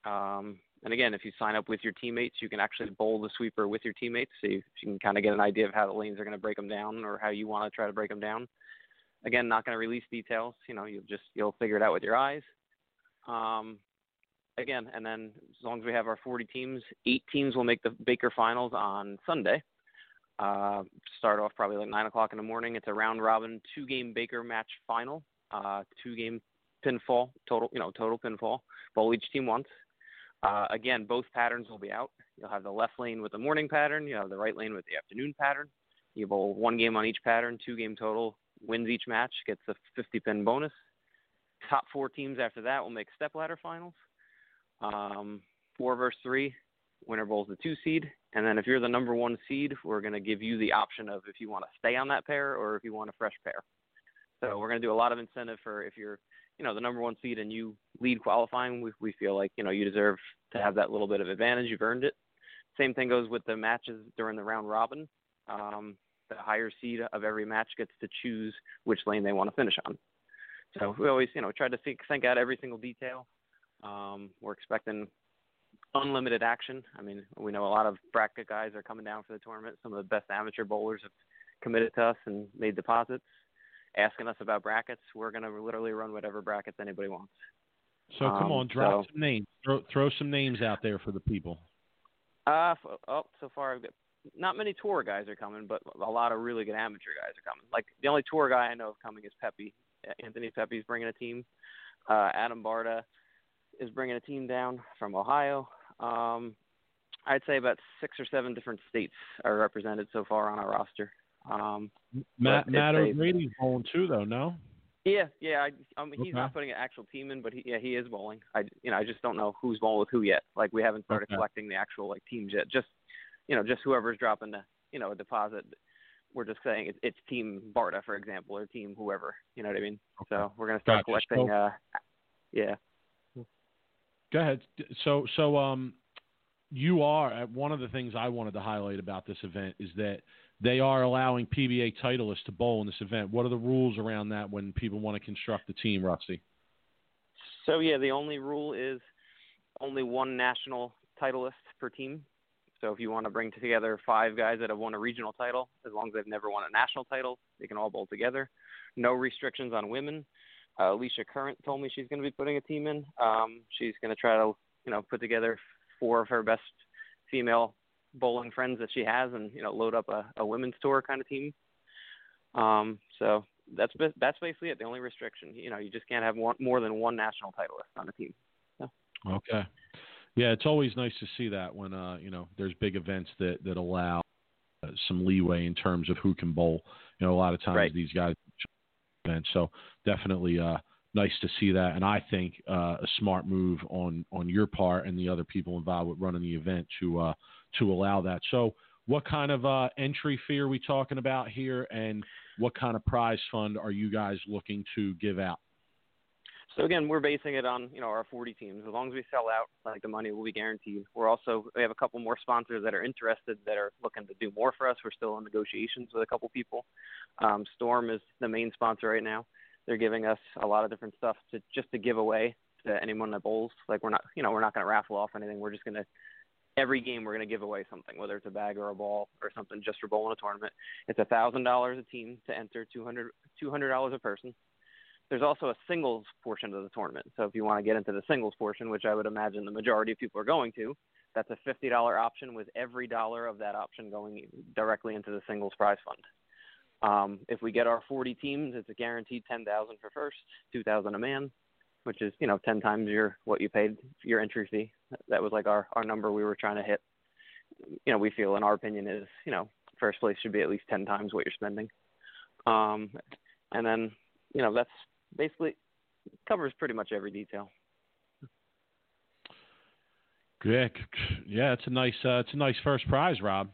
Um, and again, if you sign up with your teammates, you can actually bowl the sweeper with your teammates, so you, you can kind of get an idea of how the lanes are going to break them down or how you want to try to break them down. Again, not going to release details. You know, you'll just you'll figure it out with your eyes. Um, again, and then as long as we have our 40 teams, eight teams will make the Baker Finals on Sunday. Uh, start off probably like nine o'clock in the morning. It's a round robin two game Baker match final, uh, two game pinfall total, you know, total pinfall. Bowl each team once. Uh, again, both patterns will be out. You'll have the left lane with the morning pattern. You have the right lane with the afternoon pattern. You bowl one game on each pattern, two game total. Wins each match, gets a 50 pin bonus. Top four teams after that will make step ladder finals. Um, four versus three. Winner bowls the two seed. And then if you're the number one seed, we're going to give you the option of if you want to stay on that pair or if you want a fresh pair. So we're going to do a lot of incentive for if you're, you know, the number one seed and you lead qualifying, we, we feel like, you know, you deserve to have that little bit of advantage. You've earned it. Same thing goes with the matches during the round robin. Um, the higher seed of every match gets to choose which lane they want to finish on. So we always, you know, try to think, think out every single detail. Um, we're expecting unlimited action. I mean, we know a lot of bracket guys are coming down for the tournament. Some of the best amateur bowlers have committed to us and made deposits, asking us about brackets. We're going to literally run whatever brackets anybody wants. So come Um, on, drop so- some names. Throw, throw some names out there for the people. Uh, f- oh, so far I've got not many tour guys are coming, but a lot of really good amateur guys are coming. Like the only tour guy I know of coming is Pepe. Anthony Pepe's bringing a team. Uh, Adam Barta is bringing a team down from Ohio. Um, I'd say about six or seven different states are represented so far on our roster. Um, Matt, Matt O'Grady's bowling too, though. No. yeah, yeah. I, I mean, he's Okay. not putting an actual team in, but he, yeah, he is bowling. I, you know, I just don't know who's bowling with who yet. Like we haven't started Okay. collecting the actual like teams yet. Just, you know, just whoever's dropping the, you know, a deposit. We're just saying it's, it's team Barta, for example, or team whoever. You know what I mean? So we're gonna start Gotcha. collecting. So- uh, yeah. Go ahead. So, so um, you are uh, one of the things I wanted to highlight about this event is that they are allowing PBA titleists to bowl in this event. What are the rules around that when people want to construct a team, Rusty? So yeah, the only rule is only one national titleist per team. So if you want to bring together five guys that have won a regional title, as long as they've never won a national title, they can all bowl together. No restrictions on women. Uh, Alicia Current told me she's going to be putting a team in. Um, she's going to try to, you know, put together four of her best female bowling friends that she has, and you know, load up a, a women's tour kind of team. Um, so that's that's basically it. The only restriction, you know, you just can't have one, more than one national titleist on a team. Okay. Yeah, it's always nice to see that when uh, you know there's big events that that allow uh, some leeway in terms of who can bowl. You know, a lot of times Right. these guys events, so definitely uh, nice to see that. And I think uh, a smart move on on your part and the other people involved with running the event to uh, to allow that. So, what kind of uh, entry fee are we talking about here, and what kind of prize fund are you guys looking to give out? So again, we're basing it on you know our 40 teams. As long as we sell out, like the money will be guaranteed. We're also we have a couple more sponsors that are interested that are looking to do more for us. We're still in negotiations with a couple people. Um, Storm is the main sponsor right now. They're giving us a lot of different stuff to just to give away to anyone that bowls. Like we're not you know we're not going to raffle off anything. We're just going to every game we're going to give away something, whether it's a bag or a ball or something just for bowling a tournament. It's a thousand dollars a team to enter, two hundred two hundred dollars a person there's also a singles portion of the tournament. So if you want to get into the singles portion, which I would imagine the majority of people are going to, that's a fifty dollar option with every dollar of that option going directly into the singles prize fund. Um, if we get our 40 teams, it's a guaranteed 10,000 for first, 2,000 a man, which is you know 10 times your what you paid your entry fee. That was like our our number we were trying to hit. You know, we feel in our opinion is you know first place should be at least 10 times what you're spending. Um, and then you know that's basically covers pretty much every detail. Yeah, yeah, it's a nice, uh, it's a nice first prize, Rob.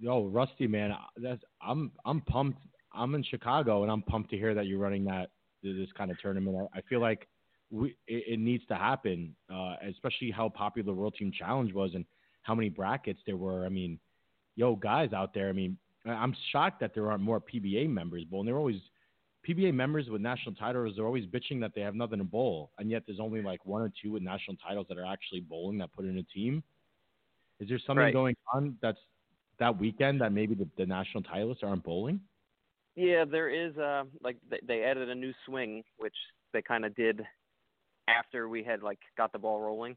Yo, Rusty, man, that's I'm I'm pumped. I'm in Chicago, and I'm pumped to hear that you're running that this kind of tournament. I, I feel like we it, it needs to happen, uh, especially how popular the World Team Challenge was and how many brackets there were. I mean, yo, guys out there. I mean, I'm shocked that there aren't more PBA members, but they're always PBA members with national titles are always bitching that they have nothing to bowl, and yet there's only like one or two with national titles that are actually bowling that put in a team. Is there something Right. going on that's that weekend that maybe the, the national titleists aren't bowling? Yeah, there is. Uh, like they, they added a new swing, which they kind of did after we had like got the ball rolling.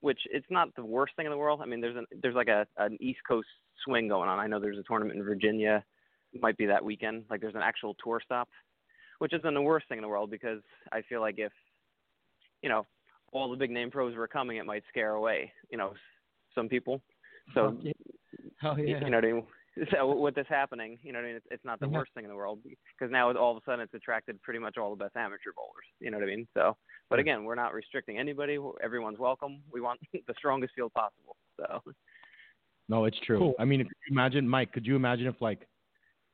Which it's not the worst thing in the world. I mean, there's an there's like a an East Coast swing going on. I know there's a tournament in Virginia. It might be that weekend. Like there's an actual tour stop, which isn't the worst thing in the world because I feel like if you know all the big name pros were coming, it might scare away you know some people. So Oh you know what I mean? So with this happening, you know what I mean? It's, it's not the Mhm. worst thing in the world because now all of a sudden it's attracted pretty much all the best amateur bowlers. You know what I mean? So, but again, we're not restricting anybody. Everyone's welcome. We want [LAUGHS] the strongest field possible. So, No, it's true. Cool. I mean, if you imagine, Mike, could you imagine if like,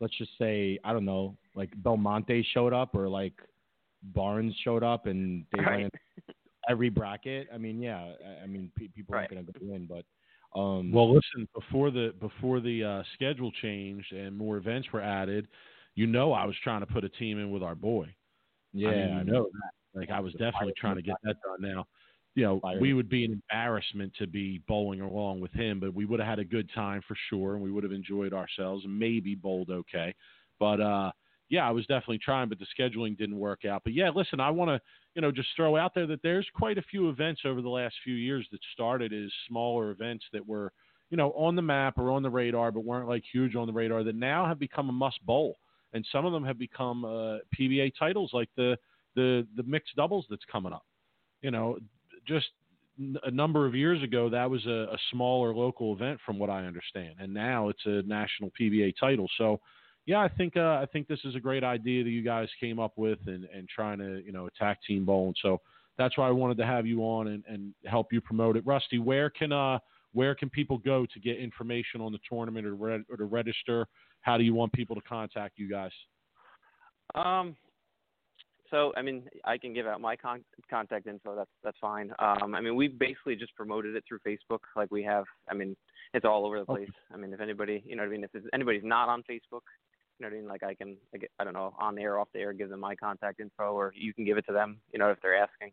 let's just say, I don't know, like Belmonte showed up or like Barnes showed up and they Right. went in every bracket. I mean, yeah, I- I mean, pe- people aren't going to go in, but um, Well, listen, before the before the uh, schedule changed and more events were added, you know, I was trying to put a team in with our boy. yeah, I mean, you know that. Like I was definitely trying to get that done. Now, you know, we would be an embarrassment to be bowling along with him, but we would have had a good time for sure, and we would have enjoyed ourselves and maybe bowled okay. But uh, yeah, I was definitely trying, but the scheduling didn't work out. But yeah, listen, I want to you know just throw out there that there's quite a few events over the last few years that started as smaller events that were you know on the map or on the radar, but weren't like huge on the radar that now have become a must bowl, and some of them have become uh, PBA titles like the the the mixed doubles that's coming up. You know, just a number of years ago, that was a, a smaller local event, from what I understand, and now it's a national PBA title. So, yeah, I think uh, I think this is a great idea that you guys came up with, and, and trying to you know attack team bowling. So that's why I wanted to have you on and, and help you promote it. Rusty, where can uh where can people go to get information on the tournament or, re- or to register? How do you want people to contact you guys? um, so I mean, I can give out my con- contact info. That's that's fine. Um, I mean, we basically just promoted it through Facebook. Like we have. I mean, it's all over the Okay. place. I mean, if anybody, you know what I mean. If anybody's not on Facebook, you know what I mean. Like I can, I, get, I don't know, on the air, off the air, give them my contact info, or you can give it to them. You know, if they're asking.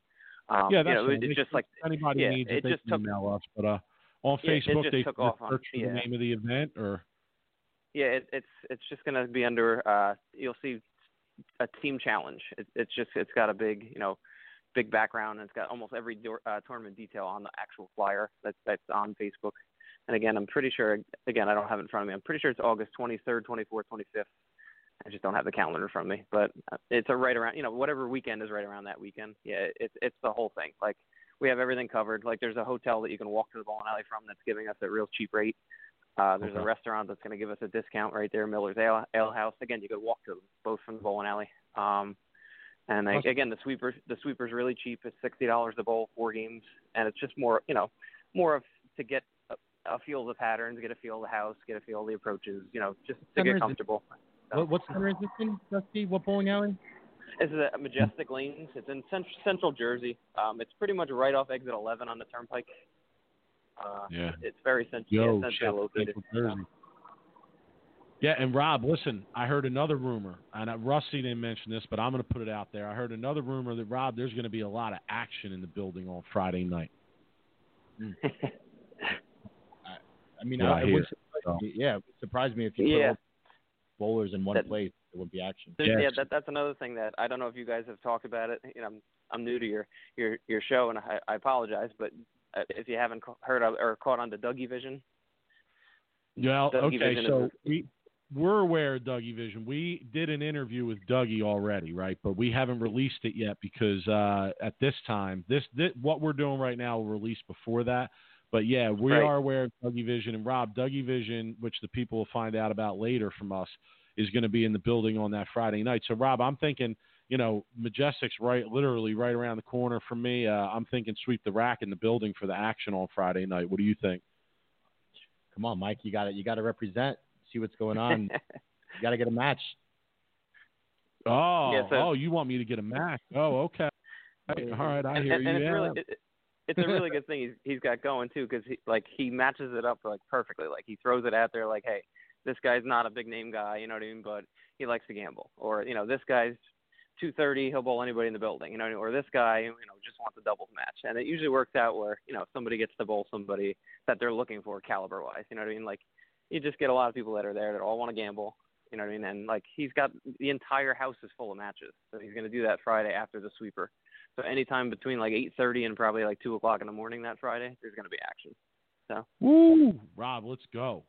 Um, yeah, you that's know, fine. it's just like anybody yeah, needs it, it they just can took- email us. But uh, on Yeah, Facebook, just they took off on- search for yeah. the name of the event, or Yeah, it, it's it's just gonna be under. Uh, you'll see a team challenge. It, it's just it's got a big you know big background and it's got almost every door, uh, tournament detail on the actual flyer that's that's on Facebook. And again, I'm pretty sure. Again, I don't have it in front of me. I'm pretty sure it's August 23rd, 24th, 25th. I just don't have the calendar in front of me, but uh, it's a right around. You know, whatever weekend is right around that weekend. Yeah, it's it's the whole thing. Like we have everything covered. Like there's a hotel that you can walk to the bowling alley from that's giving us a real cheap rate. Uh, there's a restaurant that's going to give us a discount right there, Miller's Ale, Ale House. Again, you could walk to them, both from the bowling alley. Um, and I, again, the sweeper the sweeper's really cheap. It's sixty dollars a bowl, four games, and it's just more you know more of to get a, a feel of the patterns, get a feel of the house, get a feel of the approaches. You know, just to get comfortable. So, what, what center is this in, Rusty? What bowling alley? This is at Majestic Lanes. It's in cent- central Jersey. Um, it's pretty much right off exit 11 on the Turnpike. Uh, Yeah. It's very cent- Yo, yeah, centrally shout out to located. Central Jersey. Yeah, and Rob, listen, I heard another rumor, and uh, Rusty didn't mention this, but I'm going to put it out there. I heard another rumor that Rob, there's going to be a lot of action in the building on Friday night. [LAUGHS] I mean, Yeah, I, I it hear would it. surprise me. Yeah, it would surprise me if you Yeah. put all bowlers in one That- place. It wouldn't be action. There's- Yes. Yeah, that, that's another thing that I don't know if you guys have talked about it. You know, I'm, I'm new to your your your show, and I, I apologize, but uh, if you haven't heard of or caught on to Dougie Vision, Yeah, Dougie okay, Vision so is we we're aware of Dougie Vision. We did an interview with Dougie already, right? But we haven't released it yet because uh, at this time, this, this what we're doing right now will release before that. But yeah, we Right. are aware of Dougie Vision and Rob Dougie Vision, which the people will find out about later from us, is going to be in the building on that Friday night. So, Rob, I'm thinking, you know, Majestic's right, literally right around the corner from me. Uh, I'm thinking sweep the rack in the building for the action on Friday night. What do you think? Come on, Mike, you got it. you got to represent. See what's going on. [LAUGHS] you got to get a match. Oh, Yeah, so- oh, you want me to get a match? Oh, okay. All right, I [LAUGHS] hear and, you. and it's yeah. really it, it's a really [LAUGHS] good thing he's he's got going too because he like he matches it up like perfectly. Like he throws it out there like, hey, this guy's not a big name guy, you know what I mean, but he likes to gamble, or you know this guy's 230, he'll bowl anybody in the building, you know, or this guy, you know, just wants a doubles match, and it usually works out where you know somebody gets to bowl somebody that they're looking for caliber wise, you know what I mean? Like you just get a lot of people that are there that all want to gamble. You know what I mean? And like he's got the entire house is full of matches, so he's going to do that Friday after the sweeper. So anytime between like 8:30 and probably like two o'clock in the morning that Friday, there's going to be action. So Woo, Rob, let's go.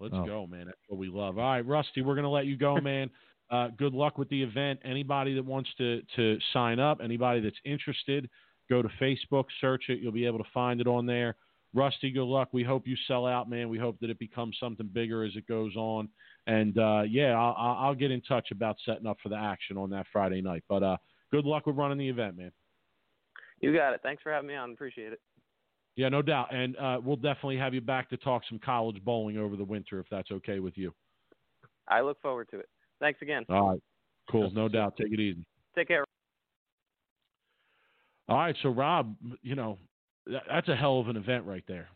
Let's Oh. go, man. That's what we love. All right, Rusty, we're gonna let you go, [LAUGHS] man. Uh, good luck with the event. Anybody that wants to to sign up, anybody that's interested, go to Facebook, search it. You'll be able to find it on there. Rusty, good luck. We hope you sell out, man. We hope that it becomes something bigger as it goes on. And uh, yeah, I'll, I'll I'll get in touch about setting up for the action on that Friday night. But uh, good luck with running the event, man. you got it. Thanks for having me on. Appreciate it. Yeah, no doubt. And uh, we'll definitely have you back to talk some college bowling over the winter if that's okay with you. I look forward to it. Thanks again. All right. Cool. No doubt. Take it easy. Take care. All right. So, Rob, you know, that's a hell of an event right there.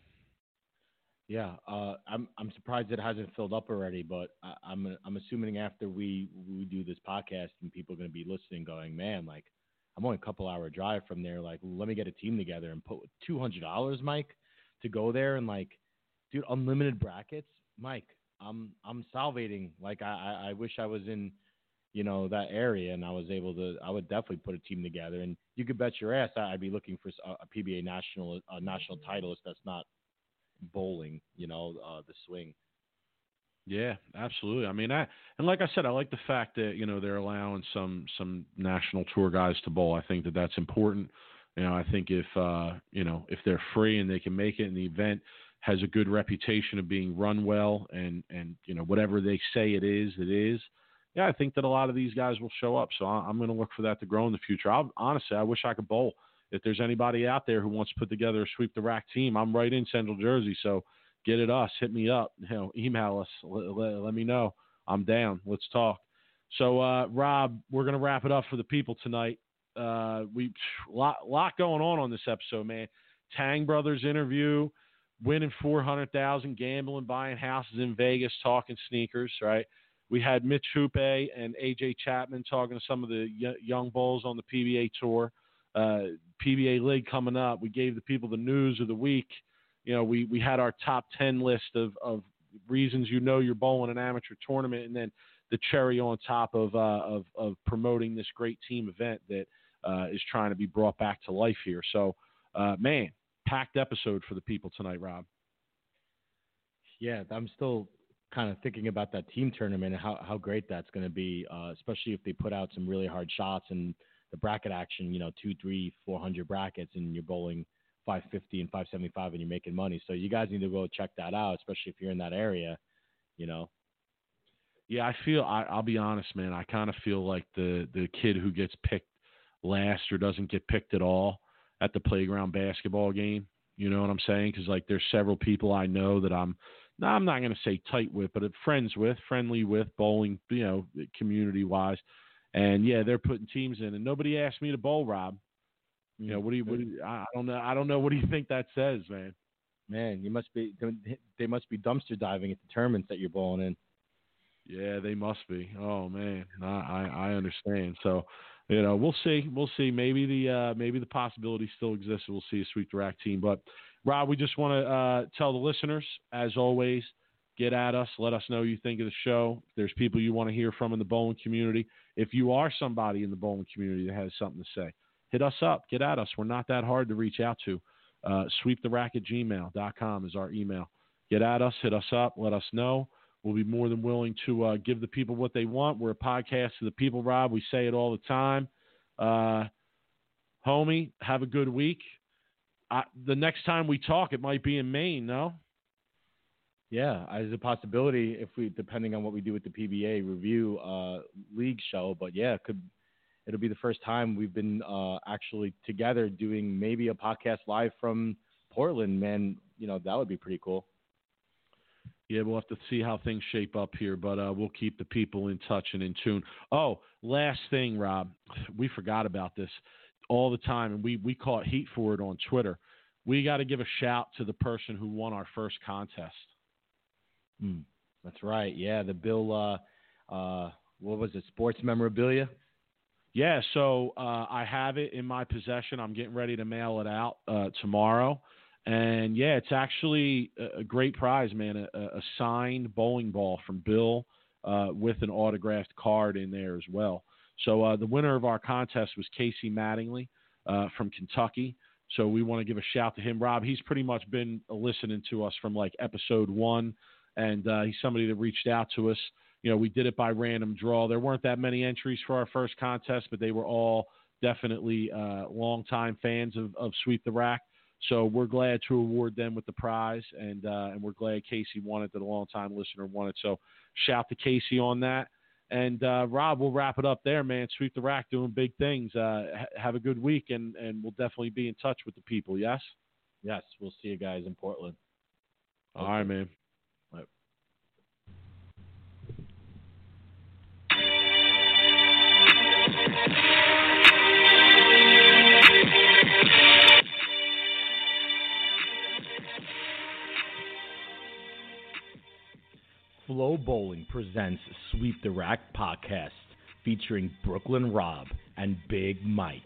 Yeah, uh, I'm I'm surprised it hasn't filled up already, but I, I'm I'm assuming after we we do this podcast and people are going to be listening, going, man, like I'm only a couple hour drive from there. Like, let me get a team together and put two hundred dollars, Mike, to go there and like, dude, unlimited brackets, Mike. I'm I'm salivating. Like, I I, I wish I was in, you know, that area and I was able to. I would definitely put a team together, and you could bet your ass I'd be looking for a PBA national a national titleist that's not bowling, you know, uh, the swing. Yeah, absolutely. I mean, I and like I said, I like the fact that you know they're allowing some some national tour guys to bowl. I think that that's important. You know, I think if uh, you know if they're free and they can make it, and the event has a good reputation of being run well, and and you know whatever they say it is, it is. Yeah, I think that a lot of these guys will show up. So I'm going to look for that to grow in the future. I'll, honestly, I wish I could bowl. If there's anybody out there who wants to put together a sweep the rack team, I'm right in Central Jersey. So get it us, hit me up, you know, email us, let, let, let me know. I'm down. Let's talk. So, uh, Rob, we're gonna wrap it up for the people tonight. Uh, we lot lot going on on this episode, man. Tang Brothers interview, winning four hundred thousand, gambling, buying houses in Vegas, talking sneakers. Right. We had Mitch Hupé and AJ Chapman talking to some of the young bulls on the PBA tour. Uh, PBA League coming up. We gave the people the news of the week you know, we, we had our top 10 list of, of reasons you know you're bowling an amateur tournament, and then the cherry on top of, uh, of, of promoting this great team event that uh, is trying to be brought back to life here. So, uh, man, packed episode for the people tonight, Rob. Yeah, I'm still kind of thinking about that team tournament and how, how great that's going to be, uh, especially if they put out some really hard shots and the bracket action, you know, two, three, four hundred brackets, and you're bowling 550 and 575 and you're making money. So you guys need to go check that out, especially if you're in that area, you know. Yeah, I feel. I, I'll be honest, man. I kind of feel like the the kid who gets picked last or doesn't get picked at all at the playground basketball game. You know what I'm saying? Because like there's several people I know that I'm. No, I'm not going to say tight with, but friends with, friendly with, bowling, you know, community wise. And yeah, they're putting teams in, and nobody asked me to bowl, Rob. You know, what do you? What do you I don't know. I don't know. What do you think that says, man? Man, you must be they must be dumpster diving at the tournaments that you're bowling in. Yeah, they must be. Oh man, I I, I understand. So, you know, we'll see. We'll see. Maybe the uh, maybe the possibility still exists. We'll see a sweep the rack team. But Rob, we just want to uh, tell the listeners, as always, get at us. Let us know you think of the show. If there's people you want to hear from in the bowling community. If you are somebody in the bowling community that has something to say, hit us up. Get at us. We're not that hard to reach out to. Uh, is our email. Get at us. Hit us up. Let us know. We'll be more than willing to uh, give the people what they want. We're a podcast to the people, Rob. We say it all the time. Uh, homie, have a good week. I, the next time we talk, it might be in Maine, no? Yeah, as a possibility if we, depending on what we do with the PBA review uh, league show. But yeah, it could it'll be the first time we've been uh, actually together doing maybe a podcast live from Portland. Man, you know that would be pretty cool. Yeah, we'll have to see how things shape up here, but uh, we'll keep the people in touch and in tune. Oh, last thing, Rob, we forgot about this all the time, and we we caught heat for it on Twitter. We got to give a shout to the person who won our first contest. Mm, that's right. Yeah, the Bill. Uh, uh, what was it? Sports memorabilia. Yeah, so uh, I have it in my possession. I'm getting ready to mail it out uh, tomorrow. And yeah, it's actually a great prize, man. A, a signed bowling ball from Bill uh, with an autographed card in there as well. So uh, the winner of our contest was Casey Mattingly uh, from Kentucky. So we want to give a shout to him, Rob. He's pretty much been listening to us from like episode one, and uh, he's somebody that reached out to us you know, we did it by random draw. There weren't that many entries for our first contest, but they were all definitely uh, longtime fans of, of Sweep the Rack. So we're glad to award them with the prize, and uh, and we're glad Casey won it, that a longtime listener won it. So shout to Casey on that. And uh, Rob, we'll wrap it up there, man. Sweep the Rack doing big things. Uh, ha- have a good week, and, and we'll definitely be in touch with the people. Yes? Yes, we'll see you guys in Portland. All right, man. FloBowling presents Sweep the Rack podcast featuring Brooklyn Rob and Big Mike.